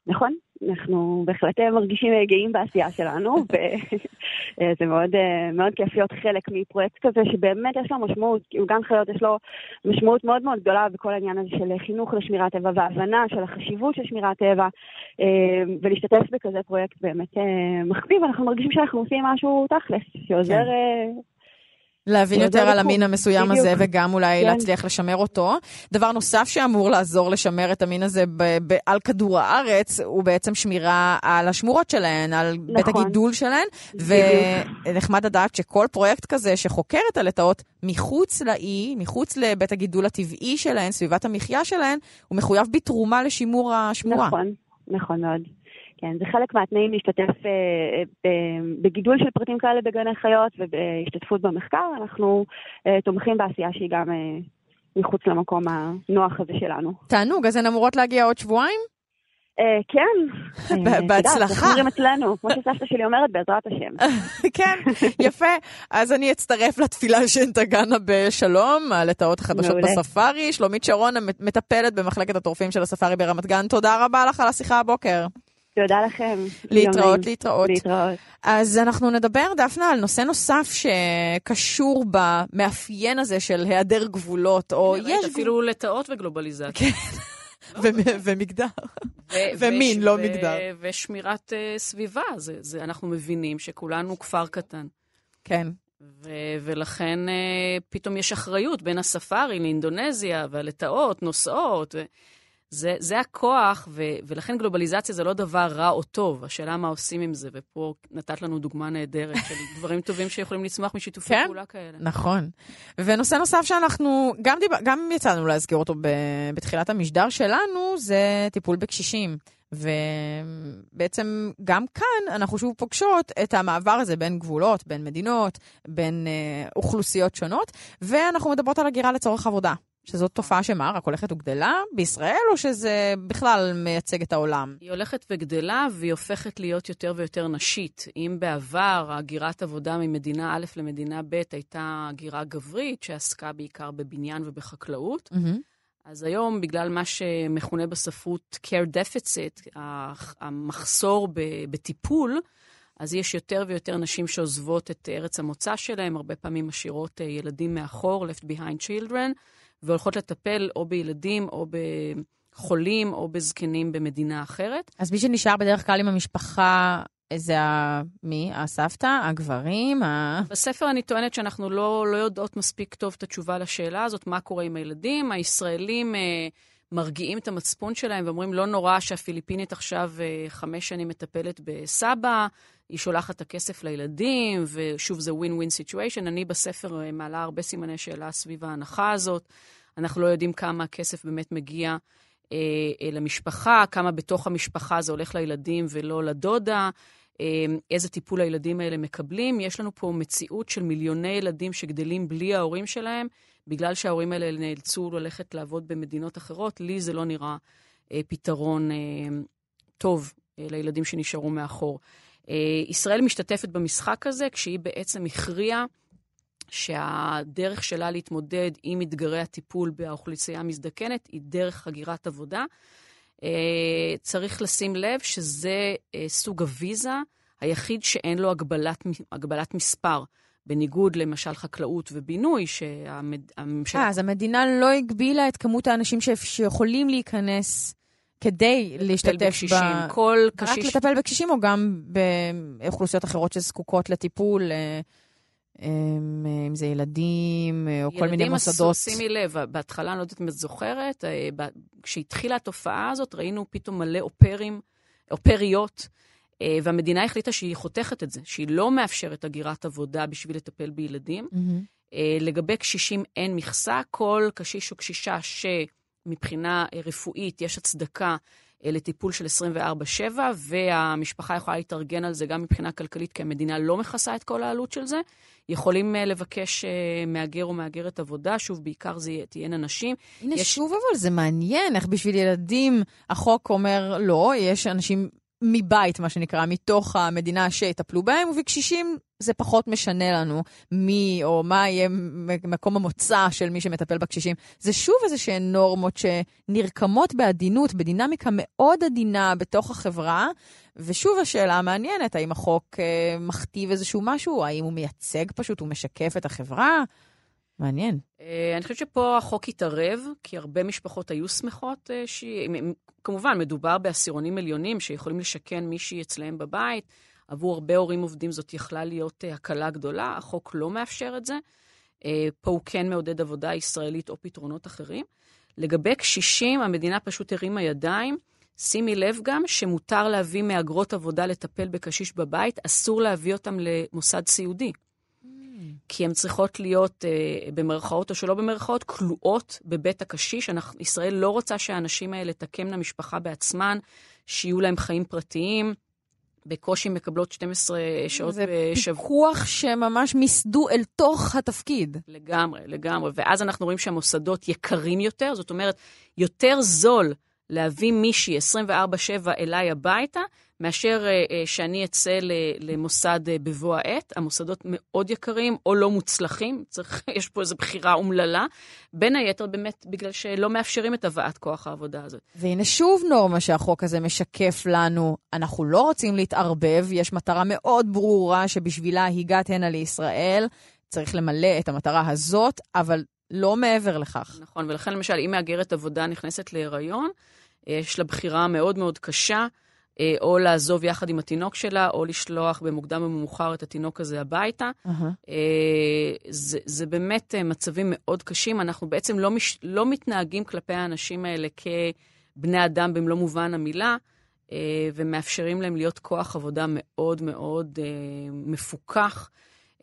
נכון? אנחנו בהחלט אה, מרגישים אה, גאים בעשייה שלנו, <laughs> וזה מאוד, אה, מאוד כיף להיות חלק מפרויקט כזה שבאמת יש לו משמעות, כאילו גן חיות יש לו משמעות מאוד מאוד גדולה בכל העניין הזה של חינוך לשמירת טבע והבנה של החשיבות של שמירת טבע, ולהשתתף בכזה פרויקט באמת מחביא, ואנחנו מרגישים שאנחנו עושים משהו תכלס, שעוזר... כן. להבין יותר על המין. המסוים בדיוק. הזה, וגם אולי כן. להצליח לשמר אותו. דבר נוסף שאמור לעזור לשמר את המין הזה ב- ב- על כדור הארץ, הוא בעצם שמירה על השמורות שלהן, על בית נכון. הגידול שלהן, ונחמד לדעת שכל פרויקט כזה שחוקר את הלטאות מחוץ לאי, מחוץ לבית הגידול הטבעי שלהן, סביבת המחיה שלהן, הוא מחויב בתרומה לשימור השמורה. נכון, נכון מאוד. כן, זה חלק מהתנאים להשתתף אה, אה, בגידול של פרטים כאלה בגני חיות ובהשתתפות במחקר. אנחנו אה, תומכים בעשייה שהיא גם אה, מחוץ למקום הנוח הזה שלנו. תענוג, אז הן אמורות להגיע עוד שבועיים? אה, כן. <laughs> אה, בהצלחה. אומרים אצלנו, כמו שסבתא שלי אומרת, בעזרת השם. <laughs> כן, יפה. אז אני אצטרף לתפילה שהן תגענה בשלום, הלטאות החדשות. בספארי. שלומית שרון, מטפלת במחלקת הטורפים של הספארי ברמת גן. תודה רבה לך על השיחה הבוקר. תודה לכם. להתראות. להתראות. להתראות. אז אנחנו נדבר, דפנה, על נושא נוסף שקשור במאפיין הזה של היעדר גבולות, או ראית, יש אפילו לטאות וגלובליזציה. ו- ומגדר. ו- <laughs> ומין, וש- לא מגדר. ושמירת אה, סביבה, זה, זה, אנחנו מבינים שכולנו כפר קטן. כן. ו- ולכן אה, פתאום יש אחריות בין הספארי לאינדונזיה, והלטאות נוסעות. ו- זה, זה הכוח, ו, ולכן גלובליזציה זה לא דבר רע או טוב, השאלה מה עושים עם זה, ופה נתת לנו דוגמה נהדרת של <laughs> דברים טובים שיכולים לצמוח משיתופי כן, פעולה כאלה. נכון. ונושא נוסף שאנחנו, גם, דיב... גם יצאנו להזכיר אותו ב... בתחילת המשדר שלנו, זה טיפול בקשישים. ובעצם גם כאן אנחנו שוב פוגשות את המעבר הזה בין גבולות, בין מדינות, בין אה, אוכלוסיות שונות, ואנחנו מדברות על הגירה לצורך עבודה. שזאת תופעה שמה, רק הולכת וגדלה בישראל, או שזה בכלל מייצג את העולם? היא הולכת וגדלה והיא הופכת להיות יותר ויותר נשית. אם בעבר הגירת עבודה ממדינה א' למדינה ב' הייתה הגירה גברית, שעסקה בעיקר בבניין ובחקלאות, Mm-hmm. אז היום, בגלל מה שמכונה בספרות care deficit, המחסור בטיפול, אז יש יותר ויותר נשים שעוזבות את ארץ המוצא שלהם, הרבה פעמים משאירות אה, ילדים מאחור, left behind children, והולכות לטפל או בילדים או בחולים או בזקנים במדינה אחרת. אז מי שנשאר בדרך כלל עם המשפחה, זה ה... מי? הסבתא? הגברים? ה... בספר אני טוענת שאנחנו לא, לא יודעות מספיק טוב את התשובה לשאלה הזאת, מה קורה עם הילדים. הישראלים אה, מרגיעים את המצפון שלהם ואומרים, לא נורא שהפיליפינית עכשיו אה, חמש שנים מטפלת בסבא, היא שולחת את הכסף לילדים, ושוב, זה ווין סיטואשן. אני בספר אה, מעלה הרבה סימני שאלה סביב ההנחה הזאת. אנחנו לא יודעים כמה הכסף באמת מגיע אה, אה, למשפחה, כמה בתוך המשפחה זה הולך לילדים ולא לדודה, אה, איזה טיפול הילדים האלה מקבלים. יש לנו פה מציאות של מיליוני ילדים שגדלים בלי ההורים שלהם, בגלל שההורים האלה נאלצו ללכת לעבוד במדינות אחרות. לי זה לא נראה אה, פתרון אה, טוב אה, לילדים שנשארו מאחור. אה, ישראל משתתפת במשחק הזה כשהיא בעצם הכריעה שהדרך שלה להתמודד עם אתגרי הטיפול באוכלוסייה המזדקנת היא דרך הגירת עבודה. אה, צריך לשים לב שזה אה, סוג הוויזה היחיד שאין לו הגבלת, הגבלת מספר. בניגוד למשל חקלאות ובינוי, שהממשלה... אה, אז המדינה לא הגבילה את כמות האנשים שיכולים להיכנס כדי להשתתף בקשישים. ב... כל קשיש... רק לטפל בקשישים או גם באוכלוסיות אחרות שזקוקות לטיפול? אה, אם זה ילדים או כל מיני מוסדות. ילדים, שימי לב, בהתחלה, אני לא יודעת אם את זוכרת, אה, כשהתחילה התופעה הזאת, ראינו פתאום מלא אופרים, אופריות, אה, והמדינה החליטה שהיא חותכת את זה, שהיא לא מאפשרת הגירת עבודה בשביל לטפל בילדים. Mm-hmm. לגבי קשישים אין מכסה, כל קשיש או קשישה שמבחינה רפואית יש הצדקה לטיפול של 24-7, והמשפחה יכולה להתארגן על זה גם מבחינה כלכלית, כי המדינה לא מכסה את כל העלות של זה. יכולים uh, לבקש מהגר או מהגרת עבודה, שוב, בעיקר זה תהיינה נשים. הנה, יש... שוב אבל זה מעניין, איך בשביל ילדים החוק אומר לא, יש אנשים מבית, מה שנקרא, מתוך המדינה שיטפלו בהם, ובקשישים זה פחות משנה לנו מי או מה יהיה מקום המוצא של מי שמטפל בקשישים. זה שוב איזה שהן נורמות שנרקמות בעדינות, בדינמיקה מאוד עדינה בתוך החברה. ושוב השאלה המעניינת, האם החוק אה, מכתיב איזשהו משהו? האם הוא מייצג פשוט, הוא משקף את החברה? מעניין. אה, אני חושבת שפה החוק התערב, כי הרבה משפחות היו שמחות אה, ש... כמובן, מדובר בעשירונים עליונים שיכולים לשכן מישהי אצלהם בבית. עבור הרבה הורים עובדים זאת יכלה להיות אה, הקלה גדולה, החוק לא מאפשר את זה. פה הוא כן מעודד עבודה ישראלית או פתרונות אחרים. לגבי קשישים, המדינה פשוט הרימה ידיים. שימי לב גם שמותר להביא מהגרות עבודה לטפל בקשיש בבית, אסור להביא אותם למוסד סיעודי. כי הן צריכות להיות, אה, במרכאות או שלא במרכאות, כלואות בבית הקשיש. אנחנו, ישראל לא רוצה שהאנשים האלה תקמנה משפחה בעצמן, שיהיו להם חיים פרטיים. בקושי מקבלות 12 שעות בשבוע. זה פיקוח שממש מיסדו אל תוך התפקיד. לגמרי, לגמרי. ואז אנחנו רואים שהמוסדות יקרים יותר, זאת אומרת, יותר זול להביא מישהי 24-7 אליי הביתה, מאשר uh, uh, שאני אצא למוסד uh, בבוא העת. המוסדות מאוד יקרים או לא מוצלחים, צריך, <laughs> יש פה איזו בחירה אומללה. בין היתר באמת בגלל שלא מאפשרים את הבאת כוח העבודה הזאת. והנה שוב נורמה שהחוק הזה משקף לנו. אנחנו לא רוצים להתערבב, יש מטרה מאוד ברורה שבשבילה הגעת הנה לישראל. צריך למלא את המטרה הזאת, אבל לא מעבר לכך. נכון, ולכן למשל, אם מהגרת עבודה נכנסת להיריון, יש לה בחירה מאוד מאוד קשה, אה, או לעזוב יחד עם התינוק שלה, או לשלוח במוקדם או במאוחר את התינוק הזה הביתה. Uh-huh. זה, זה באמת אה, מצבים מאוד קשים. אנחנו בעצם לא, מש, לא מתנהגים כלפי האנשים האלה בני אדם במלוא מובן המילה, אה, ומאפשרים להם להיות כוח עבודה מאוד מאוד אה, מפוקח.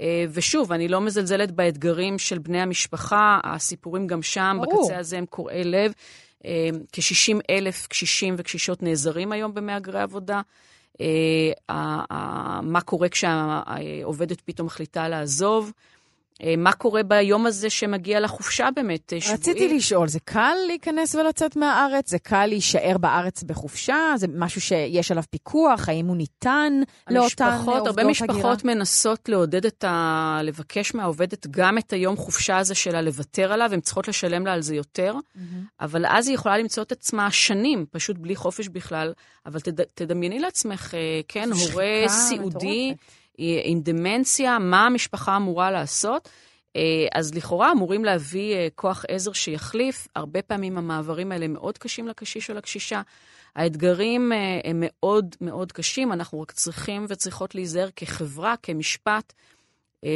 אה, ושוב, אני לא מזלזלת באתגרים של בני המשפחה, הסיפורים גם שם, ברור. בקצה הזה הם קורעי לב. אה, כ-60 אלף קשישים וקשישות נעזרים היום במהגרי עבודה. אה, מה קורה כשהעובדת פתאום מחליטה לעזוב? אה, מה קורה ביום הזה שמגיע לחופשה באמת, אה, שבועית? רציתי לשאול, זה קל להיכנס ולצאת מהארץ? זה קל להישאר בארץ בחופשה? זה משהו שיש עליו פיקוח? האם הוא ניתן לאותן עובדות הרבה הגירה? משפחות מנסות לעודד את ה... לבקש מהעובדת גם את היום חופשה הזה שלה לוותר עליו, הן צריכות לשלם לה על זה יותר, אבל אז היא יכולה למצוא את עצמה שנים, פשוט בלי חופש בכלל. אבל תד... תדמייני לעצמך, אה, כן, הורה סיעודי מטורפת. עם דמנציה, מה המשפחה אמורה לעשות? אה, אז לכאורה אמורים להביא אה, כוח עזר שיחליף. הרבה פעמים המעברים האלה מאוד קשים לקשיש או לקשישה. האתגרים אה, הם מאוד מאוד קשים, אנחנו רק צריכים וצריכות להיזהר כחברה, כמשפט,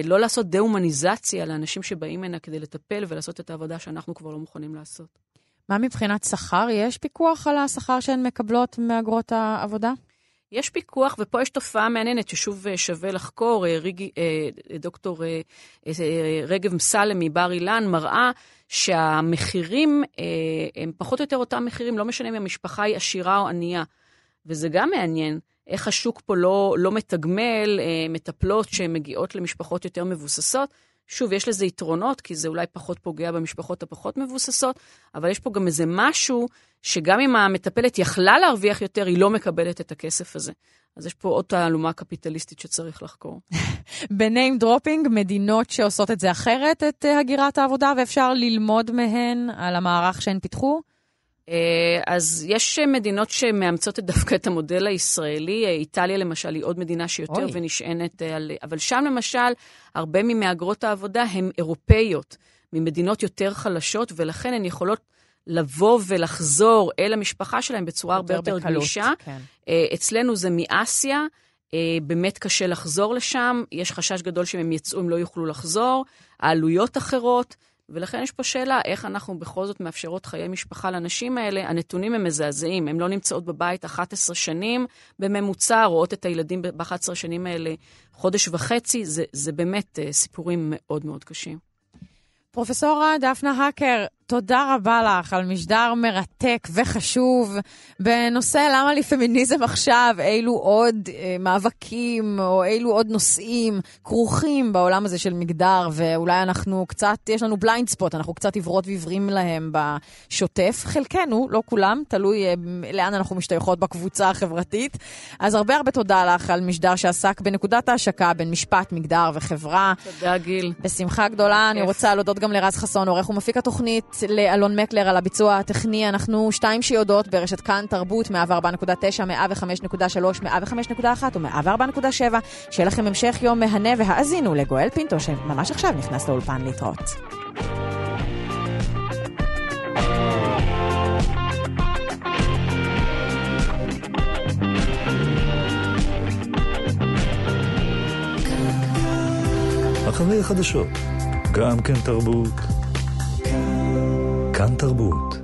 לא לעשות דה-הומניזציה לאנשים שבאים הנה כדי לטפל ולעשות את העבודה שאנחנו כבר לא מוכנים לעשות. מה מבחינת שכר? יש פיקוח על השכר שהן מקבלות מאגרות העבודה? יש פיקוח, ופה יש תופעה מעניינת ששוב אה, שווה לחקור. אה, ריגי, אה, דוקטור רגב מסלם מבר אילן מראה שהמחירים הם פחות או יותר אותם מחירים, לא משנה אם המשפחה היא עשירה או ענייה. וזה גם מעניין, איך השוק פה לא, לא מתגמל מטפלות שמגיעות למשפחות יותר מבוססות. שוב, יש לזה יתרונות, כי זה אולי פחות פוגע במשפחות הפחות מבוססות, אבל יש פה גם איזה משהו שגם אם המטפלת יכלה להרוויח יותר, היא לא מקבלת את הכסף הזה. אז יש פה עוד תעלומה קפיטליסטית שצריך לחקור. <laughs> ב name dropping, מדינות שעושות את זה אחרת, את אה, הגירת העבודה, ואפשר ללמוד מהן על המערך שהן פיתחו? אה, אז יש מדינות שמאמצות דווקא את המודל הישראלי. אה, איטליה למשל היא עוד מדינה שיותר אוי. ונשענת אה, על... אבל שם למשל, הרבה ממהגרות העבודה הן אירופאיות, ממדינות יותר חלשות, ולכן הן יכולות לבוא ולחזור אל המשפחה שלהן בצורה הרבה יותר בקלות, גמישה. כן. אה, אצלנו זה מאסיה, אה, באמת קשה לחזור לשם, יש חשש גדול שאם הם יצאו הם לא יוכלו לחזור, העלויות אחרות, ולכן יש פה שאלה איך אנחנו בכל זאת מאפשרות חיי משפחה לנשים האלה. הנתונים הם מזעזעים, הן לא נמצאות בבית 11 שנים בממוצע, רואות את הילדים ב-11 שנים האלה חודש וחצי, זה, זה באמת אה, סיפורים מאוד מאוד קשים. פרופסורה דפנה הקר, תודה רבה לך על משדר מרתק וחשוב בנושא למה לי פמיניזם עכשיו, אילו עוד אה, מאבקים או אילו עוד נושאים כרוכים בעולם הזה של מגדר, ואולי אנחנו קצת, יש לנו בליינד ספוט, אנחנו קצת עיוורות ועיוורים להם בשוטף. חלקנו, לא כולם, תלוי אה, לאן אנחנו משתייכות בקבוצה החברתית. אז הרבה הרבה תודה לך על משדר שעסק בנקודת ההשקה בין משפט, מגדר וחברה. תודה, גיל. בשמחה גדולה. אני. רוצה להודות גם לרז חסון, עורך ומפיק התוכנית, לאלון מקלר על הביצוע הטכני. אנחנו שתיים שיודעות ברשת כאן תרבות, 104.9, 105.3, 105.1 ו-104.7. שיהיה לכם המשך יום מהנה והאזינו לגואל פינטו, שממש עכשיו נכנס לאולפן להתראות. אחרי החדשות, גם כן תרבות. כאן תרבות.